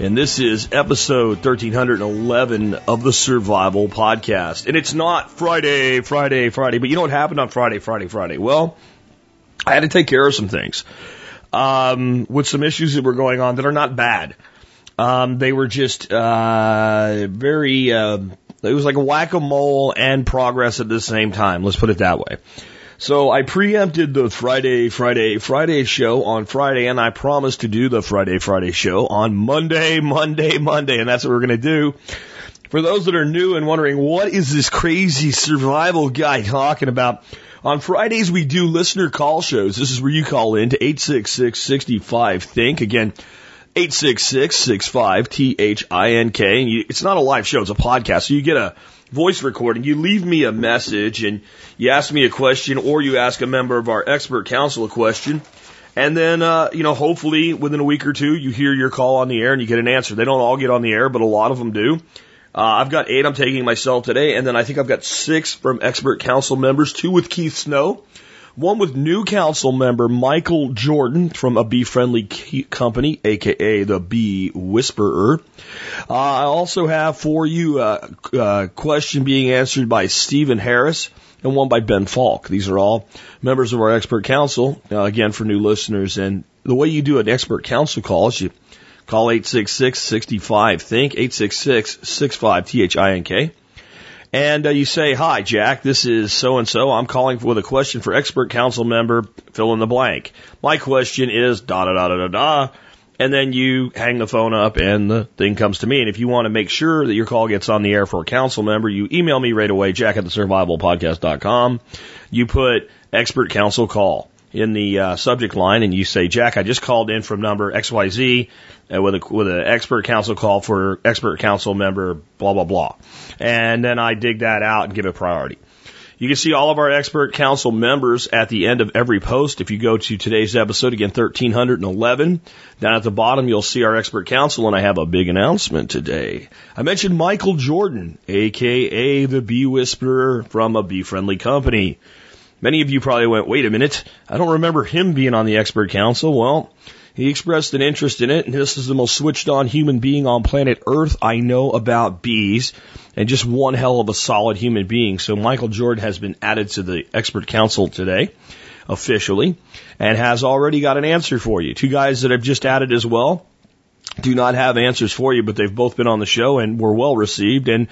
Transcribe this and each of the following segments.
and this is episode 1311 of the Survival Podcast. And it's not Friday, Friday, Friday, but you know what happened on Friday, Friday, Friday? Well, I had to take care of some things um, with some issues that were going on that are not bad. Um, they were just uh, very. Uh, it was like a whack a mole and progress at the same time. Let's put it that way. So I preempted the Friday, Friday, Friday show on Friday, and I promised to do the Friday, Friday show on Monday, Monday, Monday, and that's what we're going to do. For those that are new and wondering, what is this crazy survival guy talking about? On Fridays, we do listener call shows. This is where you call in to 866-65-THINK. Again, 866-65-T-H-I-N-K. And you, it's not a live show, it's a podcast. So you get a voice recording. You leave me a message and you ask me a question or you ask a member of our expert council a question. And then, uh, you know, hopefully within a week or two, you hear your call on the air and you get an answer. They don't all get on the air, but a lot of them do. Uh, I've got eight I'm taking myself today, and then I think I've got six from expert council members, two with Keith Snow, one with new council member Michael Jordan from a bee friendly company, aka the Bee Whisperer. Uh, I also have for you a, a question being answered by Stephen Harris and one by Ben Falk. These are all members of our expert council, uh, again for new listeners. And the way you do an expert council call is you call 866-65-THINK, 866-65-THINK. And uh, you say, hi, Jack, this is so-and-so. I'm calling with a question for expert council member, fill in the blank. My question is da da da da da da. And then you hang the phone up and the thing comes to me. And if you want to make sure that your call gets on the air for a council member, you email me right away, jack at the. You put expert council call in the uh, subject line and you say, Jack, I just called in from number XYZ uh, with a, with an expert council call for expert council member, blah, blah, blah. And then I dig that out and give it priority. You can see all of our expert council members at the end of every post. If you go to today's episode, again, 1311, down at the bottom, you'll see our expert council, and I have a big announcement today. I mentioned Michael Jordan, aka the Bee Whisperer from a bee friendly company. Many of you probably went, wait a minute, I don't remember him being on the expert council. Well, he expressed an interest in it, and this is the most switched on human being on planet Earth I know about bees, and just one hell of a solid human being. So Michael Jordan has been added to the expert council today, officially, and has already got an answer for you. Two guys that have just added as well do not have answers for you, but they've both been on the show and were well received, and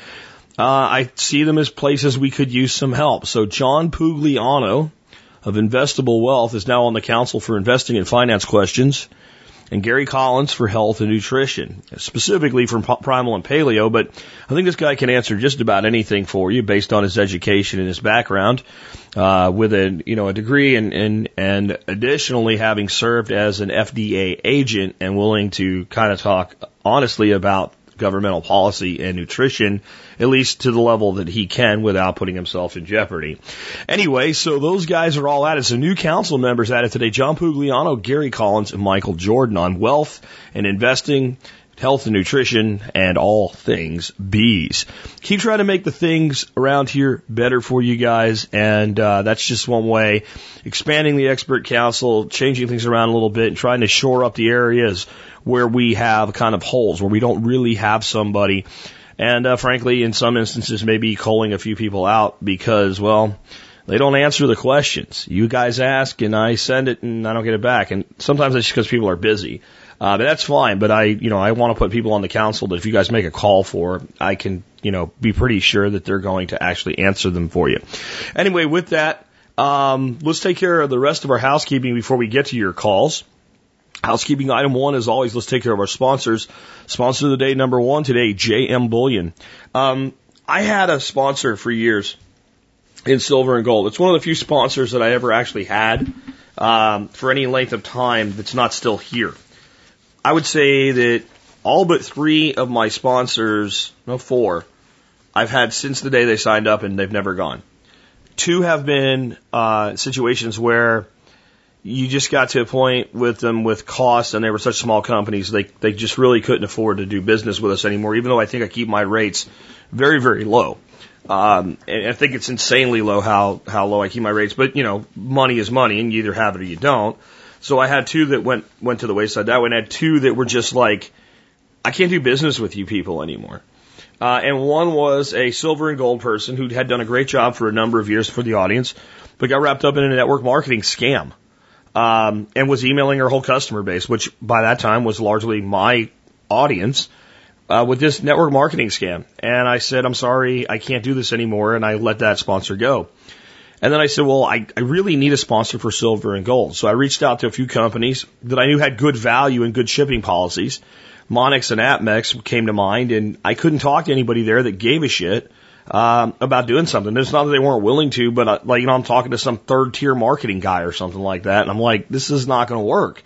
uh, I see them as places we could use some help. So John Pugliano, of Investable Wealth is now on the Council for Investing and Finance Questions, and Gary Collins for Health and Nutrition, specifically from Primal and Paleo. But I think this guy can answer just about anything for you based on his education and his background, uh, with a you know a degree and and and additionally having served as an FDA agent and willing to kind of talk honestly about governmental policy and nutrition, at least to the level that he can without putting himself in jeopardy. Anyway, so those guys are all at it. So new council members added today, John Pugliano, Gary Collins, and Michael Jordan on wealth and investing, health and nutrition, and all things bees. Keep trying to make the things around here better for you guys, and uh, that's just one way. Expanding the expert council, changing things around a little bit, and trying to shore up the areas where we have kind of holes, where we don't really have somebody. And uh, frankly, in some instances, maybe calling a few people out because, well, they don't answer the questions. You guys ask and I send it and I don't get it back. And sometimes that's because people are busy. Uh, but that's fine. But I, you know, I want to put people on the council that if you guys make a call for, I can, you know, be pretty sure that they're going to actually answer them for you. Anyway, with that, um, let's take care of the rest of our housekeeping before we get to your calls. Housekeeping item one, as always, let's take care of our sponsors. Sponsor of the day number one today, JM Bullion. Um, I had a sponsor for years in silver and gold. It's one of the few sponsors that I ever actually had um, for any length of time that's not still here. I would say that all but three of my sponsors, no four, I've had since the day they signed up and they've never gone. Two have been uh, situations where you just got to a point with them with costs and they were such small companies they they just really couldn't afford to do business with us anymore even though I think I keep my rates very very low. Um, and I think it's insanely low how how low I keep my rates but you know money is money and you either have it or you don't. So I had two that went went to the wayside that way and I had two that were just like I can't do business with you people anymore. Uh, and one was a silver and gold person who had done a great job for a number of years for the audience but got wrapped up in a network marketing scam um, and was emailing her whole customer base, which by that time was largely my audience, uh, with this network marketing scam. And I said, I'm sorry, I can't do this anymore. And I let that sponsor go. And then I said, well, I, I really need a sponsor for silver and gold. So I reached out to a few companies that I knew had good value and good shipping policies. Monex and APMEX came to mind, and I couldn't talk to anybody there that gave a shit um, about doing something. It's not that they weren't willing to, but uh, like you know, I'm talking to some third tier marketing guy or something like that, and I'm like, this is not going to work.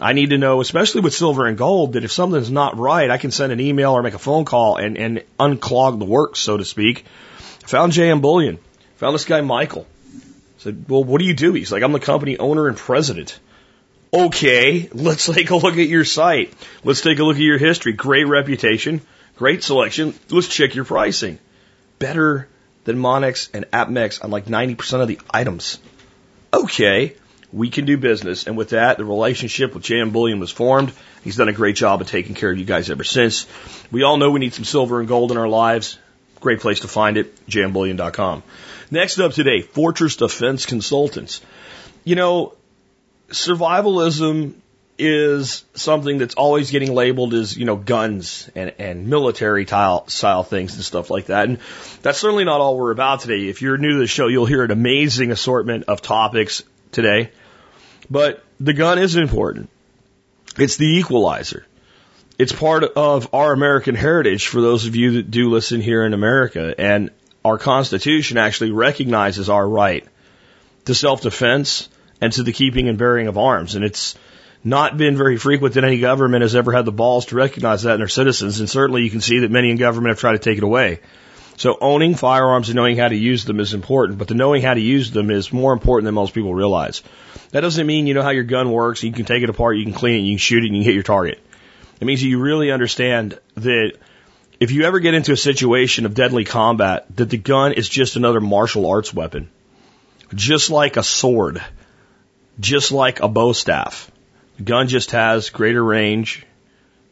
I need to know, especially with silver and gold, that if something's not right, I can send an email or make a phone call and, and unclog the works, so to speak. Found JM Bullion. Found this guy, Michael. Said, well, what do you do? He's like, I'm the company owner and president. Okay, let's take a look at your site. Let's take a look at your history. Great reputation, great selection. Let's check your pricing better than Monex and APMEX on like 90% of the items. Okay, we can do business. And with that, the relationship with JM Bullion was formed. He's done a great job of taking care of you guys ever since. We all know we need some silver and gold in our lives. Great place to find it, jmbullion.com. Next up today, Fortress Defense Consultants. You know, survivalism is something that's always getting labeled as, you know, guns and, and military style, style things and stuff like that. And that's certainly not all we're about today. If you're new to the show, you'll hear an amazing assortment of topics today. But the gun is important. It's the equalizer. It's part of our American heritage for those of you that do listen here in America. And our Constitution actually recognizes our right to self-defense and to the keeping and bearing of arms. And it's, not been very frequent that any government has ever had the balls to recognize that in their citizens, and certainly you can see that many in government have tried to take it away. So owning firearms and knowing how to use them is important, but the knowing how to use them is more important than most people realize. That doesn't mean you know how your gun works, you can take it apart, you can clean it, you can shoot it, and you can hit your target. It means that you really understand that if you ever get into a situation of deadly combat, that the gun is just another martial arts weapon. Just like a sword. Just like a bow staff. Gun just has greater range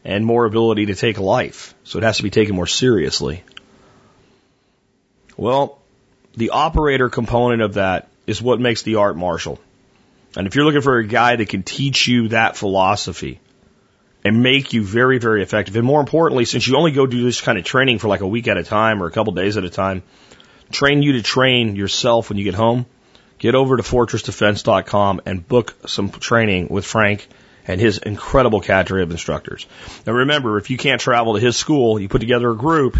and more ability to take life, so it has to be taken more seriously. Well, the operator component of that is what makes the art martial. And if you're looking for a guy that can teach you that philosophy and make you very, very effective, and more importantly, since you only go do this kind of training for like a week at a time or a couple days at a time, train you to train yourself when you get home get over to fortressdefense.com and book some training with Frank and his incredible cadre of instructors. Now remember, if you can't travel to his school, you put together a group,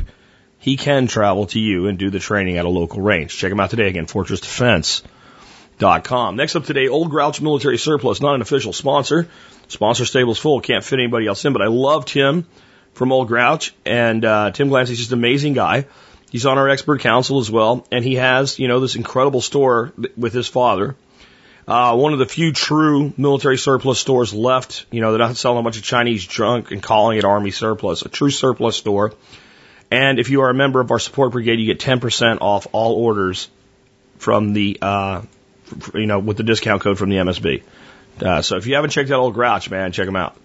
he can travel to you and do the training at a local range. Check him out today again, fortressdefense.com. Next up today, Old Grouch Military Surplus, not an official sponsor. Sponsor stable's full, can't fit anybody else in, but I love Tim from Old Grouch, and uh, Tim Glancy's just an amazing guy. He's on our expert council as well, and he has, you know, this incredible store with his father. Uh, one of the few true military surplus stores left. You know, they're not selling a bunch of Chinese junk and calling it Army surplus. A true surplus store. And if you are a member of our support brigade, you get 10% off all orders from the, uh, you know, with the discount code from the MSB. Uh, so if you haven't checked out Old Grouch, man, check them out.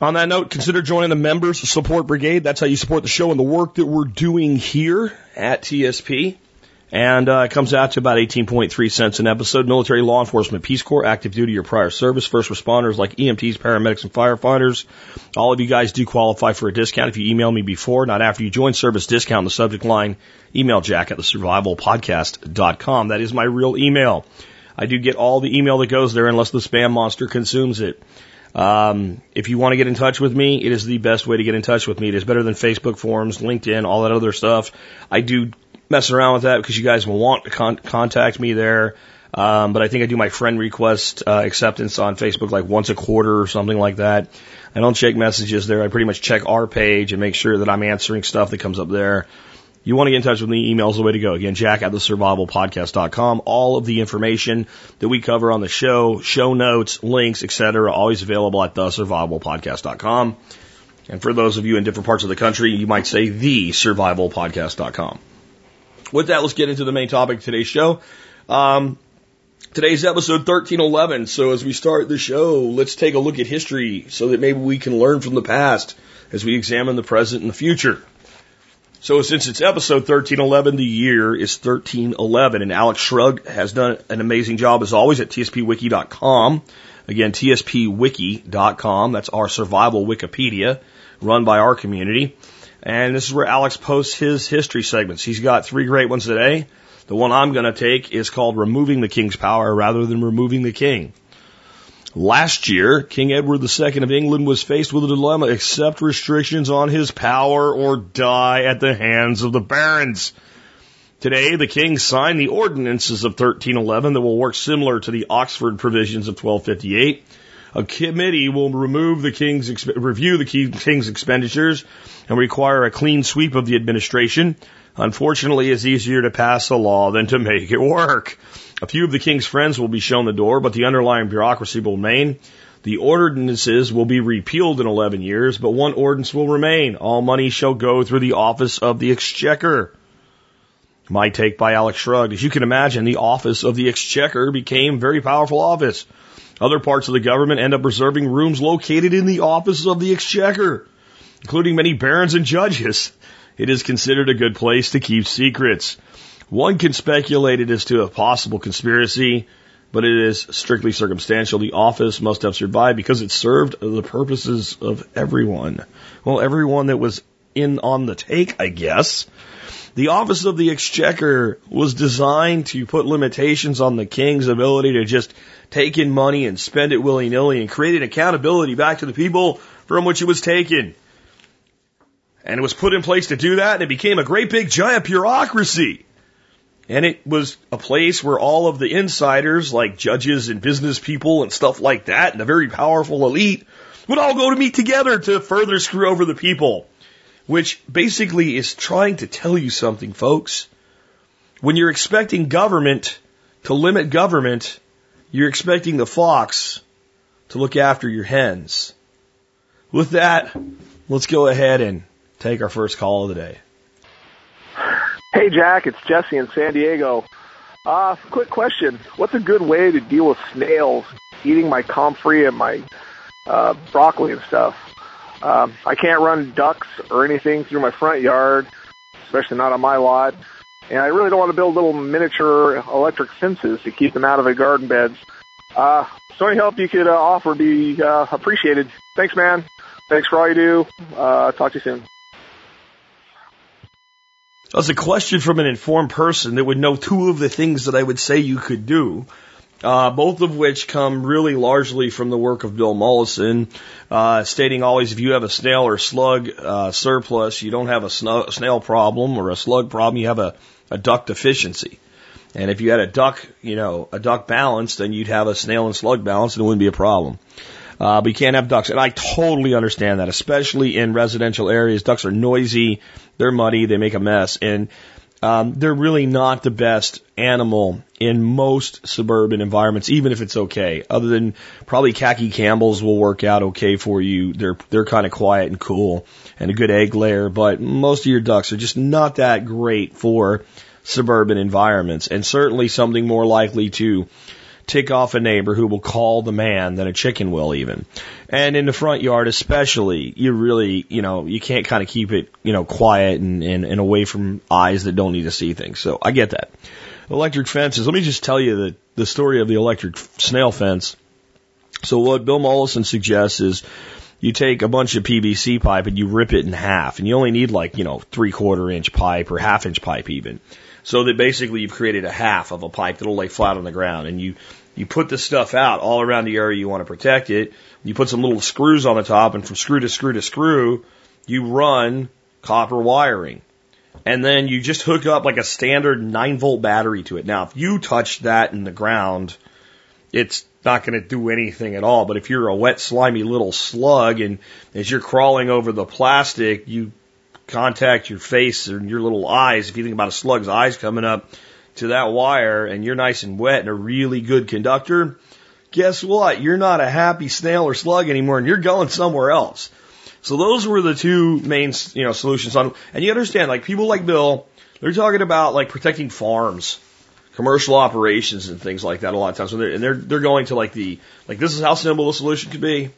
On that note, consider joining the Members Support Brigade. That's how you support the show and the work that we're doing here at TSP. And uh, it comes out to about 18.3 cents an episode. Military, law enforcement, Peace Corps, active duty or prior service, first responders like EMTs, paramedics, and firefighters. All of you guys do qualify for a discount if you email me before, not after you join service discount in the subject line. Email jack at the survivalpodcast.com. That is my real email. I do get all the email that goes there unless the spam monster consumes it. Um, if you want to get in touch with me, it is the best way to get in touch with me. It is better than Facebook forums, LinkedIn, all that other stuff. I do mess around with that because you guys will want to con- contact me there. Um, but I think I do my friend request uh, acceptance on Facebook like once a quarter or something like that. I don't check messages there. I pretty much check our page and make sure that I'm answering stuff that comes up there. You want to get in touch with me, email's is the way to go. Again, jack at the survivalpodcast.com. All of the information that we cover on the show, show notes, links, etc., always available at the survivalpodcast.com. And for those of you in different parts of the country, you might say the survivalpodcast.com. With that, let's get into the main topic of today's show. Um, today's episode 1311. So as we start the show, let's take a look at history so that maybe we can learn from the past as we examine the present and the future. So since it's episode 1311, the year is 1311, and Alex Shrugged has done an amazing job as always at tspwiki.com. Again, tspwiki.com. That's our survival Wikipedia run by our community. And this is where Alex posts his history segments. He's got three great ones today. The one I'm going to take is called Removing the King's Power rather than Removing the King. Last year, King Edward II of England was faced with a dilemma accept restrictions on his power or die at the hands of the barons. Today, the king signed the ordinances of 1311 that will work similar to the Oxford provisions of 1258. A committee will remove the king's, review the king's expenditures and require a clean sweep of the administration. Unfortunately, it's easier to pass a law than to make it work. A few of the king's friends will be shown the door, but the underlying bureaucracy will remain. The ordinances will be repealed in 11 years, but one ordinance will remain. All money shall go through the office of the exchequer. My take by Alex Shrugged. As you can imagine, the office of the exchequer became a very powerful office. Other parts of the government end up reserving rooms located in the office of the exchequer, including many barons and judges. It is considered a good place to keep secrets. One can speculate it as to a possible conspiracy, but it is strictly circumstantial. The office must have survived because it served the purposes of everyone. Well, everyone that was in on the take, I guess. The office of the exchequer was designed to put limitations on the king's ability to just take in money and spend it willy nilly and create an accountability back to the people from which it was taken. And it was put in place to do that and it became a great big giant bureaucracy. And it was a place where all of the insiders, like judges and business people and stuff like that, and the very powerful elite, would all go to meet together to further screw over the people. Which basically is trying to tell you something, folks. When you're expecting government to limit government, you're expecting the fox to look after your hens. With that, let's go ahead and take our first call of the day. Hey, Jack, it's Jesse in San Diego. Uh, quick question. What's a good way to deal with snails eating my comfrey and my uh, broccoli and stuff? Um, I can't run ducks or anything through my front yard, especially not on my lot. And I really don't want to build little miniature electric fences to keep them out of the garden beds. Uh, so any help you could uh, offer would be uh, appreciated. Thanks, man. Thanks for all you do. Uh, talk to you soon. That's a question from an informed person that would know two of the things that I would say you could do. Uh, both of which come really largely from the work of Bill Mollison, uh, stating always if you have a snail or slug uh, surplus, you don't have a snail problem or a slug problem, you have a, a duck deficiency. And if you had a duck, you know, a duck balance, then you'd have a snail and slug balance and it wouldn't be a problem. Uh, but you can't have ducks. And I totally understand that, especially in residential areas. Ducks are noisy, they're muddy, they make a mess, and um, they're really not the best animal in most suburban environments, even if it's okay. Other than probably khaki Campbells will work out okay for you. They're they're kind of quiet and cool and a good egg layer, but most of your ducks are just not that great for suburban environments, and certainly something more likely to tick off a neighbor who will call the man than a chicken will even. And in the front yard especially, you really, you know, you can't kind of keep it, you know, quiet and, and, and away from eyes that don't need to see things. So I get that. Electric fences. Let me just tell you the, the story of the electric snail fence. So what Bill Mollison suggests is you take a bunch of PVC pipe and you rip it in half and you only need like, you know, three quarter inch pipe or half inch pipe even. So that basically you've created a half of a pipe that'll lay flat on the ground and you you put the stuff out all around the area you want to protect it. You put some little screws on the top, and from screw to screw to screw, you run copper wiring. And then you just hook up like a standard 9 volt battery to it. Now, if you touch that in the ground, it's not going to do anything at all. But if you're a wet, slimy little slug and as you're crawling over the plastic, you contact your face and your little eyes, if you think about a slug's eyes coming up to that wire and you're nice and wet and a really good conductor, guess what? You're not a happy snail or slug anymore and you're going somewhere else. So those were the two main, you know, solutions on, and you understand, like people like Bill, they're talking about like protecting farms, commercial operations and things like that a lot of times. And they're, they're going to like the, like this is how simple the solution could be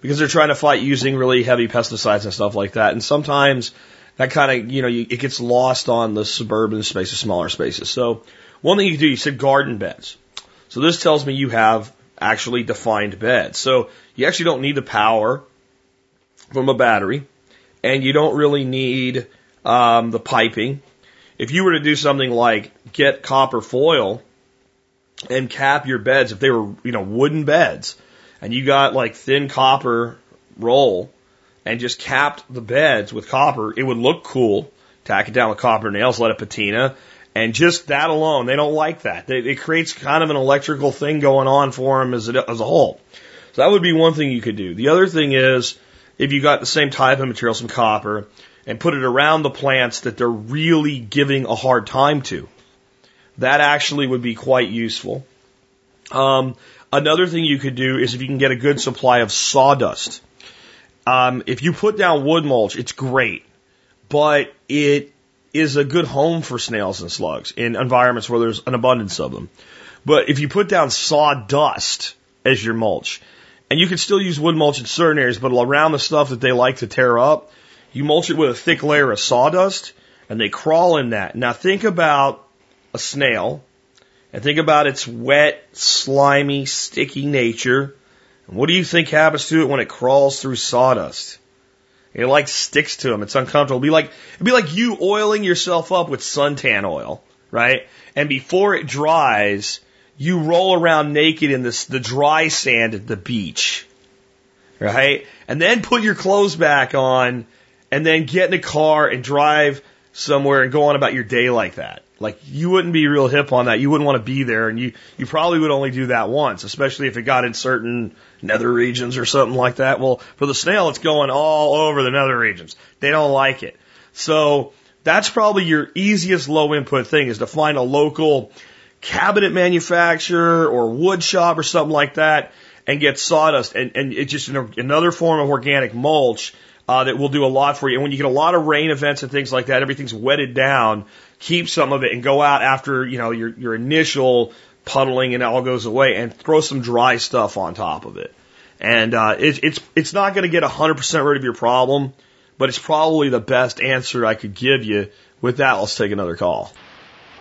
because they're trying to fight using really heavy pesticides and stuff like that. And sometimes that kind of, you know, you, it gets lost on the suburban spaces, smaller spaces. So one thing you do, you said garden beds. So this tells me you have actually defined beds. So you actually don't need the power from a battery and you don't really need um, the piping. If you were to do something like get copper foil and cap your beds, if they were, you know, wooden beds, and you got like thin copper roll and just capped the beds with copper, it would look cool. Tack it down with copper nails, let it patina. And just that alone, they don't like that. It creates kind of an electrical thing going on for them as a, as a whole. So that would be one thing you could do. The other thing is, if you got the same type of material, some copper, and put it around the plants that they're really giving a hard time to, that actually would be quite useful. Um, another thing you could do is if you can get a good supply of sawdust. Um, if you put down wood mulch, it's great, but it is a good home for snails and slugs in environments where there's an abundance of them. But if you put down sawdust as your mulch, and you can still use wood mulch in certain areas, but around the stuff that they like to tear up, you mulch it with a thick layer of sawdust, and they crawl in that. Now think about a snail, and think about its wet, slimy, sticky nature. What do you think happens to it when it crawls through sawdust? It like sticks to them. It's uncomfortable. It'd be like it'd be like you oiling yourself up with suntan oil, right? And before it dries, you roll around naked in this the dry sand at the beach, right? And then put your clothes back on, and then get in the car and drive somewhere and go on about your day like that. Like you wouldn't be real hip on that. You wouldn't want to be there, and you you probably would only do that once, especially if it got in certain nether regions or something like that. Well, for the snail, it's going all over the nether regions. They don't like it, so that's probably your easiest low input thing is to find a local cabinet manufacturer or wood shop or something like that and get sawdust and and it's just another form of organic mulch uh, that will do a lot for you. And when you get a lot of rain events and things like that, everything's wetted down. Keep some of it and go out after you know your your initial puddling and it all goes away, and throw some dry stuff on top of it. And uh, it, it's it's not going to get 100% rid of your problem, but it's probably the best answer I could give you. With that, let's take another call.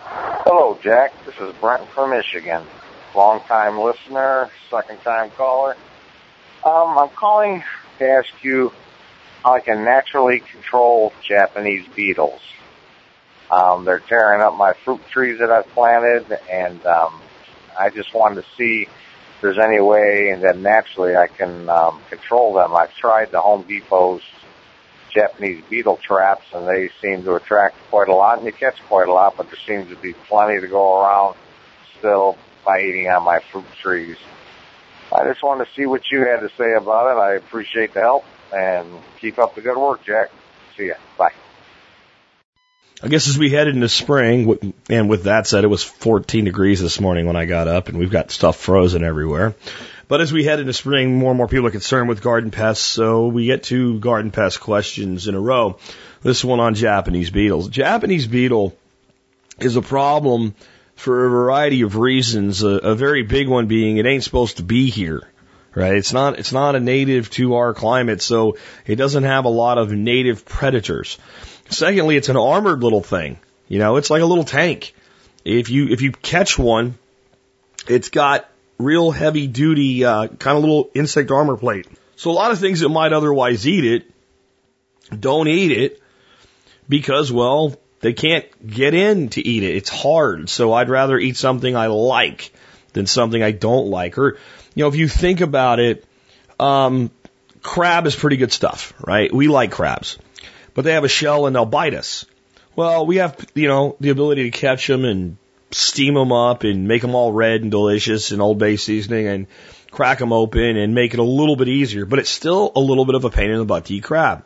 Hello, Jack. This is Brent from Michigan. Long time listener, second time caller. Um, I'm calling to ask you how I can naturally control Japanese beetles. Um, they're tearing up my fruit trees that I've planted, and um, I just wanted to see if there's any way that naturally I can um, control them. I've tried the Home Depot's Japanese beetle traps, and they seem to attract quite a lot, and you catch quite a lot, but there seems to be plenty to go around still by eating on my fruit trees. I just wanted to see what you had to say about it. I appreciate the help and keep up the good work, Jack. See ya. Bye. I guess as we head into spring, and with that said, it was 14 degrees this morning when I got up, and we've got stuff frozen everywhere. But as we head into spring, more and more people are concerned with garden pests, so we get two garden pest questions in a row. This one on Japanese beetles. Japanese beetle is a problem for a variety of reasons. A, a very big one being it ain't supposed to be here right? It's not it's not a native to our climate, so it doesn't have a lot of native predators. Secondly, it's an armored little thing. You know, it's like a little tank. If you if you catch one, it's got real heavy duty uh, kind of little insect armor plate. So a lot of things that might otherwise eat it don't eat it because well they can't get in to eat it. It's hard. So I'd rather eat something I like than something I don't like. Or you know, if you think about it, um, crab is pretty good stuff, right? We like crabs, but they have a shell and they'll bite us. Well, we have, you know, the ability to catch them and steam them up and make them all red and delicious and Old Bay seasoning and crack them open and make it a little bit easier, but it's still a little bit of a pain in the butt to eat crab.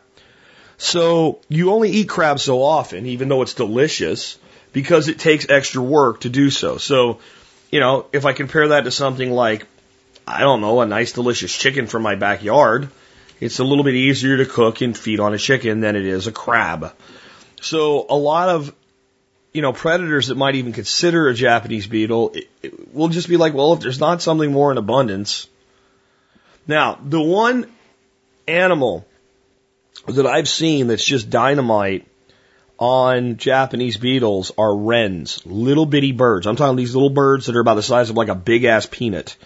So you only eat crab so often, even though it's delicious, because it takes extra work to do so. So, you know, if I compare that to something like, I don't know, a nice delicious chicken from my backyard, it's a little bit easier to cook and feed on a chicken than it is a crab. So a lot of, you know, predators that might even consider a Japanese beetle it, it will just be like, well, if there's not something more in abundance. Now, the one animal that I've seen that's just dynamite on Japanese beetles are wrens, little bitty birds. I'm talking these little birds that are about the size of like a big ass peanut,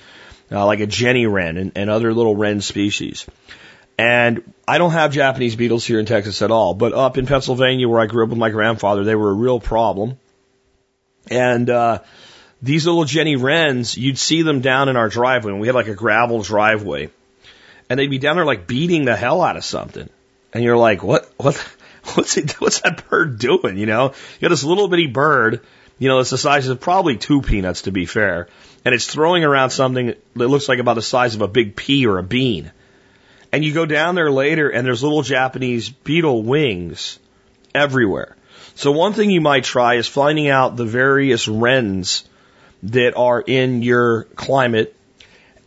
uh, like a Jenny wren and, and other little wren species. And I don't have Japanese beetles here in Texas at all, but up in Pennsylvania where I grew up with my grandfather, they were a real problem. And, uh, these little Jenny wrens, you'd see them down in our driveway, and we had like a gravel driveway. And they'd be down there like beating the hell out of something. And you're like, what, what, what's it, what's that bird doing? You know, you got this little bitty bird, you know, it's the size of probably two peanuts to be fair. And it's throwing around something that looks like about the size of a big pea or a bean. And you go down there later and there's little Japanese beetle wings everywhere. So one thing you might try is finding out the various wrens that are in your climate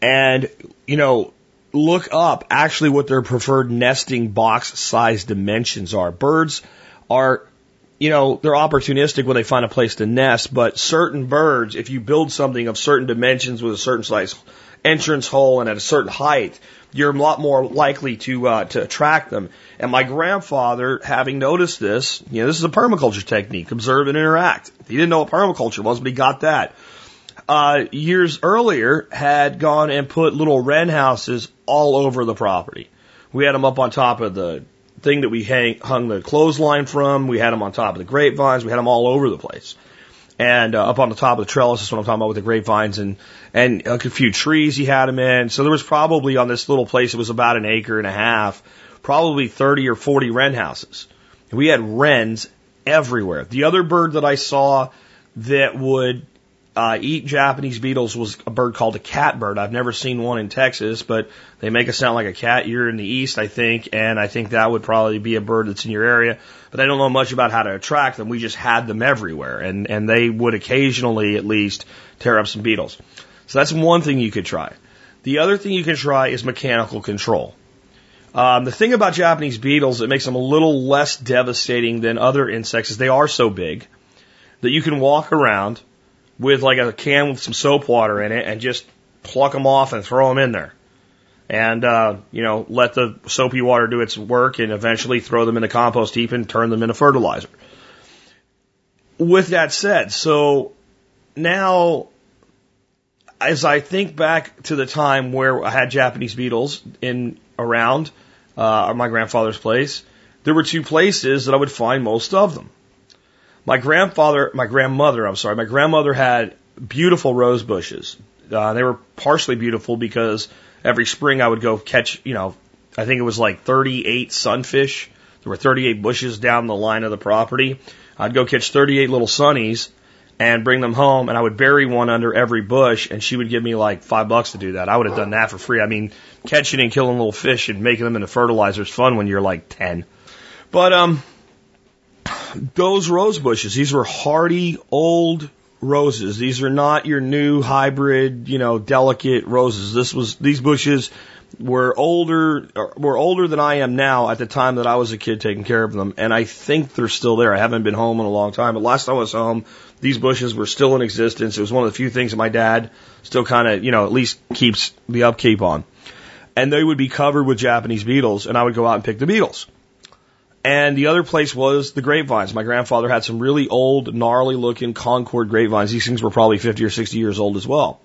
and, you know, look up actually what their preferred nesting box size dimensions are. Birds are, you know, they're opportunistic when they find a place to nest, but certain birds, if you build something of certain dimensions with a certain size entrance hole and at a certain height, you're a lot more likely to uh, to attract them. And my grandfather, having noticed this, you know, this is a permaculture technique: observe and interact. He didn't know what permaculture was, but he got that uh, years earlier had gone and put little wren houses all over the property. We had them up on top of the thing that we hang, hung the clothesline from. We had them on top of the grapevines. We had them all over the place. And uh, up on the top of the trellis is what I'm talking about with the grapevines and and a few trees he had them in. So there was probably on this little place it was about an acre and a half, probably 30 or 40 wren houses. We had wrens everywhere. The other bird that I saw that would uh, eat Japanese beetles was a bird called a catbird. I've never seen one in Texas, but they make it sound like a cat. You're in the east, I think, and I think that would probably be a bird that's in your area. But I don't know much about how to attract them. We just had them everywhere, and and they would occasionally, at least, tear up some beetles. So that's one thing you could try. The other thing you can try is mechanical control. Um, the thing about Japanese beetles that makes them a little less devastating than other insects is they are so big that you can walk around with like a can with some soap water in it and just pluck them off and throw them in there. And, uh, you know, let the soapy water do its work and eventually throw them in the compost heap and turn them into fertilizer. With that said, so now as I think back to the time where I had Japanese beetles in around uh, my grandfather's place, there were two places that I would find most of them. My grandfather, my grandmother, I'm sorry, my grandmother had beautiful rose bushes. Uh, they were partially beautiful because every spring I would go catch, you know, I think it was like 38 sunfish. There were 38 bushes down the line of the property. I'd go catch 38 little sunnies and bring them home and I would bury one under every bush and she would give me like five bucks to do that. I would have done that for free. I mean, catching and killing little fish and making them into fertilizer is fun when you're like 10. But, um, those rose bushes, these were hardy old roses. These are not your new hybrid, you know, delicate roses. This was these bushes were older were older than I am now at the time that I was a kid taking care of them, and I think they're still there. I haven't been home in a long time, but last time I was home, these bushes were still in existence. It was one of the few things that my dad still kind of, you know, at least keeps the upkeep on. And they would be covered with Japanese beetles, and I would go out and pick the beetles. And the other place was the grapevines. My grandfather had some really old, gnarly looking Concord grapevines. These things were probably 50 or 60 years old as well.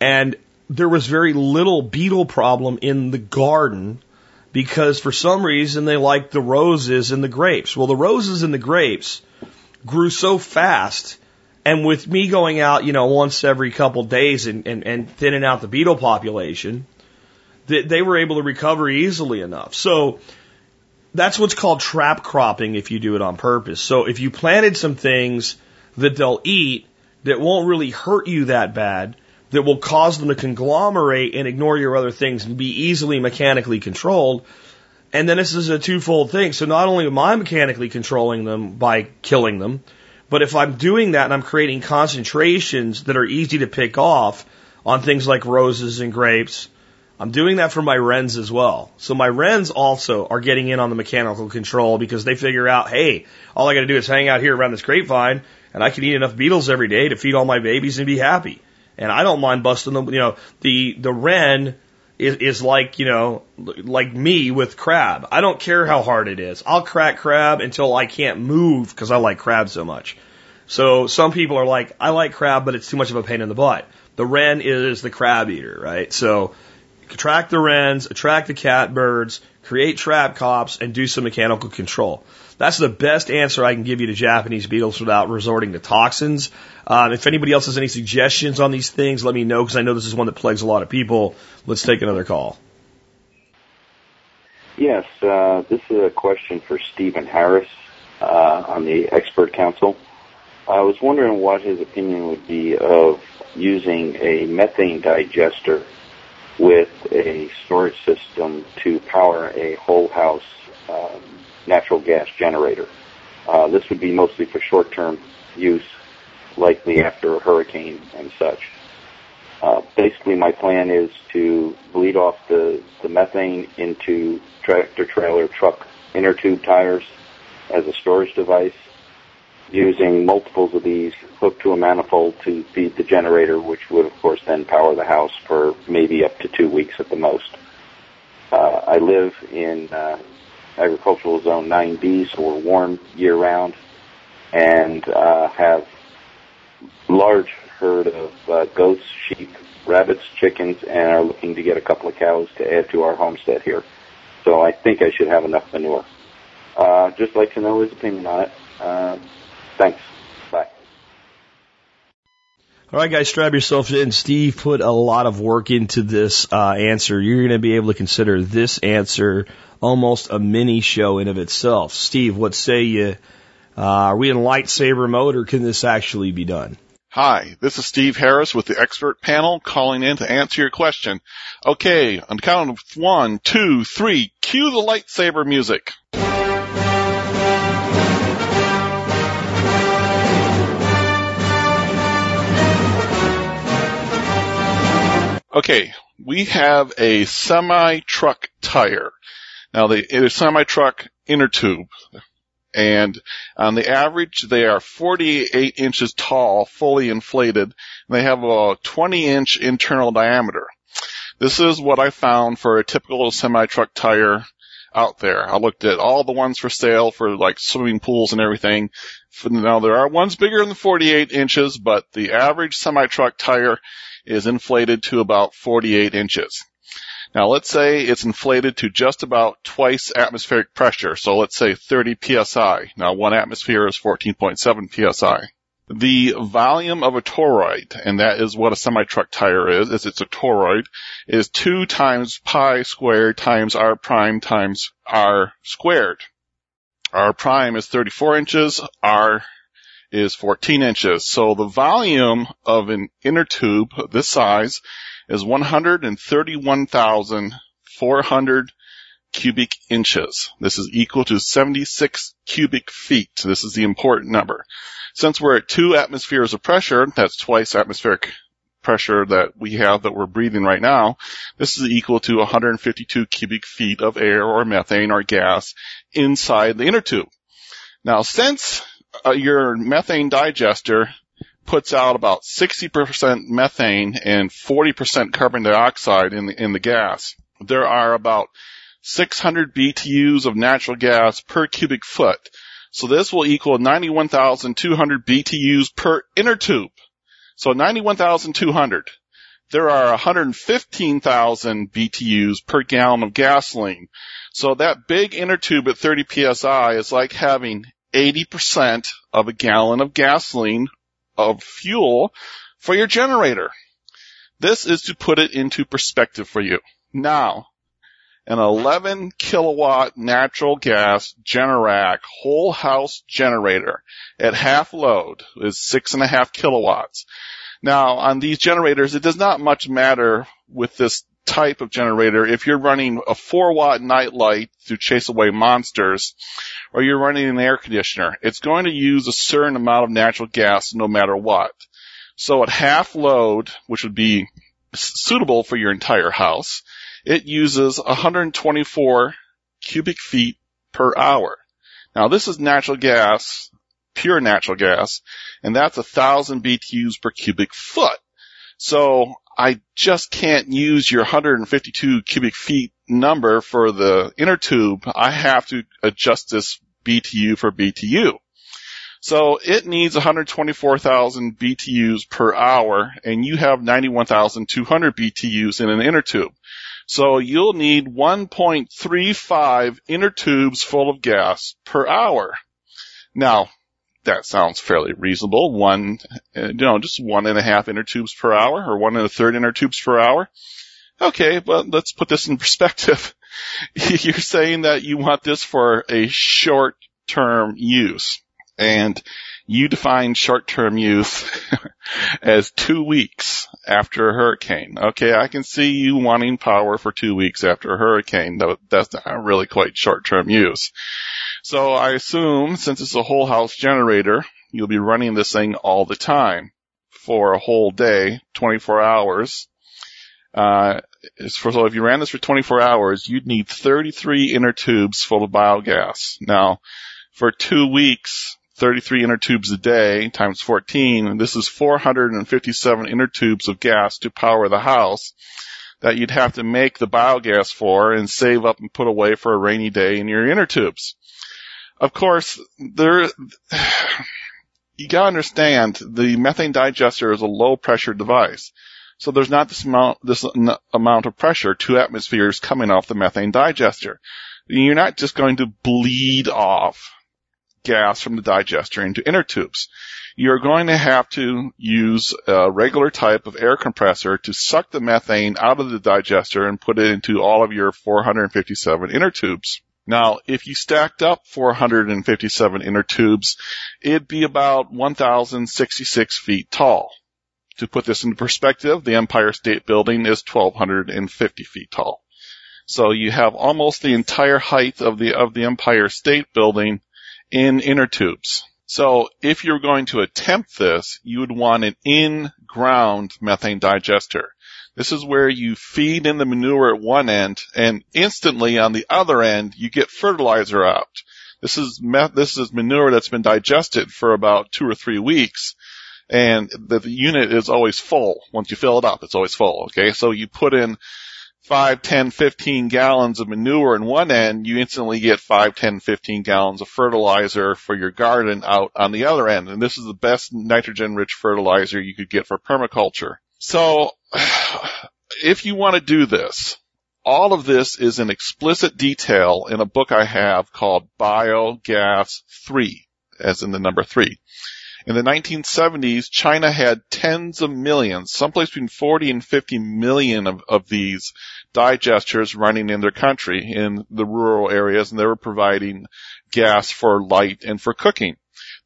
And there was very little beetle problem in the garden because for some reason they liked the roses and the grapes. Well, the roses and the grapes grew so fast. And with me going out, you know, once every couple days and, and, and thinning out the beetle population, that they were able to recover easily enough. So that's what's called trap cropping if you do it on purpose. So if you planted some things that they'll eat that won't really hurt you that bad, that will cause them to conglomerate and ignore your other things and be easily mechanically controlled, And then this is a twofold thing. So not only am I mechanically controlling them by killing them, but if I'm doing that and I'm creating concentrations that are easy to pick off on things like roses and grapes, I'm doing that for my wrens as well. So my wrens also are getting in on the mechanical control because they figure out, hey, all I got to do is hang out here around this grapevine and I can eat enough beetles every day to feed all my babies and be happy. And I don't mind busting them. You know, the, the wren is, is like, you know, like me with crab. I don't care how hard it is. I'll crack crab until I can't move because I like crab so much. So some people are like, I like crab, but it's too much of a pain in the butt. The wren is the crab eater, right? So attract the wrens, attract the catbirds, create trap crops, and do some mechanical control. That's the best answer I can give you to Japanese beetles without resorting to toxins. Um, if anybody else has any suggestions on these things, let me know because I know this is one that plagues a lot of people. Let's take another call. Yes, uh, this is a question for Stephen Harris uh, on the expert council. I was wondering what his opinion would be of using a methane digester with a storage system to power a whole house um, natural gas generator. Uh, this would be mostly for short-term use, likely after a hurricane and such. Uh, basically, my plan is to bleed off the, the methane into tractor trailer truck inner tube tires as a storage device using multiples of these hooked to a manifold to feed the generator, which would, of course, then power the house for maybe up to two weeks at the most. Uh, I live in uh, agricultural zone 9B, so we're warm year round, and uh, have large herd of uh, goats, sheep, rabbits, chickens, and are looking to get a couple of cows to add to our homestead here. So I think I should have enough manure. Uh, just like to know his opinion on it. Uh, Thanks. Bye. All right, guys, strap yourselves in. Steve put a lot of work into this uh, answer. You're going to be able to consider this answer almost a mini show in of itself. Steve, what say you? Uh, are we in lightsaber mode, or can this actually be done? Hi, this is Steve Harris with the expert panel calling in to answer your question. Okay, on count of one, two, three, cue the lightsaber music. Okay, we have a semi truck tire. Now the it is semi truck inner tube. And on the average, they are 48 inches tall, fully inflated. And they have a 20 inch internal diameter. This is what I found for a typical semi truck tire out there. I looked at all the ones for sale for like swimming pools and everything. Now there are ones bigger than 48 inches, but the average semi truck tire is inflated to about 48 inches. Now let's say it's inflated to just about twice atmospheric pressure, so let's say 30 psi. Now one atmosphere is 14.7 psi. The volume of a toroid, and that is what a semi-truck tire is, is it's a toroid, is 2 times pi squared times r prime times r squared. R prime is 34 inches, r is 14 inches. So the volume of an inner tube this size is 131,400 cubic inches. This is equal to 76 cubic feet. This is the important number. Since we're at two atmospheres of pressure, that's twice atmospheric pressure that we have that we're breathing right now, this is equal to 152 cubic feet of air or methane or gas inside the inner tube. Now, since uh, your methane digester puts out about 60% methane and 40% carbon dioxide in the, in the gas. There are about 600 BTUs of natural gas per cubic foot. So this will equal 91,200 BTUs per inner tube. So 91,200. There are 115,000 BTUs per gallon of gasoline. So that big inner tube at 30 psi is like having 80% of a gallon of gasoline of fuel for your generator. This is to put it into perspective for you. Now, an 11 kilowatt natural gas Generac whole house generator at half load is six and a half kilowatts. Now, on these generators, it does not much matter with this type of generator, if you're running a 4 watt night light to chase away monsters, or you're running an air conditioner, it's going to use a certain amount of natural gas no matter what. So at half load, which would be suitable for your entire house, it uses 124 cubic feet per hour. Now this is natural gas, pure natural gas, and that's a thousand BTUs per cubic foot. So I just can't use your 152 cubic feet number for the inner tube. I have to adjust this BTU for BTU. So it needs 124,000 BTUs per hour and you have 91,200 BTUs in an inner tube. So you'll need 1.35 inner tubes full of gas per hour. Now, that sounds fairly reasonable. One, uh, you know, just one and a half inner tubes per hour or one and a third inner tubes per hour. Okay, but let's put this in perspective. You're saying that you want this for a short term use and you define short-term use as two weeks after a hurricane. Okay, I can see you wanting power for two weeks after a hurricane. That's not really quite short-term use. So I assume since it's a whole house generator, you'll be running this thing all the time for a whole day, 24 hours. Uh, so if you ran this for 24 hours, you'd need 33 inner tubes full of biogas. Now, for two weeks, 33 inner tubes a day times 14, this is 457 inner tubes of gas to power the house that you'd have to make the biogas for and save up and put away for a rainy day in your inner tubes. Of course, there, you gotta understand the methane digester is a low pressure device. So there's not this amount, this amount of pressure, two atmospheres coming off the methane digester. You're not just going to bleed off gas from the digester into inner tubes. You're going to have to use a regular type of air compressor to suck the methane out of the digester and put it into all of your 457 inner tubes. Now, if you stacked up 457 inner tubes, it'd be about 1,066 feet tall. To put this into perspective, the Empire State Building is 1,250 feet tall. So you have almost the entire height of the, of the Empire State Building in inner tubes. So if you're going to attempt this, you would want an in-ground methane digester. This is where you feed in the manure at one end and instantly on the other end you get fertilizer out. This is this is manure that's been digested for about two or three weeks and the, the unit is always full. Once you fill it up, it's always full. Okay. So you put in 5, 10, 15 gallons of manure in one end, you instantly get 5, 10, 15 gallons of fertilizer for your garden out on the other end. And this is the best nitrogen rich fertilizer you could get for permaculture. So if you want to do this, all of this is in explicit detail in a book I have called Biogas 3, as in the number 3. In the 1970s, China had tens of millions, someplace between 40 and 50 million of, of these digesters running in their country in the rural areas, and they were providing gas for light and for cooking.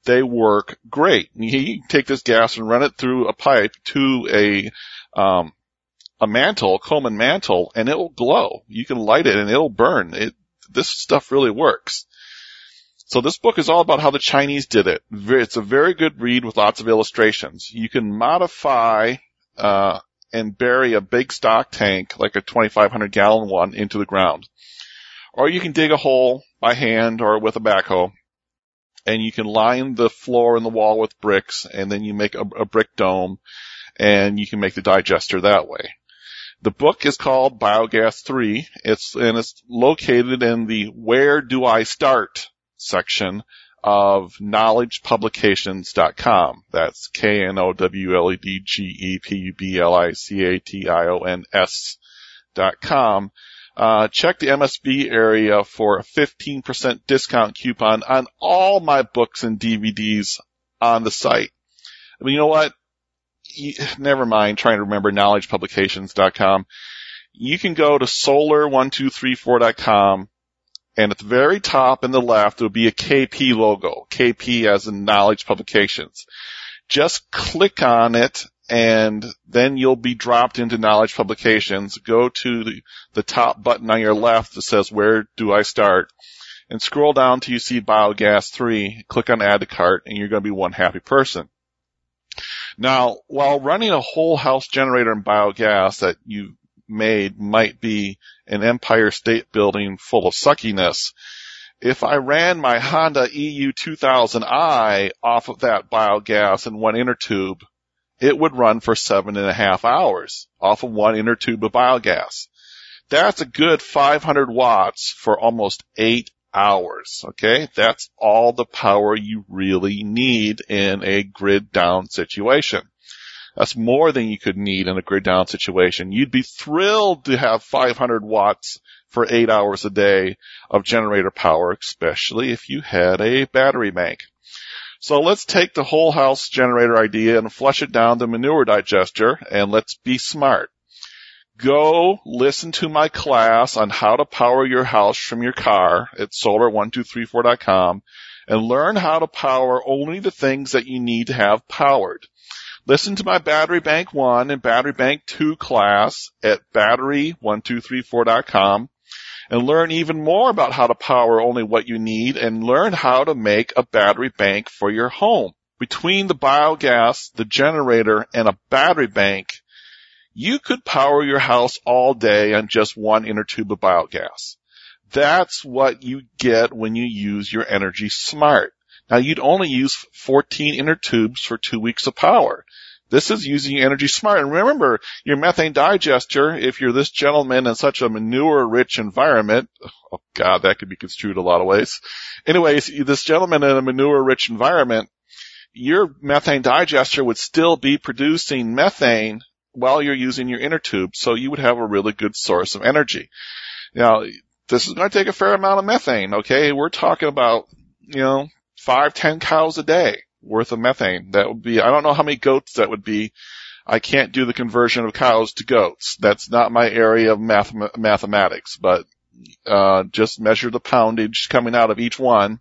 They work great. You take this gas and run it through a pipe to a um, a mantle, Coleman mantle, and it will glow. You can light it and it'll burn. It, this stuff really works. So this book is all about how the Chinese did it. It's a very good read with lots of illustrations. You can modify uh, and bury a big stock tank, like a 2,500 gallon one, into the ground. Or you can dig a hole by hand or with a backhoe, and you can line the floor and the wall with bricks, and then you make a, a brick dome, and you can make the digester that way. The book is called Biogas 3. It's, and it's located in the Where Do I Start section of knowledgepublications.com. That's K-N-O-W-L-E-D-G-E-P-U-B-L-I-C-A-T-I-O-N-S dot com. Uh, check the MSB area for a 15% discount coupon on all my books and DVDs on the site. I mean, you know what? never mind trying to remember knowledgepublications.com. You can go to solar1234.com and at the very top in the left, there'll be a KP logo. KP as in Knowledge Publications. Just click on it and then you'll be dropped into knowledge publications. Go to the, the top button on your left that says where do I start and scroll down till you see biogas three, click on add to cart and you're going to be one happy person. Now, while running a whole house generator in biogas that you made might be an Empire State Building full of suckiness, if I ran my Honda EU 2000i off of that biogas in one inner tube, it would run for seven and a half hours off of one inner tube of biogas. That's a good 500 watts for almost eight hours. Okay. That's all the power you really need in a grid down situation. That's more than you could need in a grid down situation. You'd be thrilled to have 500 watts for eight hours a day of generator power, especially if you had a battery bank. So let's take the whole house generator idea and flush it down the manure digester and let's be smart. Go listen to my class on how to power your house from your car at solar1234.com and learn how to power only the things that you need to have powered. Listen to my battery bank one and battery bank two class at battery1234.com and learn even more about how to power only what you need and learn how to make a battery bank for your home. Between the biogas, the generator, and a battery bank, you could power your house all day on just one inner tube of biogas. That's what you get when you use your energy smart. Now you'd only use 14 inner tubes for two weeks of power. This is using energy smart. And remember, your methane digester, if you're this gentleman in such a manure rich environment, oh god, that could be construed a lot of ways. Anyways, this gentleman in a manure rich environment, your methane digester would still be producing methane while you're using your inner tube, so you would have a really good source of energy. Now, this is going to take a fair amount of methane, okay? We're talking about, you know, five, ten cows a day worth of methane. That would be, I don't know how many goats that would be. I can't do the conversion of cows to goats. That's not my area of math, mathematics, but, uh, just measure the poundage coming out of each one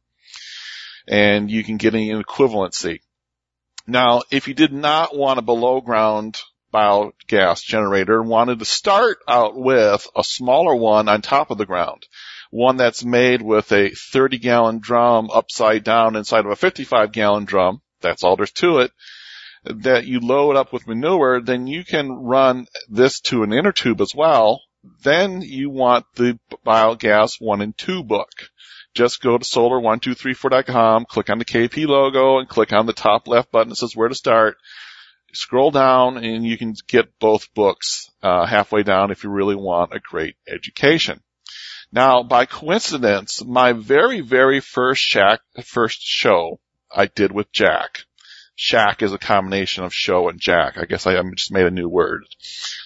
and you can get an equivalency. Now, if you did not want a below ground biogas generator, and wanted to start out with a smaller one on top of the ground, one that's made with a 30 gallon drum upside down inside of a 55 gallon drum. That's all there's to it. That you load up with manure, then you can run this to an inner tube as well. Then you want the biogas one and two book. Just go to solar1234.com, click on the KP logo and click on the top left button that says where to start. Scroll down and you can get both books uh, halfway down if you really want a great education. Now, by coincidence, my very, very first Shack, first show I did with Jack. Shack is a combination of show and Jack. I guess I just made a new word.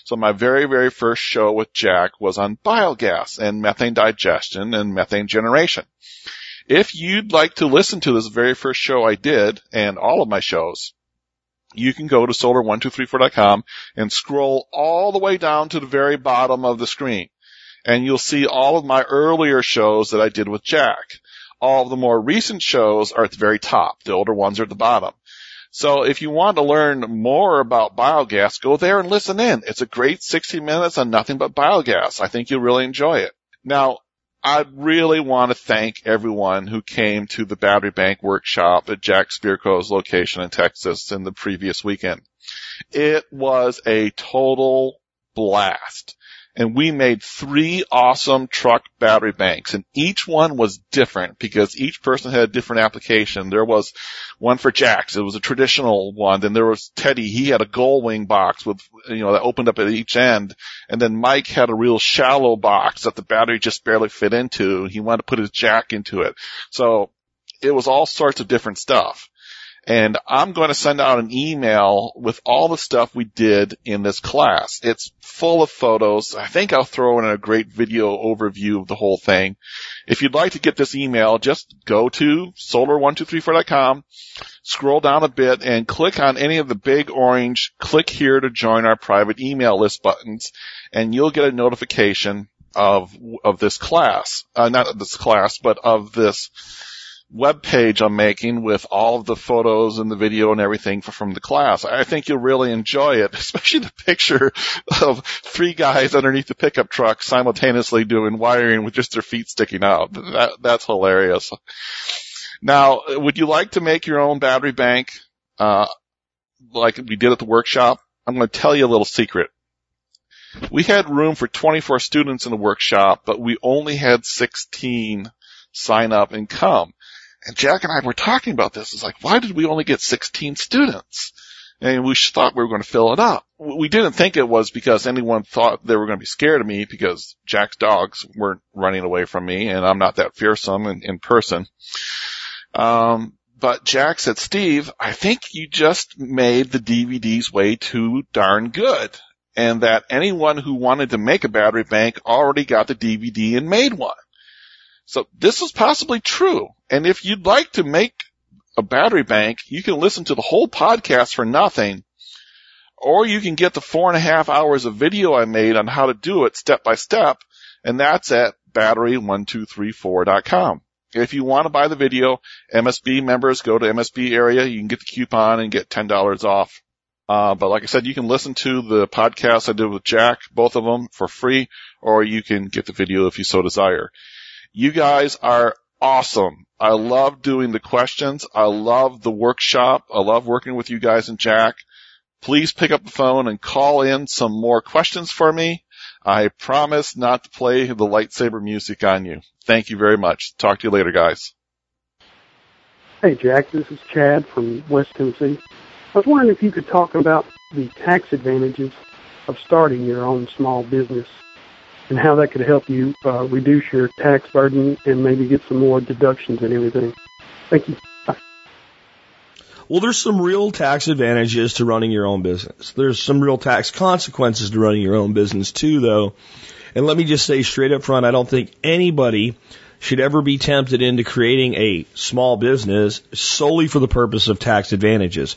So my very, very first show with Jack was on biogas and methane digestion and methane generation. If you'd like to listen to this very first show I did and all of my shows, you can go to solar1234.com and scroll all the way down to the very bottom of the screen and you'll see all of my earlier shows that I did with Jack. All of the more recent shows are at the very top. The older ones are at the bottom. So if you want to learn more about biogas, go there and listen in. It's a great 60 minutes on nothing but biogas. I think you'll really enjoy it. Now, I really want to thank everyone who came to the battery bank workshop at Jack Spirko's location in Texas in the previous weekend. It was a total blast and we made three awesome truck battery banks and each one was different because each person had a different application. There was one for Jax. It was a traditional one. Then there was Teddy. He had a gull wing box with, you know, that opened up at each end. And then Mike had a real shallow box that the battery just barely fit into. He wanted to put his jack into it. So it was all sorts of different stuff. And I'm going to send out an email with all the stuff we did in this class. It's full of photos. I think I'll throw in a great video overview of the whole thing. If you'd like to get this email, just go to solar1234.com, scroll down a bit and click on any of the big orange click here to join our private email list buttons and you'll get a notification of, of this class, uh, not this class, but of this web page I'm making with all of the photos and the video and everything from the class. I think you'll really enjoy it, especially the picture of three guys underneath the pickup truck simultaneously doing wiring with just their feet sticking out. That, that's hilarious. Now, would you like to make your own battery bank, uh, like we did at the workshop? I'm going to tell you a little secret. We had room for 24 students in the workshop, but we only had 16 sign up and come. And Jack and I were talking about this. It's like, why did we only get 16 students? And we thought we were going to fill it up. We didn't think it was because anyone thought they were going to be scared of me because Jack's dogs weren't running away from me and I'm not that fearsome in, in person. Um, but Jack said, Steve, I think you just made the DVDs way too darn good. And that anyone who wanted to make a battery bank already got the DVD and made one. So this is possibly true. And if you'd like to make a battery bank, you can listen to the whole podcast for nothing. Or you can get the four and a half hours of video I made on how to do it step by step. And that's at battery1234.com. If you want to buy the video, MSB members go to MSB area. You can get the coupon and get $10 off. Uh, but like I said, you can listen to the podcast I did with Jack, both of them for free, or you can get the video if you so desire. You guys are awesome. I love doing the questions. I love the workshop. I love working with you guys and Jack. Please pick up the phone and call in some more questions for me. I promise not to play the lightsaber music on you. Thank you very much. Talk to you later, guys. Hey, Jack. This is Chad from West Tennessee. I was wondering if you could talk about the tax advantages of starting your own small business and how that could help you uh, reduce your tax burden and maybe get some more deductions and everything. Thank you. Well, there's some real tax advantages to running your own business. There's some real tax consequences to running your own business too, though. And let me just say straight up front, I don't think anybody should ever be tempted into creating a small business solely for the purpose of tax advantages.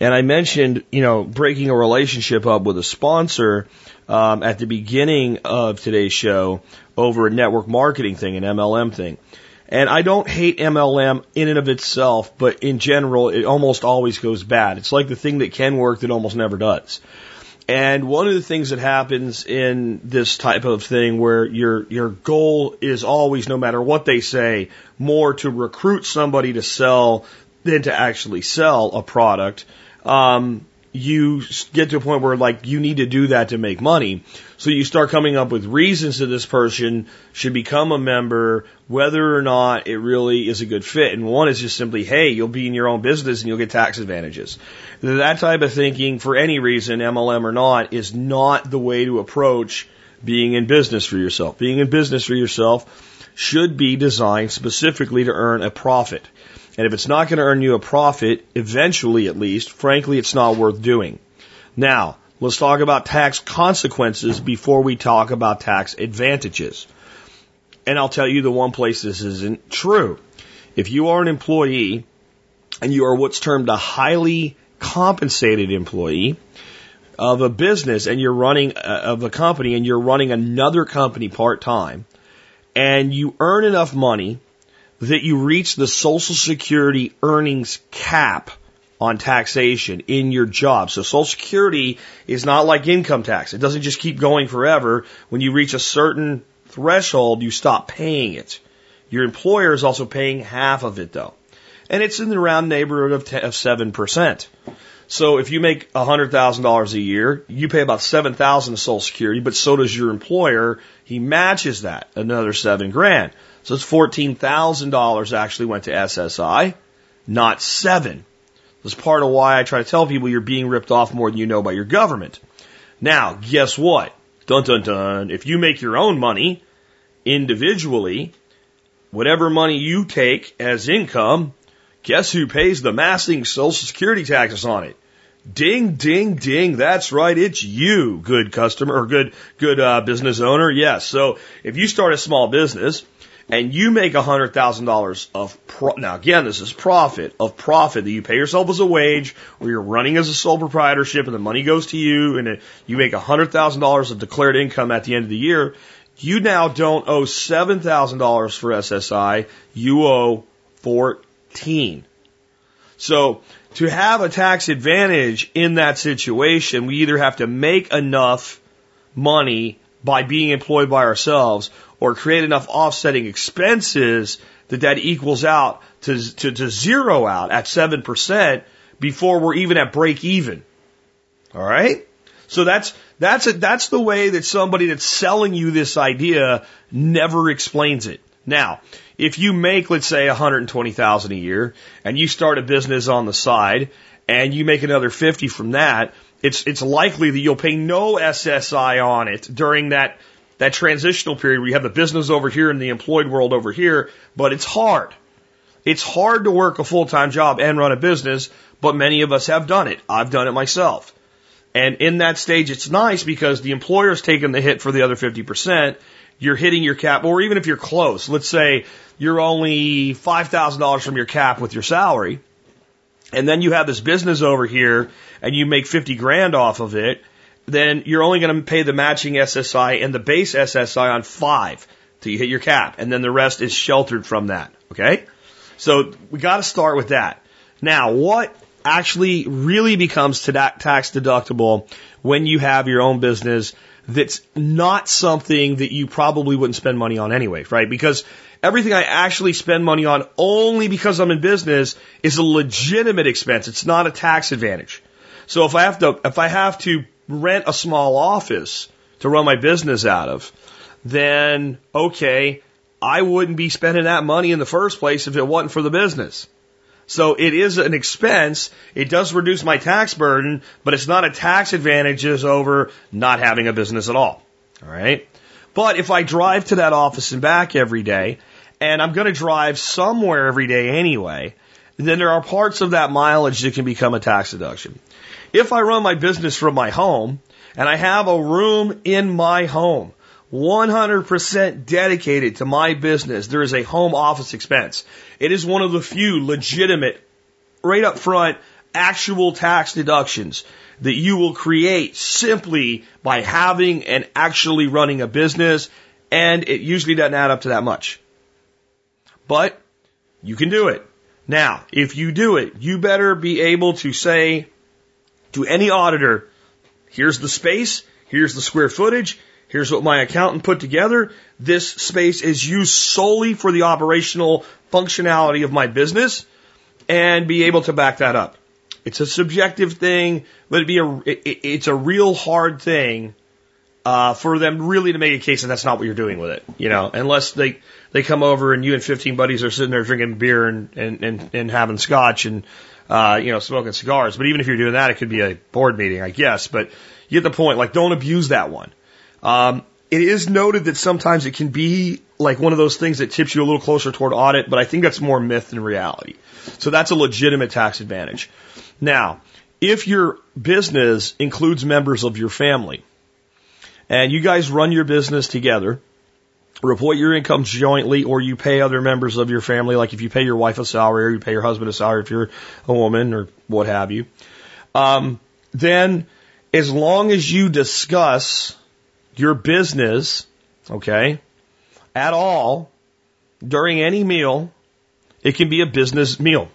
And I mentioned, you know, breaking a relationship up with a sponsor um, at the beginning of today's show over a network marketing thing, an MLM thing. And I don't hate MLM in and of itself, but in general, it almost always goes bad. It's like the thing that can work that almost never does. And one of the things that happens in this type of thing where your, your goal is always, no matter what they say, more to recruit somebody to sell than to actually sell a product, um, you get to a point where like you need to do that to make money. So you start coming up with reasons that this person should become a member, whether or not it really is a good fit. And one is just simply, hey, you'll be in your own business and you'll get tax advantages. That type of thinking, for any reason, MLM or not, is not the way to approach being in business for yourself. Being in business for yourself should be designed specifically to earn a profit. And if it's not going to earn you a profit, eventually at least, frankly, it's not worth doing. Now, let's talk about tax consequences before we talk about tax advantages. And I'll tell you the one place this isn't true. If you are an employee and you are what's termed a highly compensated employee of a business and you're running uh, of a company and you're running another company part time and you earn enough money that you reach the Social Security earnings cap on taxation in your job. So Social Security is not like income tax. It doesn't just keep going forever. When you reach a certain threshold, you stop paying it. Your employer is also paying half of it though. And it's in the round neighborhood of, of 7%. So if you make $100,000 a year, you pay about 7,000 to Social Security, but so does your employer. He matches that, another seven grand. So it's $14,000 actually went to SSI, not seven. That's part of why I try to tell people you're being ripped off more than you know by your government. Now, guess what? Dun dun dun. If you make your own money individually, whatever money you take as income, guess who pays the massing social security taxes on it? Ding, ding, ding. That's right. It's you, good customer or good, good, uh, business owner. Yes. So if you start a small business, and you make a hundred thousand dollars of pro- now again this is profit of profit that you pay yourself as a wage or you're running as a sole proprietorship and the money goes to you and you make a hundred thousand dollars of declared income at the end of the year you now don't owe seven thousand dollars for SSI you owe 14. So to have a tax advantage in that situation, we either have to make enough money by being employed by ourselves or create enough offsetting expenses that that equals out to, to, to zero out at 7% before we're even at break even. All right? So that's, that's it. That's the way that somebody that's selling you this idea never explains it. Now, if you make, let's say, 120,000 a year and you start a business on the side and you make another 50 from that, it's, it's likely that you'll pay no SSI on it during that, that transitional period where you have the business over here and the employed world over here, but it's hard. It's hard to work a full-time job and run a business, but many of us have done it. I've done it myself. And in that stage, it's nice because the employer's taking the hit for the other 50%. You're hitting your cap, or even if you're close, let's say you're only $5,000 from your cap with your salary, and then you have this business over here and you make 50 grand off of it, then you're only going to pay the matching SSI and the base SSI on five till you hit your cap. And then the rest is sheltered from that. Okay. So we got to start with that. Now, what actually really becomes tax deductible when you have your own business that's not something that you probably wouldn't spend money on anyway, right? Because everything I actually spend money on only because I'm in business is a legitimate expense. It's not a tax advantage. So if I have to, if I have to rent a small office to run my business out of, then okay, I wouldn't be spending that money in the first place if it wasn't for the business. So it is an expense. It does reduce my tax burden, but it's not a tax advantage over not having a business at all. All right. But if I drive to that office and back every day, and I'm going to drive somewhere every day anyway, then there are parts of that mileage that can become a tax deduction. If I run my business from my home and I have a room in my home 100% dedicated to my business. There is a home office expense. It is one of the few legitimate, right up front, actual tax deductions that you will create simply by having and actually running a business. And it usually doesn't add up to that much. But you can do it. Now, if you do it, you better be able to say to any auditor, here's the space, here's the square footage, Here's what my accountant put together. This space is used solely for the operational functionality of my business and be able to back that up. It's a subjective thing, but it'd be a, it, it's a real hard thing, uh, for them really to make a case that that's not what you're doing with it, you know, unless they, they come over and you and 15 buddies are sitting there drinking beer and, and, and, and having scotch and, uh, you know, smoking cigars. But even if you're doing that, it could be a board meeting, I guess. But you get the point. Like, don't abuse that one. Um, it is noted that sometimes it can be like one of those things that tips you a little closer toward audit, but I think that's more myth than reality. So that's a legitimate tax advantage. Now, if your business includes members of your family and you guys run your business together, report your income jointly or you pay other members of your family, like if you pay your wife a salary or you pay your husband a salary if you're a woman or what have you, um, then as long as you discuss your business, okay, at all during any meal, it can be a business meal.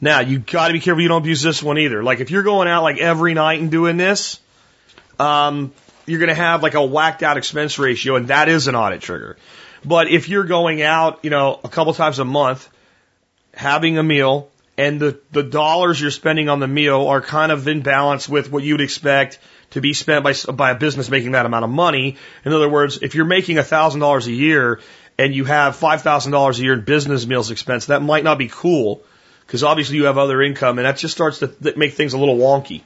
Now, you got to be careful you don't abuse this one either. Like if you're going out like every night and doing this, um, you're going to have like a whacked out expense ratio, and that is an audit trigger. But if you're going out, you know, a couple times a month, having a meal, and the, the dollars you're spending on the meal are kind of in balance with what you'd expect to be spent by, by a business making that amount of money. In other words, if you're making $1,000 a year and you have $5,000 a year in business meals expense, that might not be cool because obviously you have other income and that just starts to th- make things a little wonky.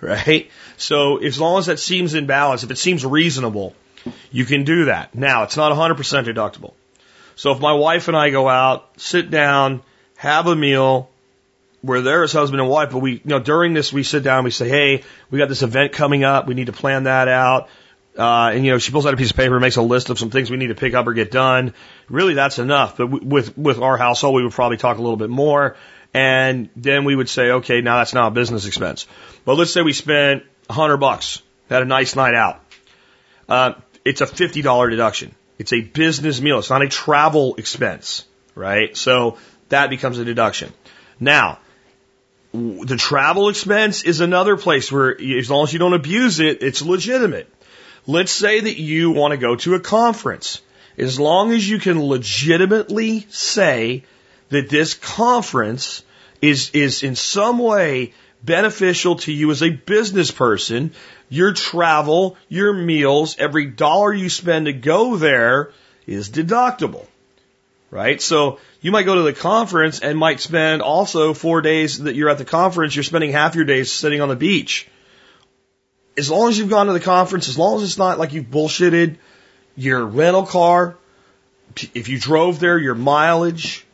Right? So as long as that seems in balance, if it seems reasonable, you can do that. Now, it's not 100% deductible. So if my wife and I go out, sit down, have a meal, we're there as husband and wife, but we, you know, during this, we sit down, we say, hey, we got this event coming up, we need to plan that out. Uh, and you know, she pulls out a piece of paper, makes a list of some things we need to pick up or get done. Really, that's enough. But with with our household, we would probably talk a little bit more, and then we would say, okay, now that's not a business expense. But let's say we spent a hundred bucks, had a nice night out. Uh, it's a fifty dollar deduction. It's a business meal. It's not a travel expense, right? So that becomes a deduction. Now, the travel expense is another place where, as long as you don't abuse it, it's legitimate. Let's say that you want to go to a conference. As long as you can legitimately say that this conference is, is in some way beneficial to you as a business person, your travel, your meals, every dollar you spend to go there is deductible. Right? So you might go to the conference and might spend also four days that you're at the conference, you're spending half your days sitting on the beach. As long as you've gone to the conference, as long as it's not like you've bullshitted your rental car, if you drove there, your mileage,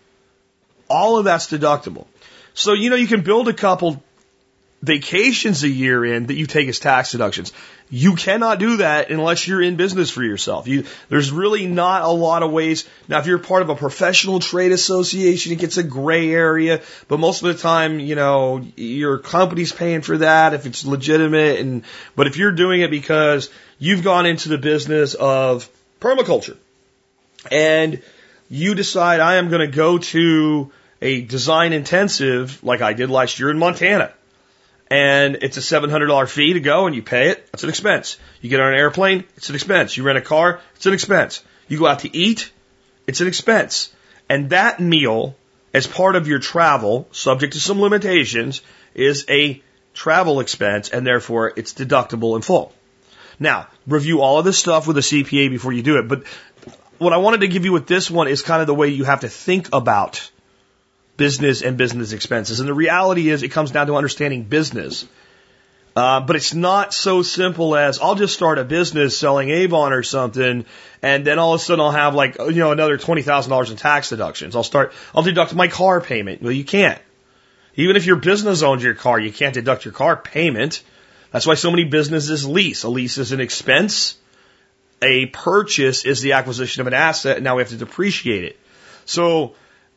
all of that's deductible. So, you know, you can build a couple vacations a year in that you take as tax deductions. You cannot do that unless you're in business for yourself. You, there's really not a lot of ways. Now, if you're part of a professional trade association, it gets a gray area, but most of the time, you know, your company's paying for that if it's legitimate. And, but if you're doing it because you've gone into the business of permaculture and you decide I am going to go to a design intensive like I did last year in Montana and it's a $700 fee to go and you pay it. That's an expense. You get on an airplane, it's an expense. You rent a car, it's an expense. You go out to eat, it's an expense. And that meal, as part of your travel, subject to some limitations, is a travel expense and therefore it's deductible in full. Now, review all of this stuff with a CPA before you do it. But what I wanted to give you with this one is kind of the way you have to think about business and business expenses. And the reality is it comes down to understanding business. Uh, but it's not so simple as I'll just start a business selling Avon or something, and then all of a sudden I'll have like you know another twenty thousand dollars in tax deductions. I'll start I'll deduct my car payment. Well, you can't. Even if your business owns your car, you can't deduct your car payment. That's why so many businesses lease. A lease is an expense. A purchase is the acquisition of an asset, and now we have to depreciate it. So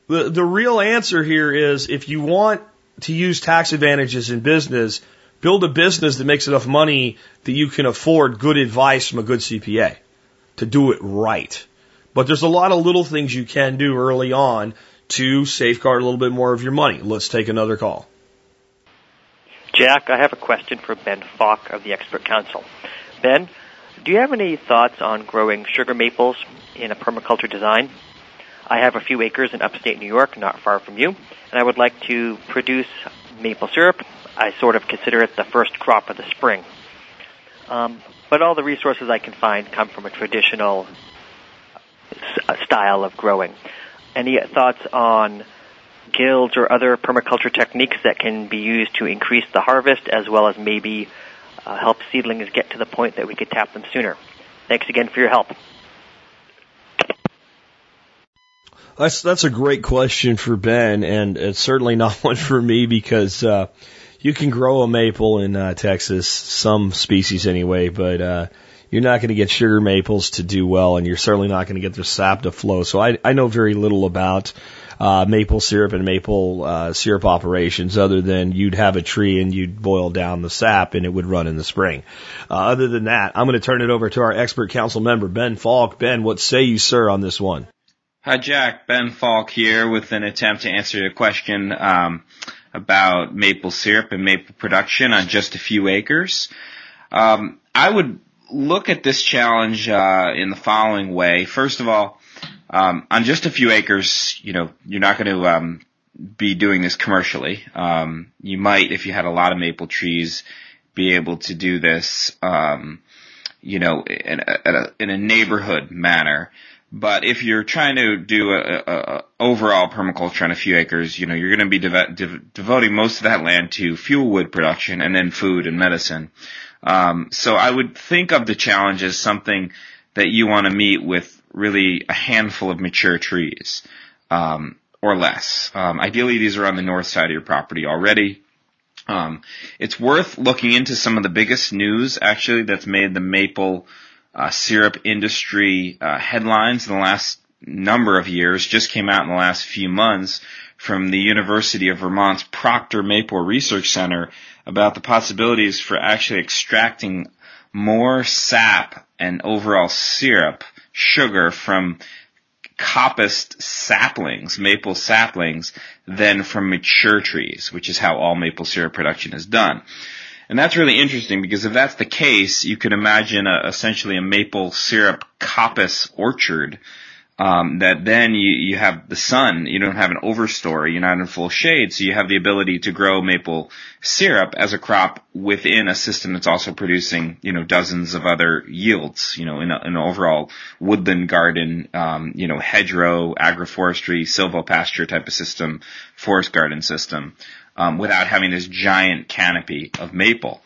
the, the real answer here is if you want to use tax advantages in business, build a business that makes enough money that you can afford good advice from a good CPA to do it right. But there's a lot of little things you can do early on to safeguard a little bit more of your money. Let's take another call. Jack, I have a question for Ben Falk of the Expert Council. Ben, do you have any thoughts on growing sugar maples in a permaculture design? I have a few acres in upstate New York, not far from you, and I would like to produce maple syrup. I sort of consider it the first crop of the spring. Um, but all the resources I can find come from a traditional s- style of growing. Any thoughts on guilds or other permaculture techniques that can be used to increase the harvest as well as maybe uh, help seedlings get to the point that we could tap them sooner? Thanks again for your help. That's that's a great question for Ben, and it's certainly not one for me because uh, you can grow a maple in uh, Texas, some species anyway, but uh, you're not going to get sugar maples to do well, and you're certainly not going to get their sap to flow. So I, I know very little about uh, maple syrup and maple uh, syrup operations, other than you'd have a tree and you'd boil down the sap and it would run in the spring. Uh, other than that, I'm going to turn it over to our expert council member Ben Falk. Ben, what say you, sir, on this one? Hi, Jack. Ben Falk here with an attempt to answer your question um, about maple syrup and maple production on just a few acres. Um, I would look at this challenge uh, in the following way. First of all, um, on just a few acres, you know, you're not going to um, be doing this commercially. Um, you might, if you had a lot of maple trees, be able to do this, um, you know, in a, in a neighborhood manner. But if you're trying to do a, a, overall permaculture on a few acres, you know, you're going to be dev- dev- devoting most of that land to fuel wood production and then food and medicine. Um, so I would think of the challenge as something that you want to meet with really a handful of mature trees, um, or less. Um, ideally, these are on the north side of your property already. Um, it's worth looking into some of the biggest news actually that's made the maple uh, syrup industry uh, headlines in the last number of years just came out in the last few months from the University of Vermont's Proctor Maple Research Center about the possibilities for actually extracting more sap and overall syrup, sugar from coppiced saplings, maple saplings, than from mature trees, which is how all maple syrup production is done. And that's really interesting because if that's the case, you could imagine a, essentially a maple syrup coppice orchard um, that then you, you have the sun, you don't have an overstory, you're not in full shade, so you have the ability to grow maple syrup as a crop within a system that's also producing, you know, dozens of other yields, you know, in, a, in an overall woodland garden, um, you know, hedgerow, agroforestry, silvopasture type of system, forest garden system, um, without having this giant canopy of maple,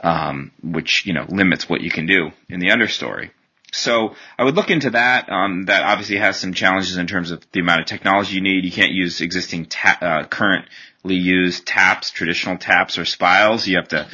um, which, you know, limits what you can do in the understory. So I would look into that. Um, that obviously has some challenges in terms of the amount of technology you need. You can't use existing ta- uh, currently used taps, traditional taps or spiles. You have to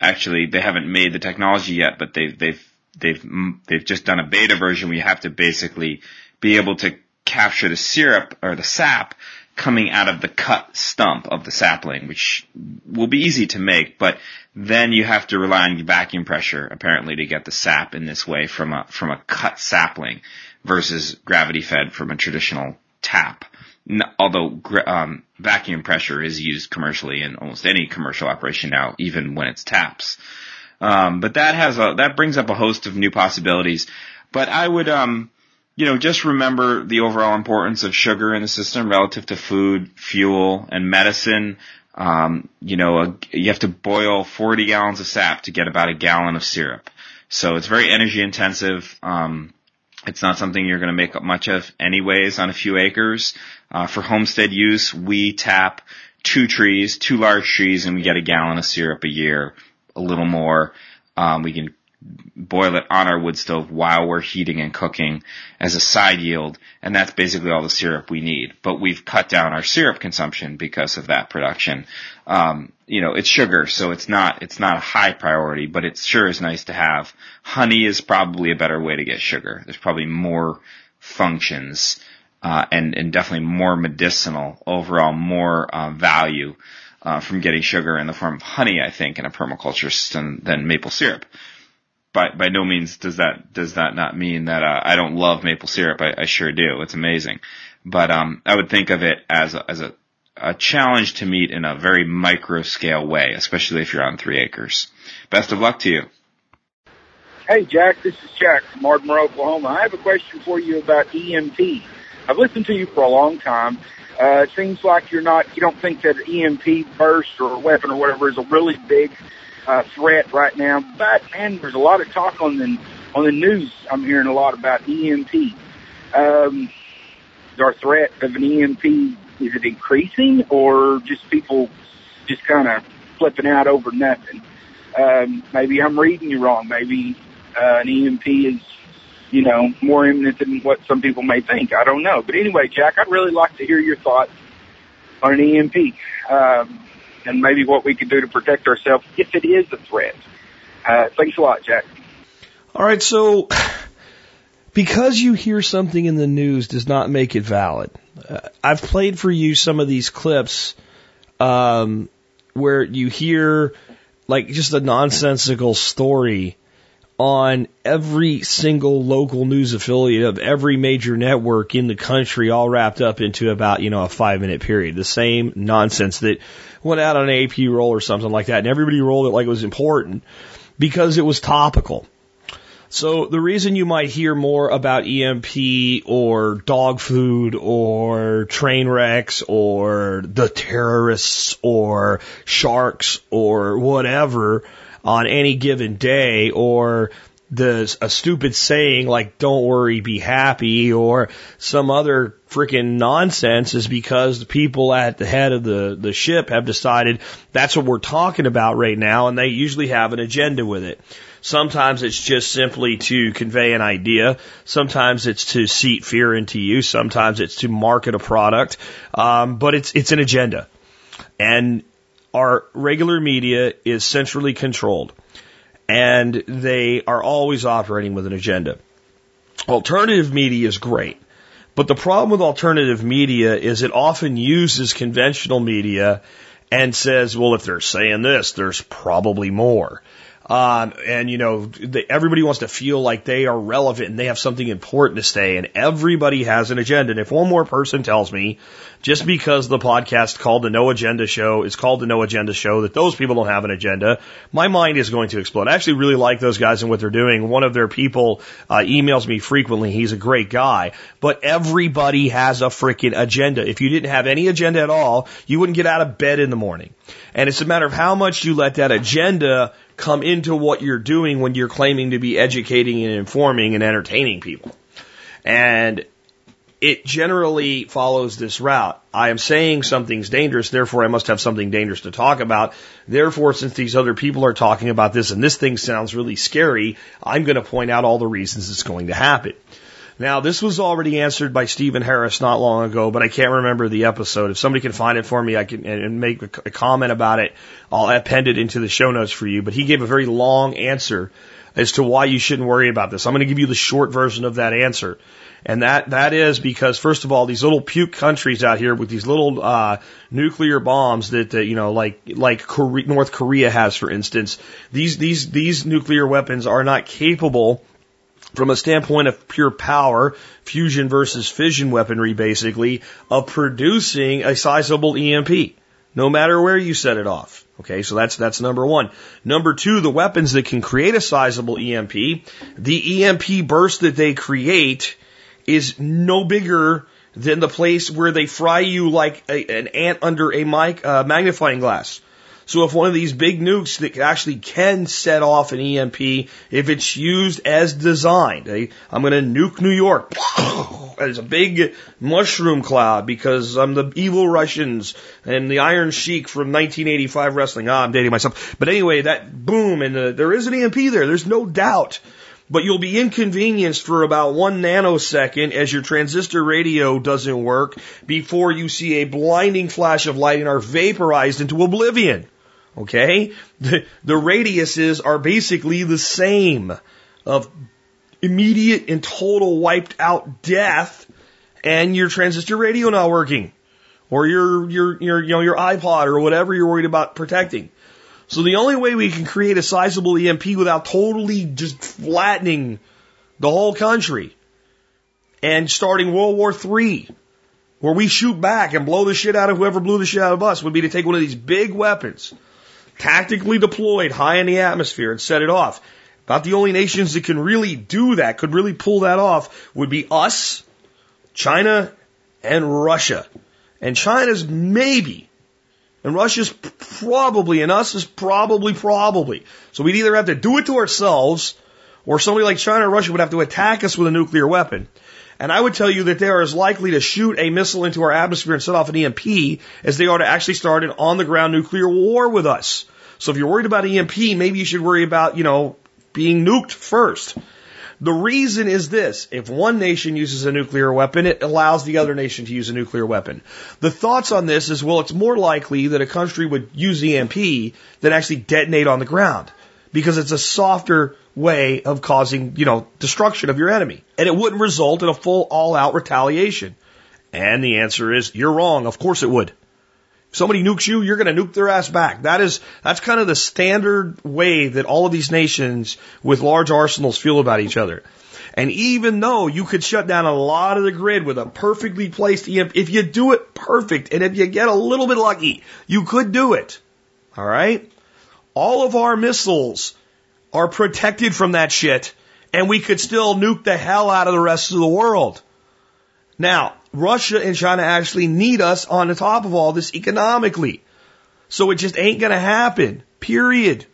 actually they haven't made the technology yet, but they've they've they've they've just done a beta version you have to basically be able to capture the syrup or the sap coming out of the cut stump of the sapling, which will be easy to make, but then you have to rely on vacuum pressure apparently to get the sap in this way from a from a cut sapling versus gravity fed from a traditional tap. Although um, vacuum pressure is used commercially in almost any commercial operation now, even when it's taps. Um, but that has a that brings up a host of new possibilities. But I would um, you know, just remember the overall importance of sugar in the system relative to food, fuel, and medicine. Um, you know, a, you have to boil 40 gallons of sap to get about a gallon of syrup. So it's very energy intensive. Um, it's not something you're going to make up much of anyways on a few acres. Uh, for homestead use, we tap two trees, two large trees, and we get a gallon of syrup a year, a little more. Um, we can boil it on our wood stove while we're heating and cooking as a side yield, and that's basically all the syrup we need. But we've cut down our syrup consumption because of that production. Um, you know, it's sugar, so it's not it's not a high priority, but it sure is nice to have. Honey is probably a better way to get sugar. There's probably more functions. Uh, and, and definitely more medicinal overall, more uh, value uh, from getting sugar in the form of honey, I think, in a permaculture system than maple syrup by by no means does that does that not mean that uh, I don't love maple syrup. I, I sure do. It's amazing, but um, I would think of it as a, as a a challenge to meet in a very micro scale way, especially if you're on three acres. Best of luck to you. Hey Jack, this is Jack from Ardmore, Oklahoma. I have a question for you about EMP. I've listened to you for a long time. Uh, it seems like you're not, you don't think that EMP burst or weapon or whatever is a really big uh, threat right now. But man, there's a lot of talk on the on the news. I'm hearing a lot about EMP. Um, our threat of an EMP is it increasing or just people just kind of flipping out over nothing? Um, maybe I'm reading you wrong. Maybe uh, an EMP is you know more imminent than what some people may think. I don't know. But anyway, Jack, I'd really like to hear your thoughts on an EMP. Um, and maybe what we can do to protect ourselves if it is a threat. Uh, thanks a lot, Jack. All right, so because you hear something in the news does not make it valid. Uh, I've played for you some of these clips um, where you hear like just a nonsensical story on every single local news affiliate of every major network in the country all wrapped up into about, you know, a five minute period. The same nonsense that went out on an AP roll or something like that. And everybody rolled it like it was important because it was topical. So the reason you might hear more about EMP or dog food or train wrecks or the terrorists or sharks or whatever on any given day or the a stupid saying like "Don't worry, be happy" or some other freaking nonsense is because the people at the head of the the ship have decided that's what we're talking about right now, and they usually have an agenda with it. Sometimes it's just simply to convey an idea. Sometimes it's to seat fear into you. Sometimes it's to market a product. Um, but it's it's an agenda, and our regular media is centrally controlled and they are always operating with an agenda. Alternative media is great, but the problem with alternative media is it often uses conventional media and says, well, if they're saying this, there's probably more. Um, and you know, they, everybody wants to feel like they are relevant and they have something important to say and everybody has an agenda. And if one more person tells me just because the podcast called the No Agenda Show is called the No Agenda Show that those people don't have an agenda, my mind is going to explode. I actually really like those guys and what they're doing. One of their people uh, emails me frequently. He's a great guy, but everybody has a freaking agenda. If you didn't have any agenda at all, you wouldn't get out of bed in the morning. And it's a matter of how much you let that agenda come into what you're doing when you're claiming to be educating and informing and entertaining people. And it generally follows this route. I am saying something's dangerous, therefore I must have something dangerous to talk about. Therefore, since these other people are talking about this and this thing sounds really scary, I'm going to point out all the reasons it's going to happen. Now, this was already answered by Steven Harris not long ago, but I can't remember the episode. If somebody can find it for me, I can and make a comment about it. I'll append it into the show notes for you. But he gave a very long answer as to why you shouldn't worry about this. I'm going to give you the short version of that answer. And that, that is because, first of all, these little puke countries out here with these little, uh, nuclear bombs that, uh, you know, like, like Korea, North Korea has, for instance, these, these, these nuclear weapons are not capable from a standpoint of pure power, fusion versus fission weaponry, basically, of producing a sizable EMP, no matter where you set it off. Okay, so that's that's number one. Number two, the weapons that can create a sizable EMP, the EMP burst that they create is no bigger than the place where they fry you like a, an ant under a mic, uh, magnifying glass. So if one of these big nukes that actually can set off an EMP, if it's used as designed, eh, I'm going to nuke New York. There's a big mushroom cloud because I'm the evil Russians and the Iron Sheik from 1985 wrestling. Ah, I'm dating myself. But anyway, that boom and the, there is an EMP there. There's no doubt. But you'll be inconvenienced for about one nanosecond as your transistor radio doesn't work before you see a blinding flash of light and are vaporized into oblivion. Okay? The, the radiuses are basically the same of immediate and total wiped out death and your transistor radio not working or your, your, your, you know, your iPod or whatever you're worried about protecting. So the only way we can create a sizable EMP without totally just flattening the whole country and starting World War III, where we shoot back and blow the shit out of whoever blew the shit out of us, would be to take one of these big weapons, tactically deployed high in the atmosphere and set it off. About the only nations that can really do that, could really pull that off, would be us, China, and Russia. And China's maybe and Russia's probably, and us is probably, probably. So we'd either have to do it to ourselves, or somebody like China or Russia would have to attack us with a nuclear weapon. And I would tell you that they are as likely to shoot a missile into our atmosphere and set off an EMP as they are to actually start an on the ground nuclear war with us. So if you're worried about EMP, maybe you should worry about, you know, being nuked first. The reason is this. If one nation uses a nuclear weapon, it allows the other nation to use a nuclear weapon. The thoughts on this is, well, it's more likely that a country would use EMP than actually detonate on the ground. Because it's a softer way of causing, you know, destruction of your enemy. And it wouldn't result in a full all out retaliation. And the answer is, you're wrong. Of course it would If somebody nukes you, you're going to nuke their ass back. That is, that's kind of the standard way that all of these nations with large arsenals feel about each other. And even though you could shut down a lot of the grid with a perfectly placed EMP, if you do it perfect and if you get a little bit lucky, you could do it. All right? All of our missiles are protected from that shit and we could still nuke the hell out of the rest of the world. Now, Russia and China actually need us on the top of all this economically. So it just ain't gonna happen. Period.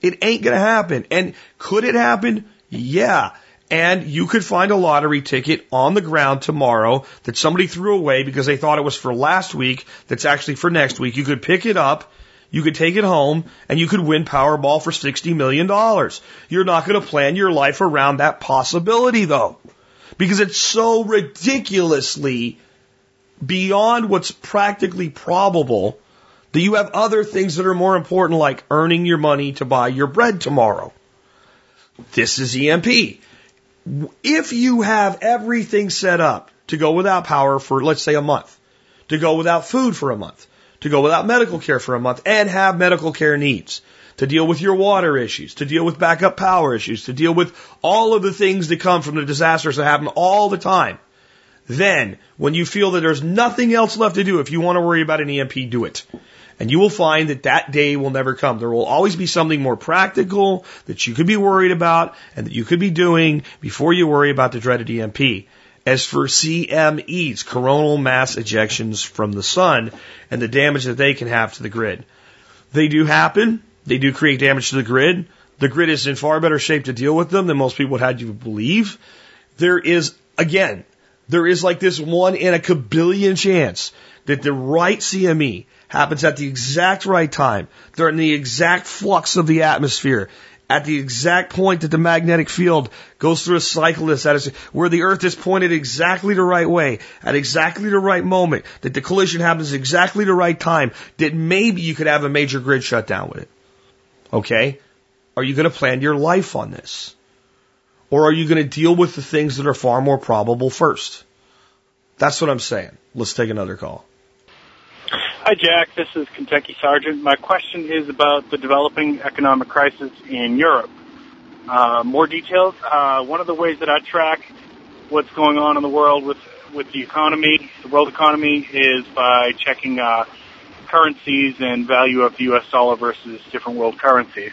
It ain't gonna happen. And could it happen? Yeah. And you could find a lottery ticket on the ground tomorrow that somebody threw away because they thought it was for last week that's actually for next week. You could pick it up, you could take it home, and you could win Powerball for $60 million. You're not going to plan your life around that possibility though because it's so ridiculously beyond what's practically probable that you have other things that are more important like earning your money to buy your bread tomorrow. This is EMP. If you have everything set up to go without power for, let's say, a month, to go without food for a month, to go without medical care for a month, and have medical care needs, to deal with your water issues, to deal with backup power issues, to deal with all of the things that come from the disasters that happen all the time. Then, when you feel that there's nothing else left to do, if you want to worry about an EMP, do it. And you will find that that day will never come. There will always be something more practical that you could be worried about and that you could be doing before you worry about the dreaded EMP. As for CMEs, coronal mass ejections from the sun, and the damage that they can have to the grid. They do happen. They do create damage to the grid. The grid is in far better shape to deal with them than most people would have you believe. There is, again, there is like this one in a kabillion chance that the right CME happens at the exact right time. They're in the exact flux of the atmosphere at the exact point that the magnetic field goes through a cycle that's at where the earth is pointed exactly the right way, at exactly the right moment, that the collision happens exactly the right time, that maybe you could have a major grid shutdown with it. Okay? Are you going to plan your life on this? Or are you going to deal with the things that are far more probable first? That's what I'm saying. Let's take another call. Hi, Jack. This is Kentucky Sergeant. My question is about the developing economic crisis in Europe. Uh, more details. Uh, one of the ways that I track what's going on in the world with with the economy, the world economy, is by checking uh, currencies and value of the U.S. dollar versus different world currencies.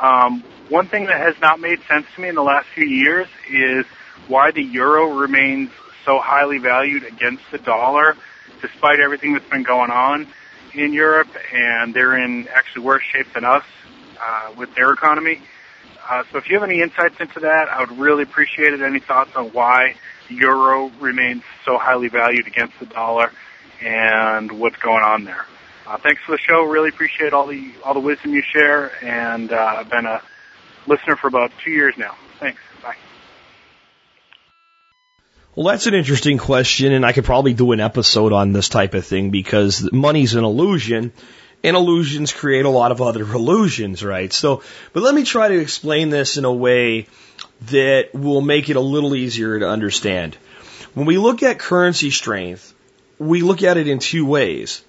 Um, one thing that has not made sense to me in the last few years is why the euro remains so highly valued against the dollar despite everything that's been going on in Europe, and they're in actually worse shape than us uh, with their economy. Uh, so if you have any insights into that, I would really appreciate it. Any thoughts on why the euro remains so highly valued against the dollar and what's going on there? Uh, thanks for the show. Really appreciate all the all the wisdom you share, and uh, I've been a listener for about two years now. Thanks. Well, that's an interesting question, and I could probably do an episode on this type of thing because money's an illusion, and illusions create a lot of other illusions, right? So, but let me try to explain this in a way that will make it a little easier to understand. When we look at currency strength, we look at it in two ways.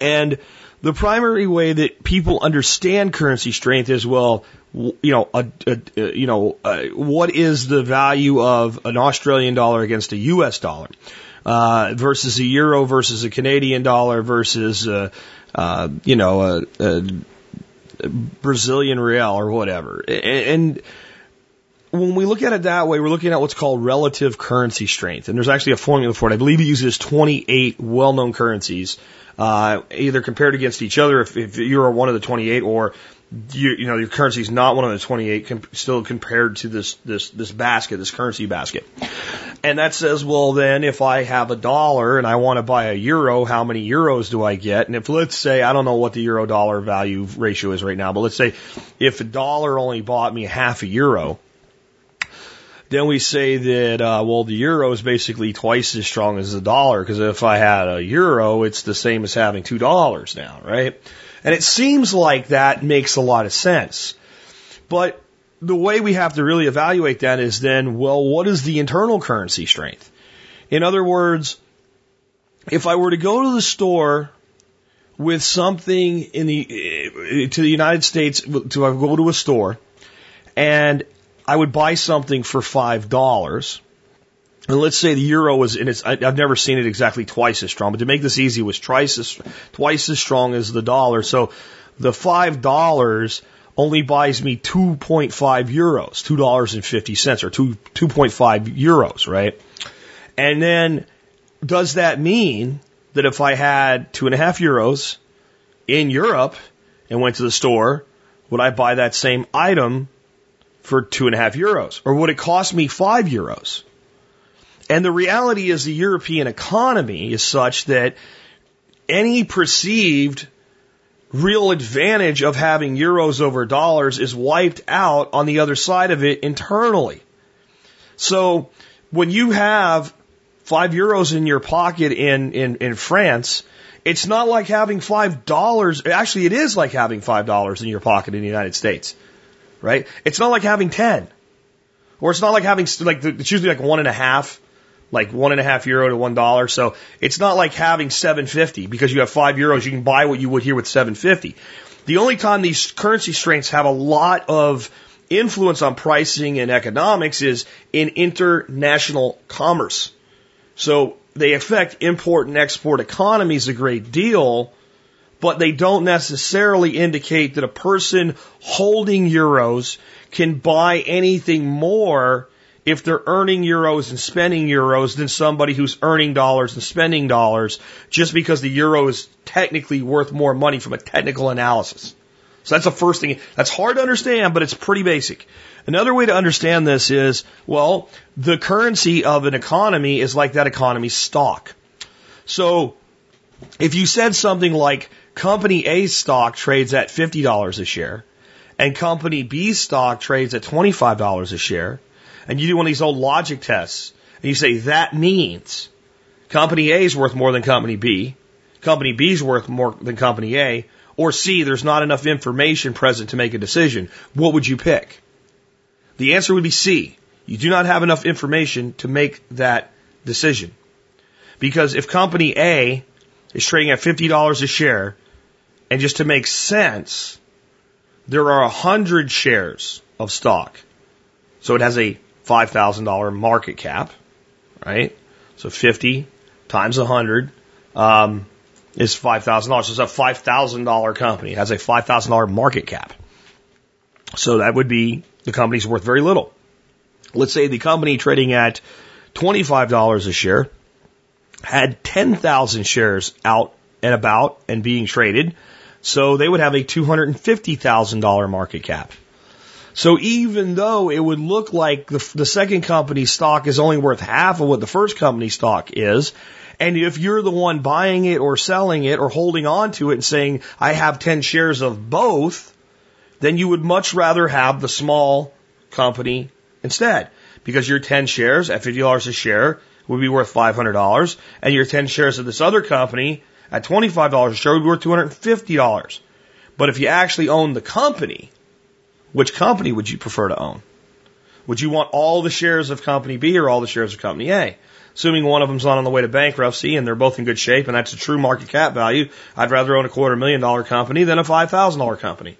And the primary way that people understand currency strength is well, you know, a, a, a you know, uh, what is the value of an Australian dollar against a U.S. dollar uh, versus a euro versus a Canadian dollar versus uh, uh, you know a, a Brazilian real or whatever, and, and when we look at it that way, we're looking at what's called relative currency strength. And there's actually a formula for it. I believe it uses 28 well-known currencies, uh, either compared against each other if, if you're one of the 28 or you, you know, your currency is not one of the 28 com- still compared to this, this, this basket, this currency basket. And that says, well, then if I have a dollar and I want to buy a euro, how many euros do I get? And if let's say, I don't know what the euro dollar value ratio is right now, but let's say if a dollar only bought me half a euro, then we say that, uh, well, the euro is basically twice as strong as the dollar because if I had a euro, it's the same as having two dollars now, right? And it seems like that makes a lot of sense. But the way we have to really evaluate that is then, well, what is the internal currency strength? In other words, if I were to go to the store with something in the, to the United States, to go to a store and I would buy something for five dollars. And let's say the euro was, and it's, I, I've never seen it exactly twice as strong, but to make this easy, was twice as, twice as strong as the dollar. So the five dollars only buys me 2.5 euros, $2.50 or 2, 2.5 euros, right? And then does that mean that if I had two and a half euros in Europe and went to the store, would I buy that same item for two and a half euros? Or would it cost me five euros? And the reality is the European economy is such that any perceived real advantage of having euros over dollars is wiped out on the other side of it internally. So when you have five euros in your pocket in, in, in France, it's not like having five dollars. Actually, it is like having five dollars in your pocket in the United States right? It's not like having 10. Or it's not like having, like, it's usually like one and a half, like one and a half euro to one dollar. So it's not like having 750 because you have five euros, you can buy what you would here with 750. The only time these currency strengths have a lot of influence on pricing and economics is in international commerce. So they affect import and export economies a great deal, but they don't necessarily indicate that a person holding euros can buy anything more if they're earning euros and spending euros than somebody who's earning dollars and spending dollars just because the euro is technically worth more money from a technical analysis. So that's the first thing. That's hard to understand, but it's pretty basic. Another way to understand this is, well, the currency of an economy is like that economy's stock. So if you said something like company A stock trades at $50 a share and company B stock trades at $25 a share, and you do one of these old logic tests, and you say that means company A is worth more than company B, company B is worth more than company A, or C, there's not enough information present to make a decision, what would you pick? The answer would be C. You do not have enough information to make that decision. Because if company A is trading at $50 a share, and just to make sense, there are a 100 shares of stock. So it has a $5,000 market cap, right? So 50 times 100 um, is $5,000. So it's a $5,000 company. It has a $5,000 market cap. So that would be the company's worth very little. Let's say the company trading at $25 a share had 10,000 shares out and about and being traded. So they would have a $250,000 market cap. So even though it would look like the, the second company's stock is only worth half of what the first company's stock is, and if you're the one buying it or selling it or holding on to it and saying, I have 10 shares of both, then you would much rather have the small company instead. Because your 10 shares at $50 a share would be worth $500, and your 10 shares of this other company at $25 a share would be worth $250. But if you actually own the company, which company would you prefer to own? Would you want all the shares of company B or all the shares of company A? Assuming one of them's not on the way to bankruptcy and they're both in good shape and that's a true market cap value, I'd rather own a quarter million dollar company than a $5,000 company.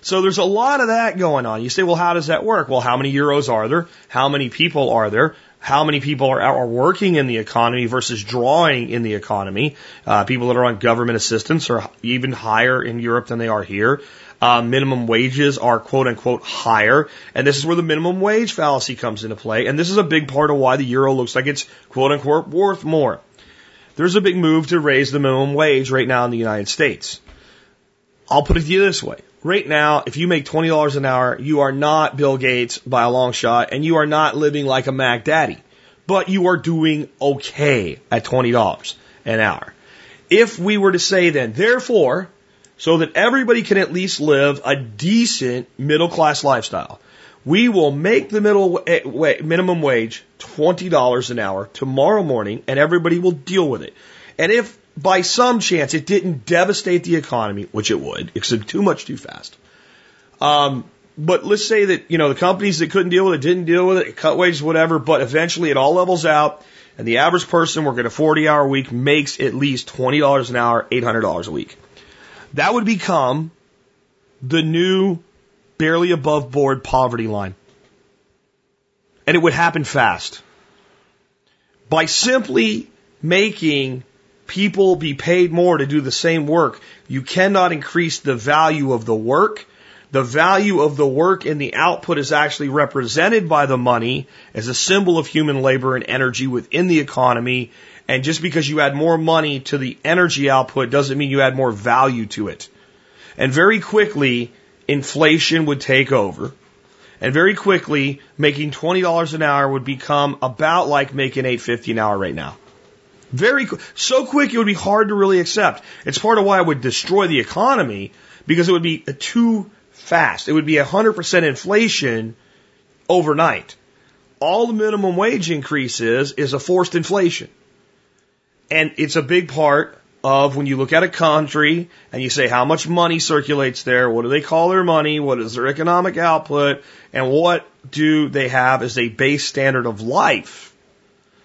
So there's a lot of that going on. You say, well, how does that work? Well, how many euros are there? How many people are there? How many people are, are working in the economy versus drawing in the economy? Uh, people that are on government assistance are even higher in Europe than they are here. Uh, minimum wages are quote unquote higher. And this is where the minimum wage fallacy comes into play. And this is a big part of why the euro looks like it's quote unquote worth more. There's a big move to raise the minimum wage right now in the United States. I'll put it to you this way. Right now, if you make $20 an hour, you are not Bill Gates by a long shot, and you are not living like a Mac Daddy. But you are doing okay at $20 an hour. If we were to say then, therefore, so that everybody can at least live a decent middle class lifestyle, we will make the middle minimum wage $20 an hour tomorrow morning and everybody will deal with it. And if by some chance it didn't devastate the economy, which it would, it's too much too fast. Um, but let's say that, you know, the companies that couldn't deal with it didn't deal with it, cut wages, whatever, but eventually it all levels out and the average person working a 40 hour week makes at least $20 an hour, $800 a week. That would become the new barely above board poverty line. And it would happen fast. By simply making people be paid more to do the same work. You cannot increase the value of the work. The value of the work and the output is actually represented by the money as a symbol of human labor and energy within the economy. And just because you add more money to the energy output doesn't mean you add more value to it. And very quickly, inflation would take over. And very quickly, making $20 an hour would become about like making 850 an hour right now. Very so quick it would be hard to really accept. It's part of why I would destroy the economy because it would be too fast. It would be 100% inflation overnight. All the minimum wage increase is a forced inflation. And it's a big part of when you look at a country and you say how much money circulates there, what do they call their money, what is their economic output, and what do they have as a base standard of life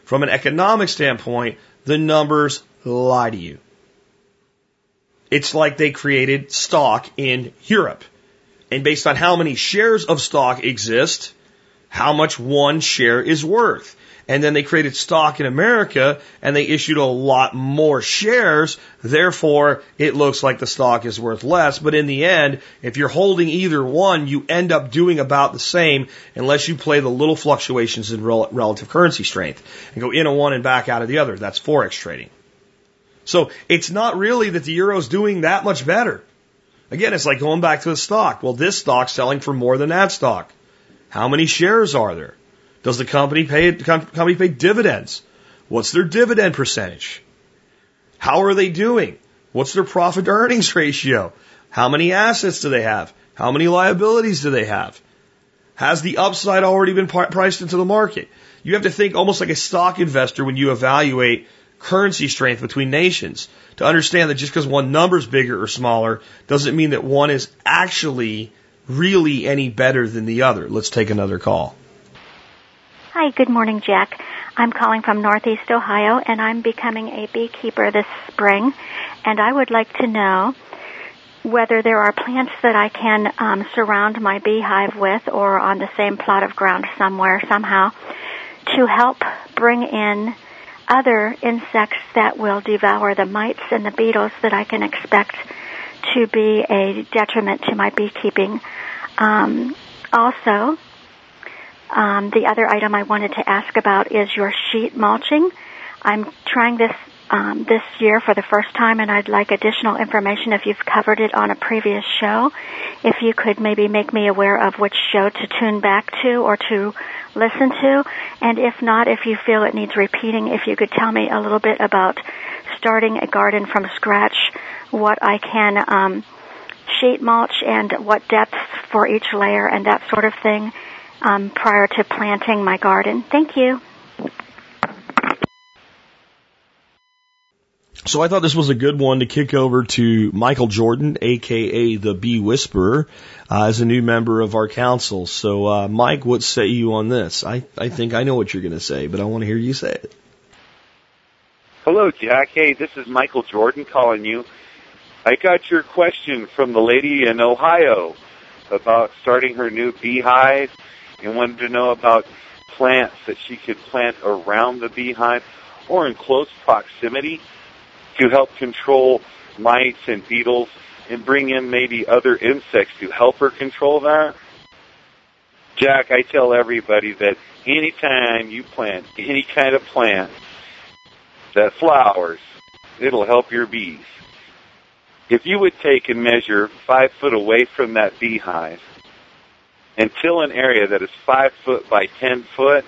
from an economic standpoint the numbers lie to you. It's like they created stock in Europe. And based on how many shares of stock exist, how much one share is worth. And then they created stock in America and they issued a lot more shares. Therefore, it looks like the stock is worth less. But in the end, if you're holding either one, you end up doing about the same unless you play the little fluctuations in rel- relative currency strength and go in on one and back out of the other. That's Forex trading. So it's not really that the euro's doing that much better. Again, it's like going back to the stock. Well, this stock's selling for more than that stock. How many shares are there? Does the company pay company pay dividends? What's their dividend percentage? How are they doing? What's their profit to earnings ratio? How many assets do they have? How many liabilities do they have? Has the upside already been priced into the market? You have to think almost like a stock investor when you evaluate currency strength between nations to understand that just because one number is bigger or smaller doesn't mean that one is actually really any better than the other. Let's take another call. Hi, good morning, Jack. I'm calling from Northeast Ohio and I'm becoming a beekeeper this spring and I would like to know whether there are plants that I can um, surround my beehive with or on the same plot of ground somewhere somehow to help bring in other insects that will devour the mites and the beetles that I can expect to be a detriment to my beekeeping. Um, also, um, the other item I wanted to ask about is your sheet mulching. I'm trying this um, this year for the first time, and I'd like additional information if you've covered it on a previous show. If you could maybe make me aware of which show to tune back to or to listen to, and if not, if you feel it needs repeating, if you could tell me a little bit about starting a garden from scratch, what I can um, sheet mulch, and what depths for each layer, and that sort of thing um, prior to planting my garden. Thank you. So I thought this was a good one to kick over to Michael Jordan, aka the Bee Whisperer, uh, as a new member of our council. So, uh, Mike, what say you on this? I, I think I know what you're going to say, but I want to hear you say it. Hello, Jack. Hey, this is Michael Jordan calling you. I got your question from the lady in Ohio about starting her new beehive and wanted to know about plants that she could plant around the beehive or in close proximity to help control mites and beetles and bring in maybe other insects to help her control that. Jack, I tell everybody that anytime you plant any kind of plant that flowers, it'll help your bees. If you would take and measure five foot away from that beehive and till an area that is five foot by ten foot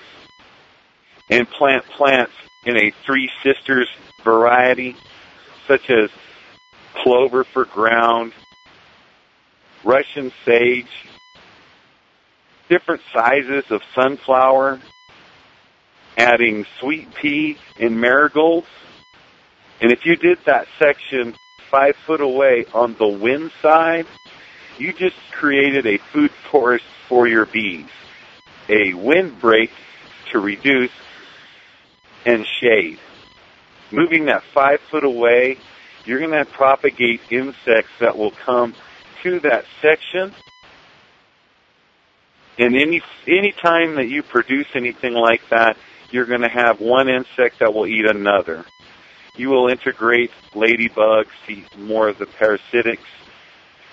and plant plants in a three sisters variety, such as clover for ground, Russian sage, different sizes of sunflower, adding sweet pea and marigolds. And if you did that section five foot away on the wind side, you just created a food forest for your bees. A windbreak to reduce and shade. Moving that five foot away, you're going to propagate insects that will come to that section. And any any time that you produce anything like that, you're going to have one insect that will eat another. You will integrate ladybugs, eat more of the parasitics,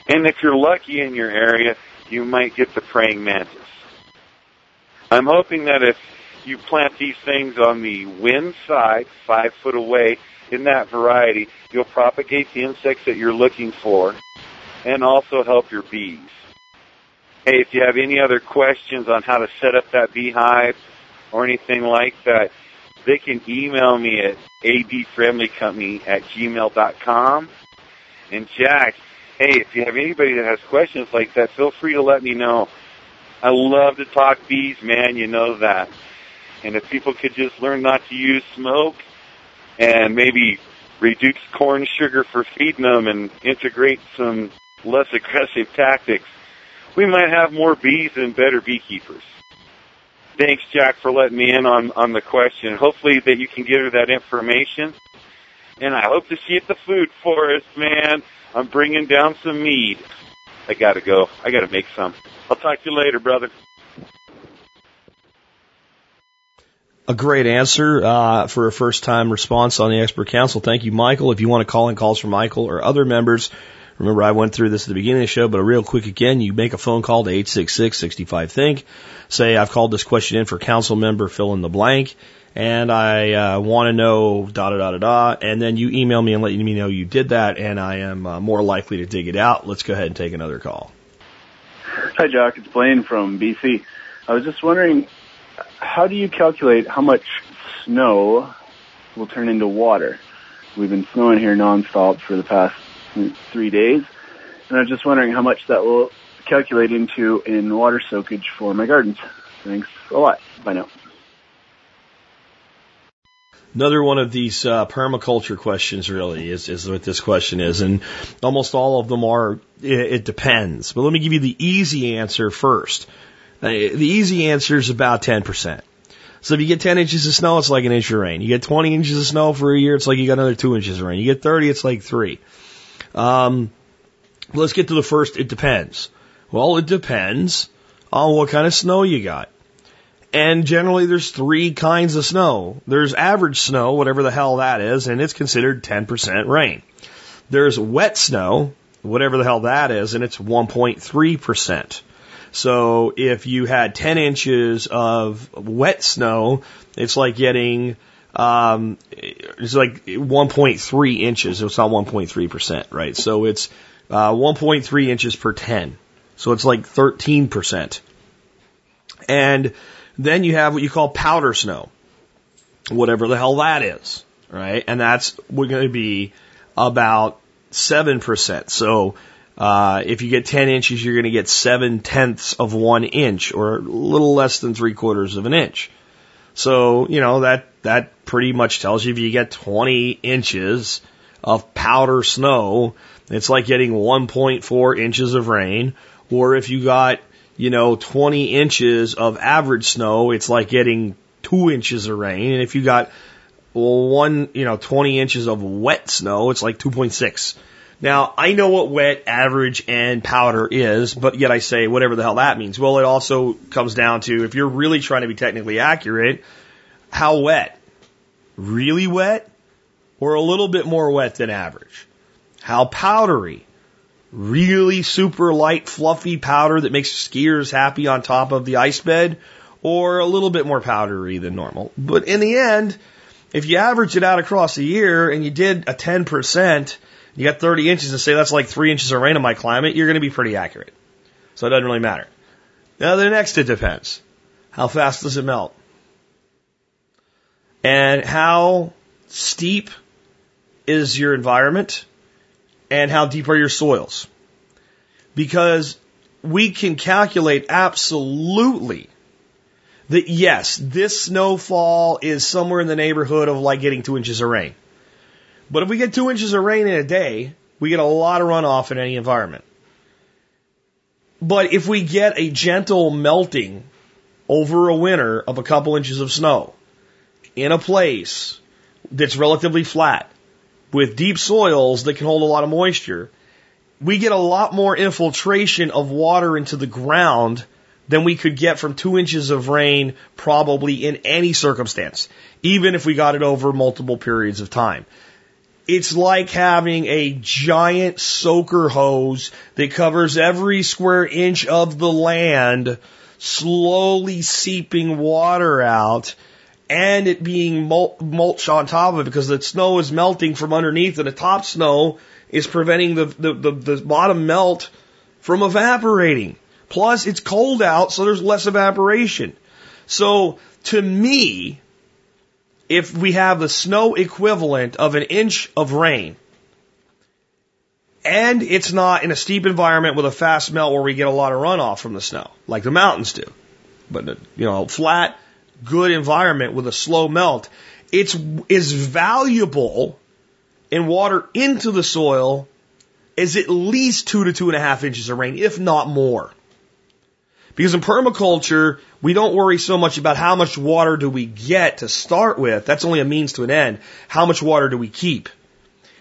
and if you're lucky in your area, you might get the praying mantis. I'm hoping that if you plant these things on the wind side, five foot away, in that variety, you'll propagate the insects that you're looking for and also help your bees. Hey, if you have any other questions on how to set up that beehive or anything like that, they can email me at abfriendlycompany at gmail.com. And Jack, hey, if you have anybody that has questions like that, feel free to let me know. I love to talk bees, man. You know that. And if people could just learn not to use smoke and maybe reduce corn sugar for feeding them and integrate some less aggressive tactics, we might have more bees and better beekeepers. Thanks, Jack, for letting me in on, on the question. Hopefully that you can get her that information. And I hope to see you at the food forest, man. I'm bringing down some mead. I gotta go. I gotta make some. I'll talk to you later, brother. A great answer uh, for a first time response on the expert council. Thank you, Michael. If you want to call in calls for Michael or other members, remember I went through this at the beginning of the show, but a real quick again, you make a phone call to 866-65-THINK. Say, I've called this question in for council member, fill in the blank, and I uh, want to know da da da da da, and then you email me and let me know you did that, and I am uh, more likely to dig it out. Let's go ahead and take another call. Hi, Jack. It's Blaine from BC. I was just wondering, how do you calculate how much snow will turn into water? We've been snowing here nonstop for the past three days, and I was just wondering how much that will calculate into in water soakage for my gardens. Thanks a lot. Bye now. Another one of these uh, permaculture questions really is, is what this question is, and almost all of them are, it, it depends. But let me give you the easy answer first. Uh, the easy answer is about 10%. So if you get 10 inches of snow, it's like an inch of rain. You get 20 inches of snow for a year, it's like you got another two inches of rain. You get 30, it's like three. Um, let's get to the first, it depends. Well, it depends on what kind of snow you got. And generally there's three kinds of snow. There's average snow, whatever the hell that is, and it's considered 10% rain. There's wet snow, whatever the hell that is, and it's 1.3%. So if you had 10 inches of wet snow, it's like getting, um, it's like 1.3 inches. It's not 1.3%, right? So it's, uh, 1.3 inches per 10. So it's like 13%. And then you have what you call powder snow, whatever the hell that is, right? And that's we're going to be about 7%. So uh, if you get 10 inches, you're going to get 7 tenths of one inch or a little less than three quarters of an inch. So, you know, that, that pretty much tells you if you get 20 inches of powder snow, it's like getting 1.4 inches of rain. Or if you got, you know, 20 inches of average snow, it's like getting two inches of rain. And if you got one, you know, 20 inches of wet snow, it's like 2.6. Now, I know what wet, average, and powder is, but yet I say whatever the hell that means. Well, it also comes down to if you're really trying to be technically accurate, how wet? Really wet? Or a little bit more wet than average? How powdery? Really super light, fluffy powder that makes skiers happy on top of the ice bed? Or a little bit more powdery than normal? But in the end, if you average it out across a year and you did a 10%, you got 30 inches and say that's like three inches of rain in my climate, you're going to be pretty accurate. So it doesn't really matter. Now the next it depends. How fast does it melt? And how steep is your environment? And how deep are your soils? Because we can calculate absolutely that yes, this snowfall is somewhere in the neighborhood of like getting two inches of rain. But if we get two inches of rain in a day, we get a lot of runoff in any environment. But if we get a gentle melting over a winter of a couple inches of snow in a place that's relatively flat with deep soils that can hold a lot of moisture, we get a lot more infiltration of water into the ground than we could get from two inches of rain probably in any circumstance, even if we got it over multiple periods of time. It's like having a giant soaker hose that covers every square inch of the land, slowly seeping water out and it being mulch on top of it because the snow is melting from underneath and the top snow is preventing the, the, the, the bottom melt from evaporating. Plus, it's cold out, so there's less evaporation. So, to me, if we have the snow equivalent of an inch of rain, and it's not in a steep environment with a fast melt where we get a lot of runoff from the snow, like the mountains do, but you know, flat, good environment with a slow melt, it's as valuable in water into the soil as at least two to two and a half inches of rain, if not more. Because in permaculture, we don't worry so much about how much water do we get to start with. That's only a means to an end. How much water do we keep?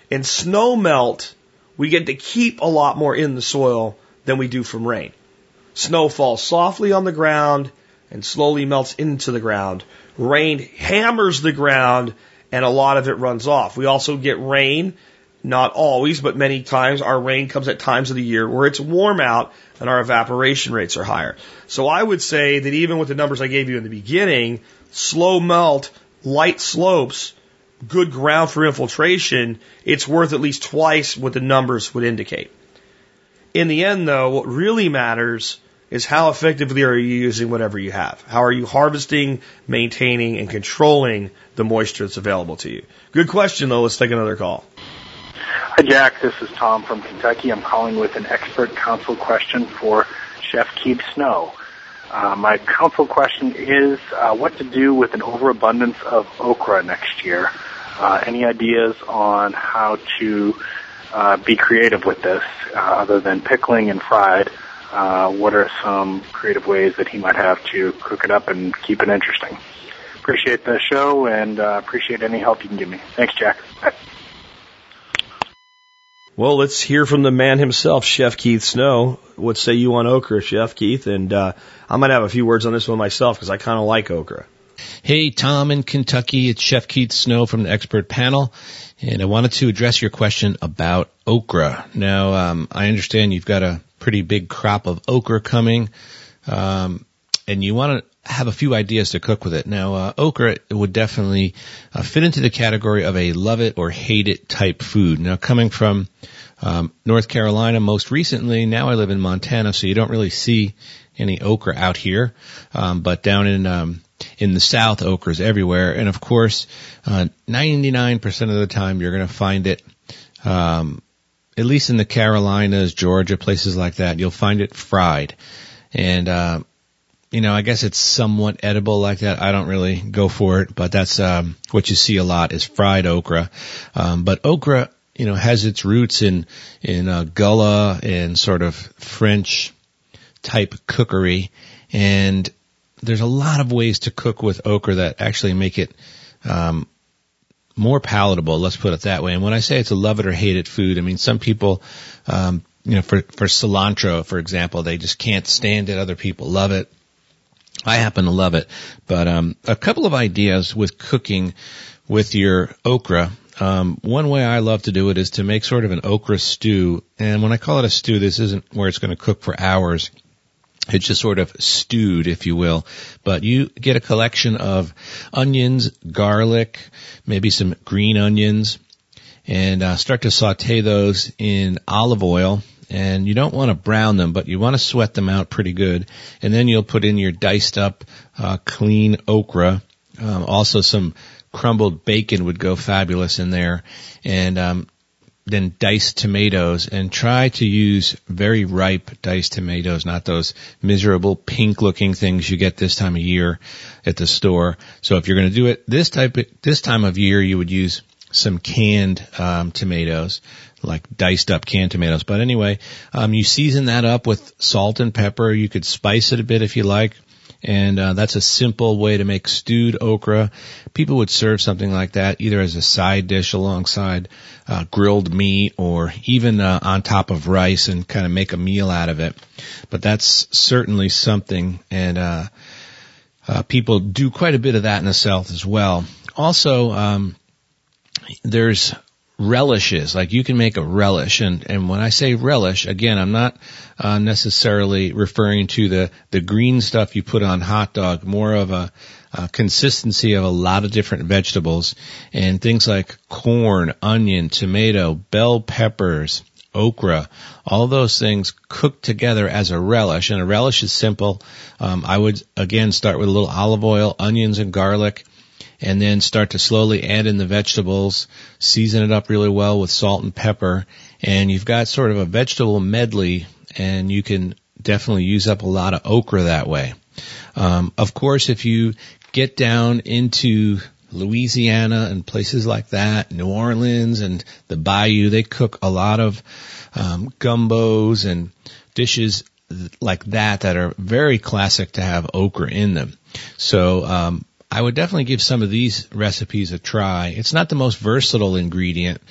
In snow melt, we get to keep a lot more in the soil than we do from rain. Snow falls softly on the ground and slowly melts into the ground. Rain hammers the ground and a lot of it runs off. We also get rain, not always, but many times our rain comes at times of the year where it's warm out and our evaporation rates are higher. So I would say that even with the numbers I gave you in the beginning, slow melt, light slopes, good ground for infiltration, it's worth at least twice what the numbers would indicate. In the end, though, what really matters is how effectively are you using whatever you have? How are you harvesting, maintaining, and controlling the moisture that's available to you? Good question, though. Let's take another call. Hi, Jack. This is Tom from Kentucky. I'm calling with an expert council question for Chef Keith Snow. Uh, my council question is uh, what to do with an overabundance of okra next year. Uh, any ideas on how to uh, be creative with this, uh, other than pickling and fried? Uh, what are some creative ways that he might have to cook it up and keep it interesting? Appreciate the show and uh, appreciate any help you can give me. Thanks, Jack. Bye. Well, let's hear from the man himself, Chef Keith Snow. What say you on okra, Chef Keith? And uh, I might have a few words on this one myself because I kind of like okra. Hey, Tom in Kentucky. It's Chef Keith Snow from the expert panel. And I wanted to address your question about okra. Now, um, I understand you've got a pretty big crop of okra coming, um, and you want to have a few ideas to cook with it. Now, uh, okra would definitely uh, fit into the category of a love it or hate it type food. Now, coming from um, North Carolina most recently, now I live in Montana, so you don't really see any okra out here. Um, but down in um, in the South, okra's everywhere, and of course, uh, 99% of the time you're going to find it. Um, at least in the Carolinas, Georgia, places like that, you'll find it fried. And, uh, you know, I guess it's somewhat edible like that. I don't really go for it, but that's, um, what you see a lot is fried okra. Um, but okra, you know, has its roots in, in, uh, gullah and sort of French type cookery. And there's a lot of ways to cook with okra that actually make it, um, more palatable. Let's put it that way. And when I say it's a love it or hate it food, I mean some people, um, you know, for for cilantro, for example, they just can't stand it. Other people love it. I happen to love it, but um, a couple of ideas with cooking with your okra. Um, one way I love to do it is to make sort of an okra stew. And when I call it a stew, this isn't where it's going to cook for hours. It's just sort of stewed, if you will. But you get a collection of onions, garlic, maybe some green onions, and uh, start to saute those in olive oil. And you don't want to brown them, but you want to sweat them out pretty good. And then you'll put in your diced up, uh, clean okra. Um, also some crumbled bacon would go fabulous in there. And um, then diced tomatoes and try to use very ripe diced tomatoes, not those miserable pink looking things you get this time of year at the store. So if you're going to do it this type, of, this time of year, you would use some canned, um, tomatoes, like diced up canned tomatoes. But anyway, um, you season that up with salt and pepper. You could spice it a bit if you like and uh, that's a simple way to make stewed okra. People would serve something like that either as a side dish alongside uh, grilled meat or even uh, on top of rice and kind of make a meal out of it. But that's certainly something, and uh, uh, people do quite a bit of that in the South as well. Also, um, there's relishes. Like you can make a relish, and and when I say relish, again, I'm not uh, necessarily referring to the the green stuff you put on hot dog. More of a, consistency of a lot of different vegetables and things like corn, onion, tomato, bell peppers, okra, all those things cooked together as a relish. And a relish is simple. Um, I would again start with a little olive oil, onions, and garlic and then start to slowly add in the vegetables, season it up really well with salt and pepper, and you've got sort of a vegetable medley, and you can definitely use up a lot of okra that way. Um, of course, if you get down into Louisiana and places like that, New Orleans and the Bayou, they cook a lot of um, gumbos and dishes like that that are very classic to have okra in them. So um, I would definitely give some of these recipes a try. It's not the most versatile ingredient,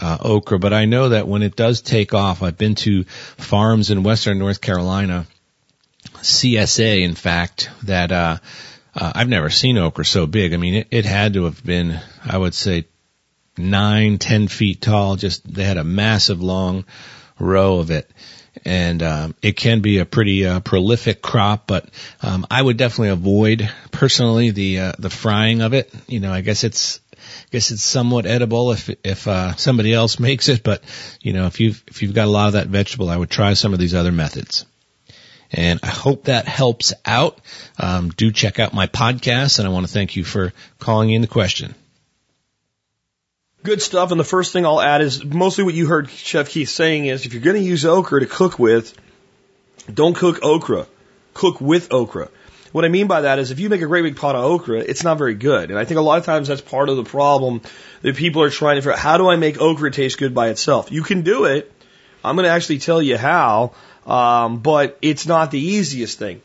uh, okra, but I know that when it does take off, I've been to farms in western North Carolina, CSA, in fact, that, uh, uh, I've never seen okra so big. I mean, it, it had to have been, I would say, nine, ten feet tall. Just they had a massive long row of it, and um, it can be a pretty uh, prolific crop. But um, I would definitely avoid personally the uh, the frying of it. You know, I guess it's I guess it's somewhat edible if if uh, somebody else makes it, but you know, if you've if you've got a lot of that vegetable, I would try some of these other methods. And I hope that helps out. Um, do check out my podcast, and I want to thank you for calling in the question. Good stuff. And the first thing I'll add is mostly what you heard Chef Keith saying is if you're going to use okra to cook with, don't cook okra. Cook with okra. What I mean by that is if you make a great big pot of okra, it's not very good. And I think a lot of times that's part of the problem that people are trying to figure out how do I make okra taste good by itself? You can do it. I'm going to actually tell you how. Um, but it's not the easiest thing.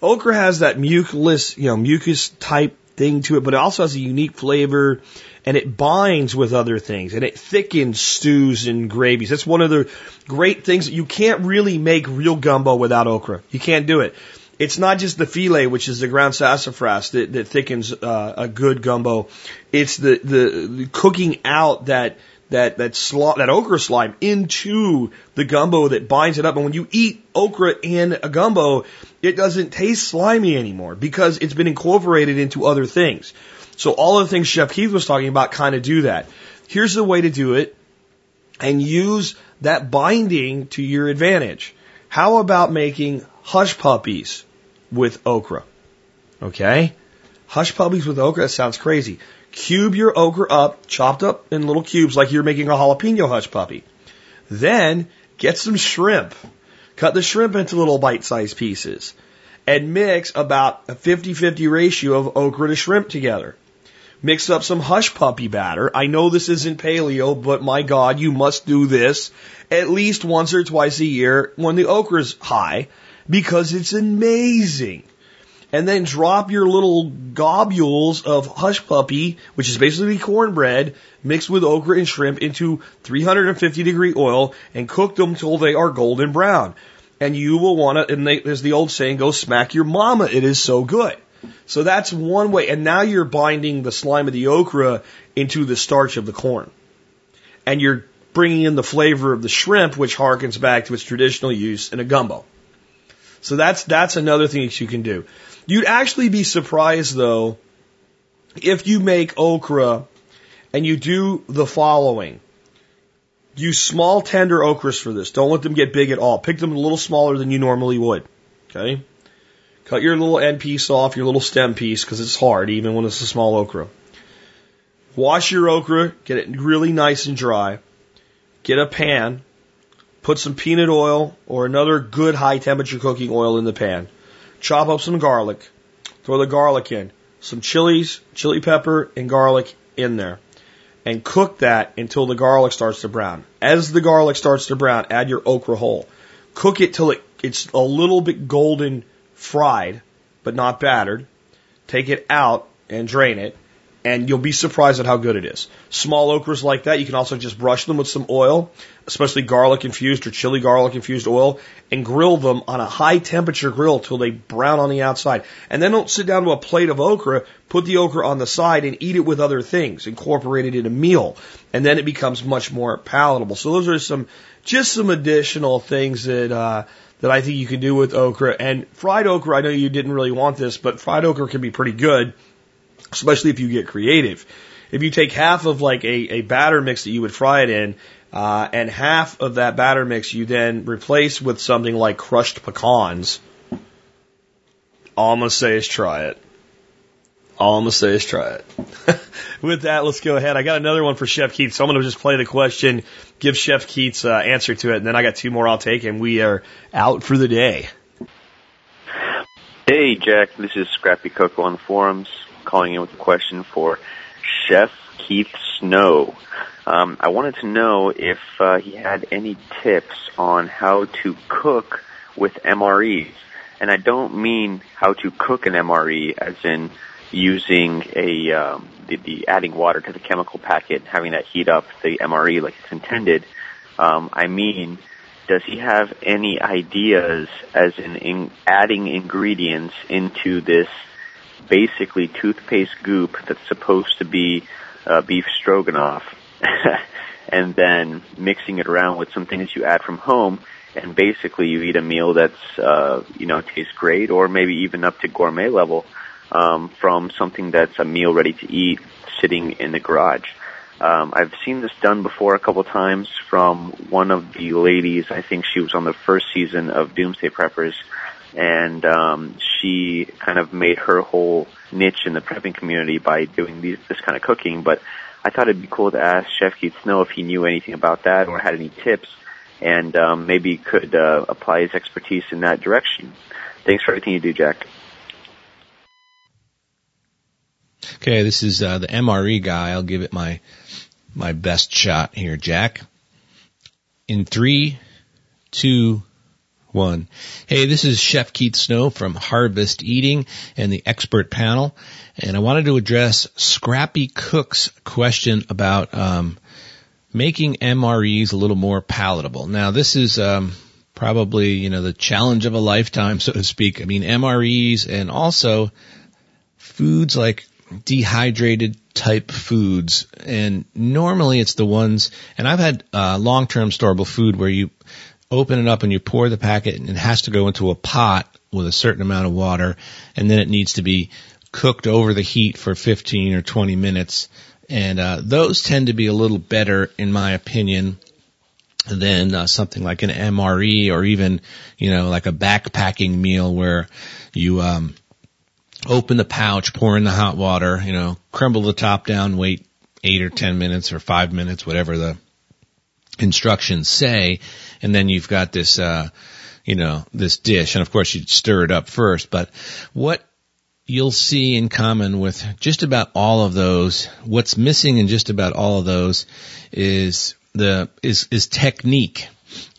Okra has that mucus, you know, mucus type thing to it, but it also has a unique flavor and it binds with other things and it thickens stews and gravies. That's one of the great things you can't really make real gumbo without okra. You can't do it. It's not just the filé, which is the ground sassafras that, that thickens uh, a good gumbo. It's the, the, the cooking out that that that that okra slime into the gumbo that binds it up. And when you eat okra in a gumbo, it doesn't taste slimy anymore because it's been incorporated into other things. So all of the things Chef Keith was talking about kind of do that. Here's the way to do it and use that binding to your advantage. How about making hush puppies with okra? Okay? Hush puppies with okra, sounds crazy. Cube your okra up, chopped up in little cubes like you're making a jalapeno hush puppy. Then get some shrimp. Cut the shrimp into little bite-sized pieces and mix about a 50-50 ratio of okra to shrimp together. Mix up some hush puppy batter. I know this isn't paleo, but my God, you must do this at least once or twice a year when the okra's high because it's amazing and then drop your little globules of hush puppy, which is basically cornbread mixed with okra and shrimp into 350 degree oil and cook them till they are golden brown. And you will want to, and they, as the old saying goes, smack your mama. It is so good. So that's one way. And now you're binding the slime of the okra into the starch of the corn. And you're bringing in the flavor of the shrimp, which harkens back to its traditional use in a gumbo. So that's, that's another thing that you can do. You'd actually be surprised though if you make okra and you do the following. Use small tender okras for this. Don't let them get big at all. Pick them a little smaller than you normally would. Okay? Cut your little end piece off, your little stem piece, because it's hard even when it's a small okra. Wash your okra, get it really nice and dry. Get a pan, put some peanut oil or another good high temperature cooking oil in the pan. Chop up some garlic. Throw the garlic in. Some chilies, chili pepper, and garlic in there. And cook that until the garlic starts to brown. As the garlic starts to brown, add your okra whole. Cook it till it, it's a little bit golden fried, but not battered. Take it out and drain it and you'll be surprised at how good it is. Small okras like that, you can also just brush them with some oil, especially garlic infused or chili garlic infused oil, and grill them on a high temperature grill till they brown on the outside. And then don't sit down to a plate of okra, put the okra on the side and eat it with other things, incorporate it in a meal, and then it becomes much more palatable. So those are some, just some additional things that, uh, that I think you can do with okra. And fried okra, I know you didn't really want this, but fried okra can be pretty good especially if you get creative. If you take half of like a, a batter mix that you would fry it in, uh, and half of that batter mix you then replace with something like crushed pecans, all I'm gonna say is try it. All I'm gonna say is try it. with that, let's go ahead. I got another one for Chef Keith, so I'm gonna just play the question, give Chef Keith's uh, answer to it, and then I got two more I'll take, and we are out for the day. Hey, Jack. This is Scrappy Coco on forums calling in with a question for Chef Keith Snow. Um, I wanted to know if uh, he had any tips on how to cook with MREs. And I don't mean how to cook an MRE as in using a um, the, the adding water to the chemical packet, having that heat up the MRE like it's intended. Um, I mean, does he have any ideas as in, in adding ingredients into this basically toothpaste goop that's supposed to be uh, beef stroganoff, and then mixing it around with some things you add from home, and basically you eat a meal that's uh, you know tastes great, or maybe even up to gourmet level um, from something that's a meal ready to eat sitting in the garage. Um, I've seen this done before a couple times from one of the ladies. I think she was on the first season of Doomsday Preppers, and um, she kind of made her whole niche in the prepping community by doing these, this kind of cooking. But I thought it'd be cool to ask Chef Keith Snow if he knew anything about that or had any tips, and um, maybe could uh, apply his expertise in that direction. Thanks for everything you do, Jack. Okay, this is uh, the MRE guy. I'll give it my my best shot here, Jack. In three, two, one. Hey, this is Chef Keith Snow from Harvest Eating and the expert panel, and I wanted to address Scrappy Cook's question about um, making MREs a little more palatable. Now, this is um, probably you know the challenge of a lifetime, so to speak. I mean, MREs and also foods like dehydrated type foods and normally it's the ones and I've had uh, long-term storable food where you open it up and you pour the packet and it has to go into a pot with a certain amount of water and then it needs to be cooked over the heat for 15 or 20 minutes. And uh, those tend to be a little better in my opinion than uh, something like an MRE or even you know like a backpacking meal where you um open the pouch, pour in the hot water, you know, crumble the top down, wait eight or ten minutes or five minutes, whatever the instructions say, and then you've got this, uh, you know, this dish, and of course you'd stir it up first. But what you'll see in common with just about all of those, what's missing in just about all of those is the is is technique.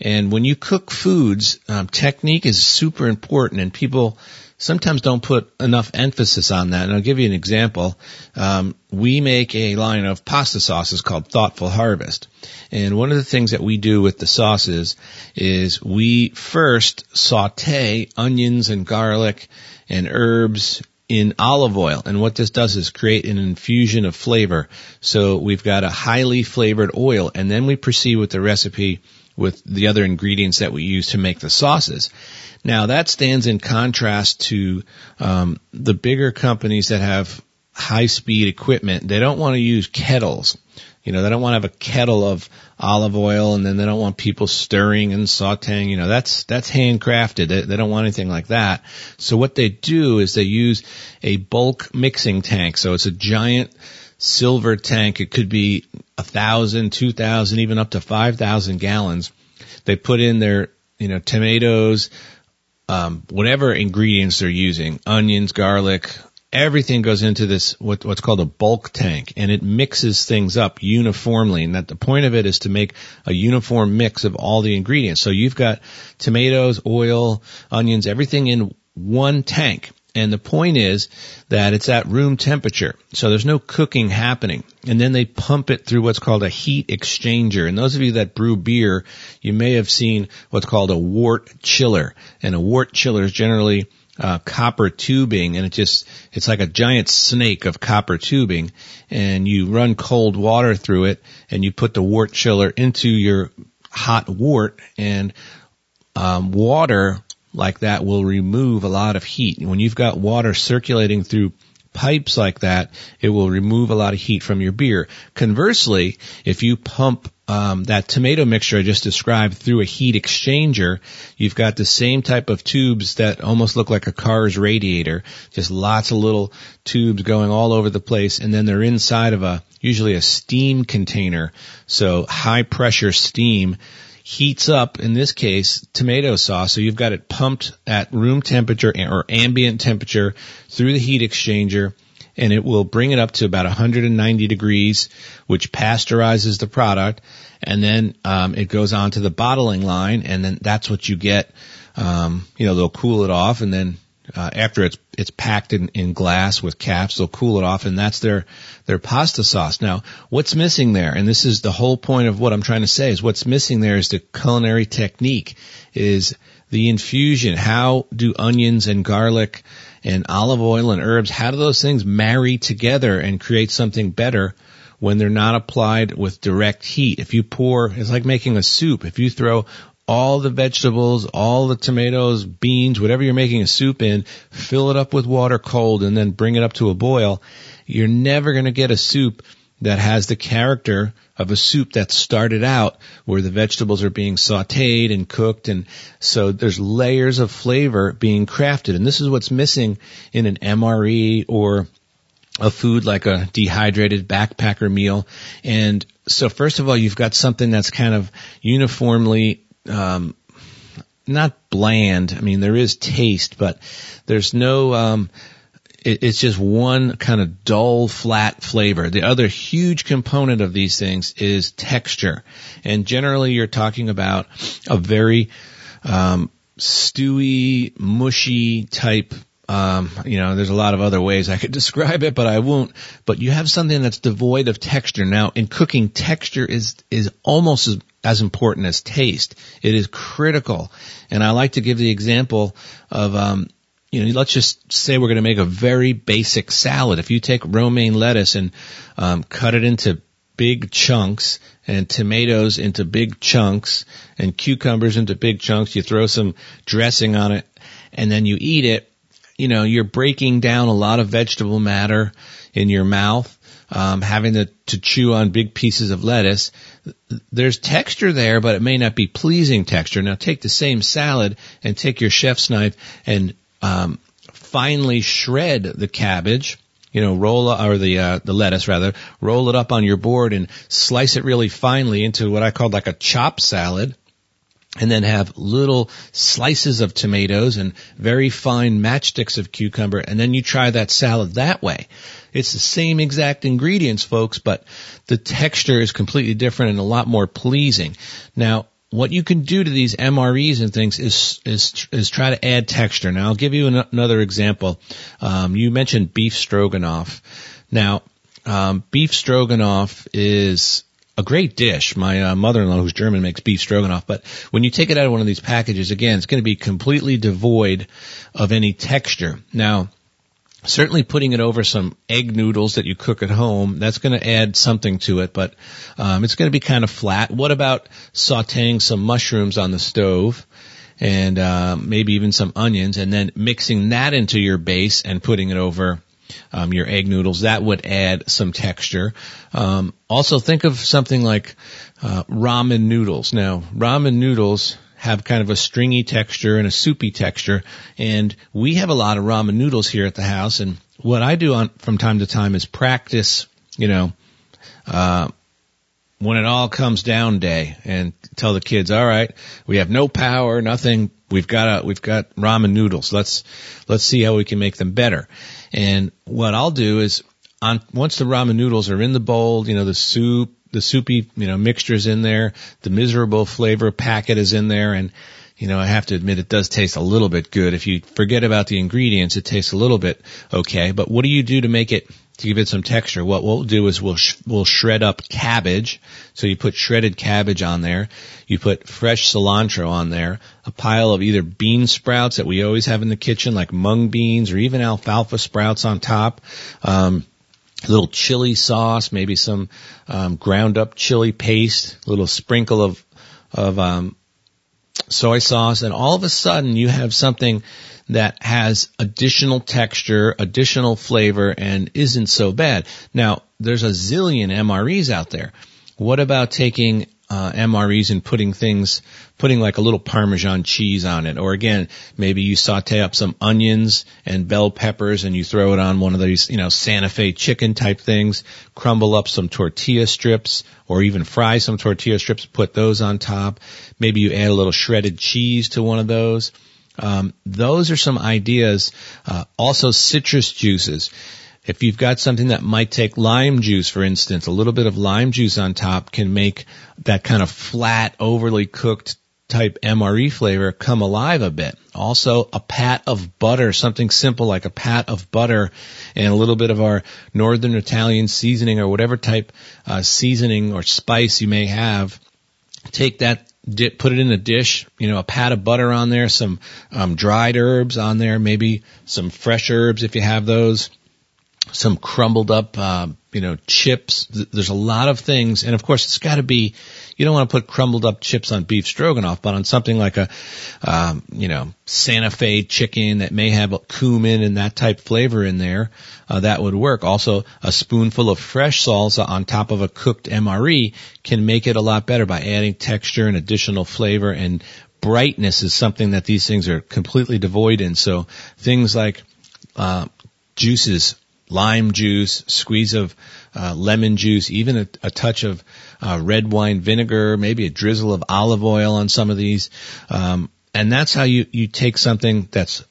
And when you cook foods, um, technique is super important, and people sometimes don't put enough emphasis on that. And I'll give you an example. Um, we make a line of pasta sauces called Thoughtful Harvest. And one of the things that we do with the sauces is we first saute onions and garlic and herbs in olive oil. And what this does is create an infusion of flavor. So we've got a highly flavored oil and then we proceed with the recipe with the other ingredients that we use to make the sauces. Now that stands in contrast to um, the bigger companies that have high speed equipment. They don't want to use kettles. You know, they don't want to have a kettle of olive oil and then they don't want people stirring and sauteing. You know, that's, that's handcrafted. They, they don't want anything like that. So what they do is they use a bulk mixing tank. So it's a giant silver tank. It could be a thousand, two thousand, even up to five thousand gallons. They put in their, you know, tomatoes, um, whatever ingredients they're using, onions, garlic, everything goes into this what, what's called a bulk tank, and it mixes things up uniformly. And that the point of it is to make a uniform mix of all the ingredients. So you've got tomatoes, oil, onions, everything in one tank. And the point is that it's at room temperature. So there's no cooking happening. And then they pump it through what's called a heat exchanger. And those of you that brew beer, you may have seen what's called a wort chiller. And a wort chiller is generally uh, copper tubing and it just, it's like a giant snake of copper tubing and you run cold water through it and you put the wort chiller into your hot wort and um, water like that will remove a lot of heat. When you've got water circulating through pipes like that, it will remove a lot of heat from your beer. Conversely, if you pump um, that tomato mixture I just described through a heat exchanger, you've got the same type of tubes that almost look like a car's radiator, just lots of little tubes going all over the place, and then they're inside of a usually a steam container, so high pressure steam heats up, in this case, tomato sauce. So you've got it pumped at room temperature or ambient temperature through the heat exchanger and it will bring it up to about 190 degrees, which pasteurizes the product. And then, um, it goes on to the bottling line and then that's what you get. Um, you know, they'll cool it off and then uh, after it's it's packed in, in glass with caps, they'll cool it off, and that's their their pasta sauce. Now, what's missing there, and this is the whole point of what I'm trying to say, is what's missing there is the culinary technique, is the infusion. How do onions and garlic and olive oil and herbs, how do those things marry together and create something better? when they're not applied with direct heat. If you pour, it's like making a soup. If you throw all the vegetables, all the tomatoes, beans, whatever you're making a soup in, fill it up with water cold and then bring it up to a boil, you're never going to get a soup that has the character of a soup that started out where the vegetables are being sauteed and cooked and so there's layers of flavor being crafted and this is what's missing in an MRE or a food like a dehydrated backpacker meal. And so first of all, you've got something that's kind of uniformly, um, not bland. I mean, there is taste, but there's no, um, it, it's just one kind of dull, flat flavor. The other huge component of these things is texture. And generally you're talking about a very, um, stewy, mushy type um, you know, there's a lot of other ways I could describe it, but I won't. But you have something that's devoid of texture. Now, in cooking, texture is is almost as, as important as taste. It is critical, and I like to give the example of. Um, you know, let's just say we're going to make a very basic salad. If you take romaine lettuce and um, cut it into big chunks and tomatoes into big chunks and cucumbers into big chunks, you throw some dressing on it, and then you eat it you know, you're breaking down a lot of vegetable matter in your mouth, um, having to, to chew on big pieces of lettuce. There's texture there, but it may not be pleasing texture. Now take the same salad and take your chef's knife and, um, finely shred the cabbage you know, roll or the uh, the lettuce rather, roll it up on your board and slice it really finely into what I call like a chop salad and then have little slices of tomatoes and very fine matchsticks of cucumber, and then you try that salad that way. It's the same exact ingredients, folks, but the texture is completely different and a lot more pleasing. Now, what you can do to these MREs and things is is is try to add texture. Now, I'll give you an, another example. Um, you mentioned beef stroganoff. Now, um, beef stroganoff is a great dish. My uh, mother-in-law, who's German, makes beef stroganoff. But when you take it out of one of these packages, again, it's going to be completely devoid of any texture. Now, certainly putting it over some egg noodles that you cook at home, that's going to add something to it, but um, it's going to be kind of flat. What about sautéing some mushrooms on the stove? And uh, maybe even some onions, and then mixing that into your base and putting it over um, your egg noodles. That would add some texture. Um, also, think of something like uh, ramen noodles. Now, ramen noodles have kind of a stringy texture and a soupy texture, and we have a lot of ramen noodles here at the house. And what I do on from time to time is practice, you know, uh, when it all comes down day and tell the kids, all right, we have no power, nothing. We've got a, we've got ramen noodles. Let's, let's see how we can make them better. And what I'll do is on, once the ramen noodles are in the bowl, you know, the soup, the soupy, you know, mixture is in there, the miserable flavor packet is in there, and, you know, I have to admit it does taste a little bit good. If you forget about the ingredients, it tastes a little bit okay. But what do you do to make it to give it some texture. What we'll do is we'll sh- we'll shred up cabbage. So you put shredded cabbage on there. You put fresh cilantro on there. A pile of either bean sprouts that we always have in the kitchen, like mung beans or even alfalfa sprouts on top. Um, a little chili sauce, maybe some um, ground up chili paste, a little sprinkle of of um, soy sauce, and all of a sudden you have something that has additional texture, additional flavor, and isn't so bad. Now, there's a zillion MREs out there. What about taking uh, MREs and putting things, putting like a little Parmesan cheese on it, or again, maybe you saute up some onions and bell peppers and you throw it on one of these, you know, Santa Fe chicken type things, crumble up some tortilla strips, or even fry some tortilla strips, put those on top. Maybe you add a little shredded cheese to one of those. Um, those are some ideas. Uh, also, citrus juices. If you've got something that might take lime juice, for instance, a little bit of lime juice on top can make that kind of flat, overly cooked type MRE flavor come alive a bit. Also a pat of butter, something simple like a pat of butter and a little bit of our northern Italian seasoning or whatever type uh, seasoning or spice you may have. Take that dip, put it in a dish, you know, a pat of butter on there, some um, dried herbs on there, maybe some fresh herbs if you have those, some crumbled up, uh, you know, chips. There's a lot of things, and of course, it's got to be. You don't want to put crumbled up chips on beef stroganoff, but on something like a, um, you know, Santa Fe chicken that may have cumin and that type flavor in there, uh, that would work. Also, a spoonful of fresh salsa on top of a cooked MRE can make it a lot better by adding texture and additional flavor and brightness is something that these things are completely devoid in. So things like uh, juices lime juice, squeeze of uh, lemon juice, even a, a touch of uh, red wine vinegar, maybe a drizzle of olive oil on some of these. Um, and that's how you, you take something that's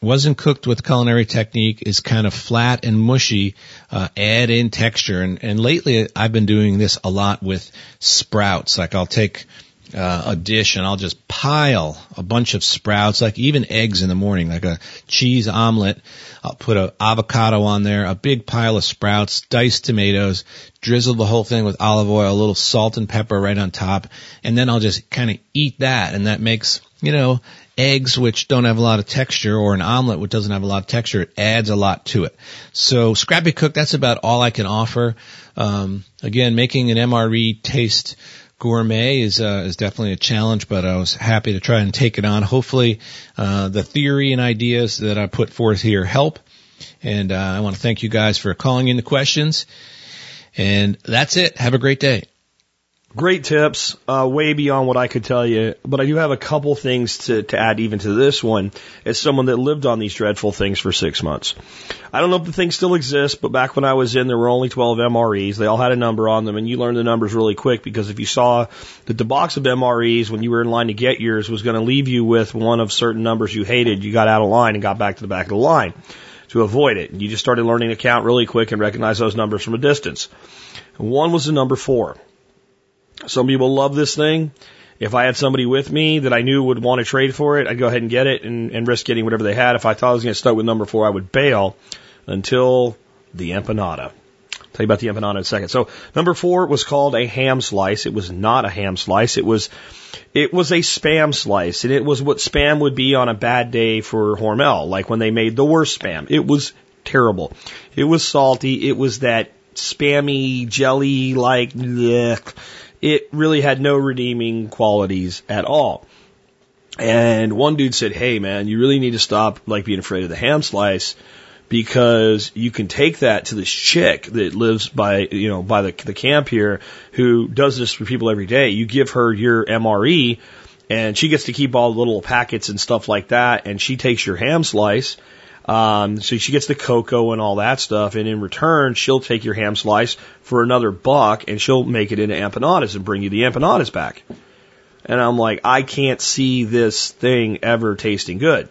wasn't cooked with culinary technique, is kind of flat and mushy, uh, add in texture. And, and lately I've been doing this a lot with sprouts. Like I'll take uh, a dish and I'll just pile a bunch of sprouts, like even eggs in the morning, like a cheese omelet. I'll put a avocado on there, a big pile of sprouts, diced tomatoes, drizzle the whole thing with olive oil, a little salt and pepper right on top, and then I'll just kind of eat that, and that makes, you know, eggs which don't have a lot of texture or an omelet which doesn't have a lot of texture, it adds a lot to it. So Scrappy Cook, that's about all I can offer. Um, again, making an MRE taste gourmet is uh, is definitely a challenge, but I was happy to try and take it on. Hopefully, uh, the theory and ideas that I put forth here help. And uh, I want to thank you guys for calling in the questions. And that's it. Have a great day. Great tips, uh, way beyond what I could tell you. But I do have a couple things to, to add even to this one as someone that lived on these dreadful things for six months. I don't know if the thing still exists, but back when I was in, there were only 12 MREs. They all had a number on them, and you learned the numbers really quick because if you saw that the box of MREs when you were in line to get yours was going to leave you with one of certain numbers you hated, you got out of line and got back to the back of the line to avoid it. You just started learning to count really quick and recognize those numbers from a distance. One was the number four. Some people love this thing. If I had somebody with me that I knew would want to trade for it, I'd go ahead and get it and, and risk getting whatever they had. If I thought I was going to start with number four, I would bail until the empanada. I'll tell you about the empanada in a second. So number four was called a ham slice. It was not a ham slice. It was, it was a spam slice and it was what spam would be on a bad day for Hormel, like when they made the worst spam. It was terrible. It was salty. It was that spammy jelly like, it really had no redeeming qualities at all. And one dude said, "Hey man, you really need to stop like being afraid of the ham slice because you can take that to this chick that lives by, you know, by the the camp here who does this for people every day. You give her your MRE and she gets to keep all the little packets and stuff like that and she takes your ham slice um, so she gets the cocoa and all that stuff, and in return, she'll take your ham slice for another buck, and she'll make it into empanadas and bring you the empanadas back. And I'm like, I can't see this thing ever tasting good.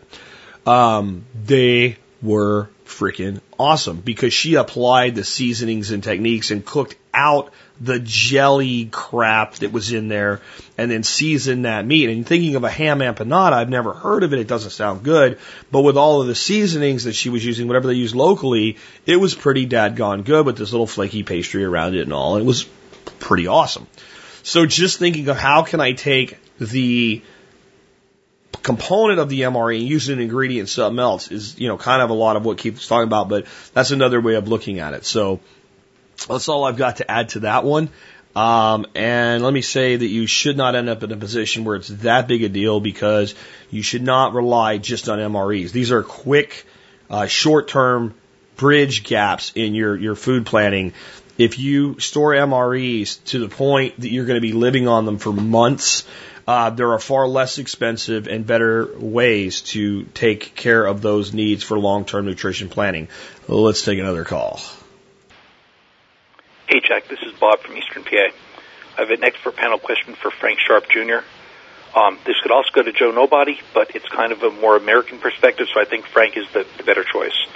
Um, they were freaking awesome because she applied the seasonings and techniques and cooked out the jelly crap that was in there and then season that meat. And thinking of a ham empanada, I've never heard of it. It doesn't sound good. But with all of the seasonings that she was using, whatever they use locally, it was pretty dadgone good with this little flaky pastry around it and all. It was pretty awesome. So just thinking of how can I take the component of the MRE and use an ingredient something else is, you know, kind of a lot of what Keith's talking about, but that's another way of looking at it. So that's all I've got to add to that one. Um, and let me say that you should not end up in a position where it's that big a deal because you should not rely just on MREs. These are quick, uh, short term bridge gaps in your, your food planning. If you store MREs to the point that you're going to be living on them for months, uh, there are far less expensive and better ways to take care of those needs for long term nutrition planning. Let's take another call. Hey, Jack, this is Bob from Eastern PA. I have an expert panel question for Frank Sharp Jr. Um, this could also go to Joe Nobody, but it's kind of a more American perspective, so I think Frank is the, the better choice.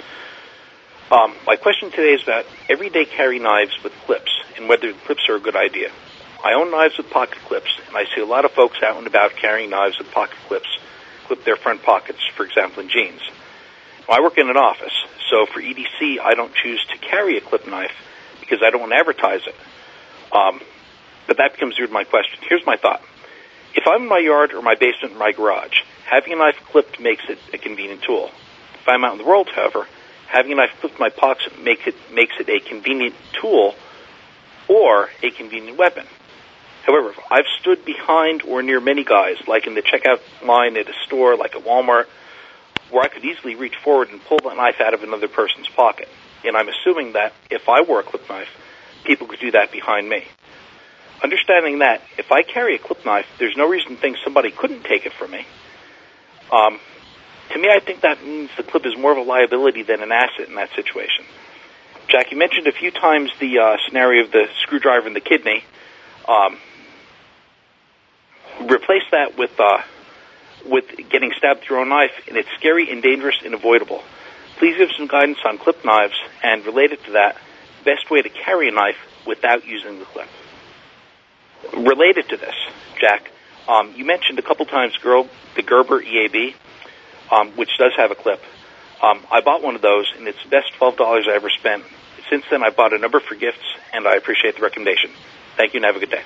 Um, my question today is about everyday carry knives with clips and whether clips are a good idea. I own knives with pocket clips, and I see a lot of folks out and about carrying knives with pocket clips, clip their front pockets, for example, in jeans. I work in an office, so for EDC, I don't choose to carry a clip knife because I don't want to advertise it. Um, but that becomes weird my question. Here's my thought. If I'm in my yard or my basement or my garage, having a knife clipped makes it a convenient tool. If I'm out in the world, however, having a knife clipped in my pocket makes it, makes it a convenient tool or a convenient weapon. However, I've stood behind or near many guys, like in the checkout line at a store, like at Walmart, where I could easily reach forward and pull that knife out of another person's pocket. And I'm assuming that if I wore a clip knife, people could do that behind me. Understanding that, if I carry a clip knife, there's no reason to think somebody couldn't take it from me. Um, to me, I think that means the clip is more of a liability than an asset in that situation. Jack, you mentioned a few times the uh, scenario of the screwdriver and the kidney. Um, replace that with uh, with getting stabbed through a knife, and it's scary and dangerous and avoidable. Please give some guidance on clip knives, and related to that, best way to carry a knife without using the clip. Related to this, Jack, um, you mentioned a couple times girl, the Gerber EAB, um, which does have a clip. Um, I bought one of those, and it's the best twelve dollars I ever spent. Since then, I bought a number for gifts, and I appreciate the recommendation. Thank you, and have a good day.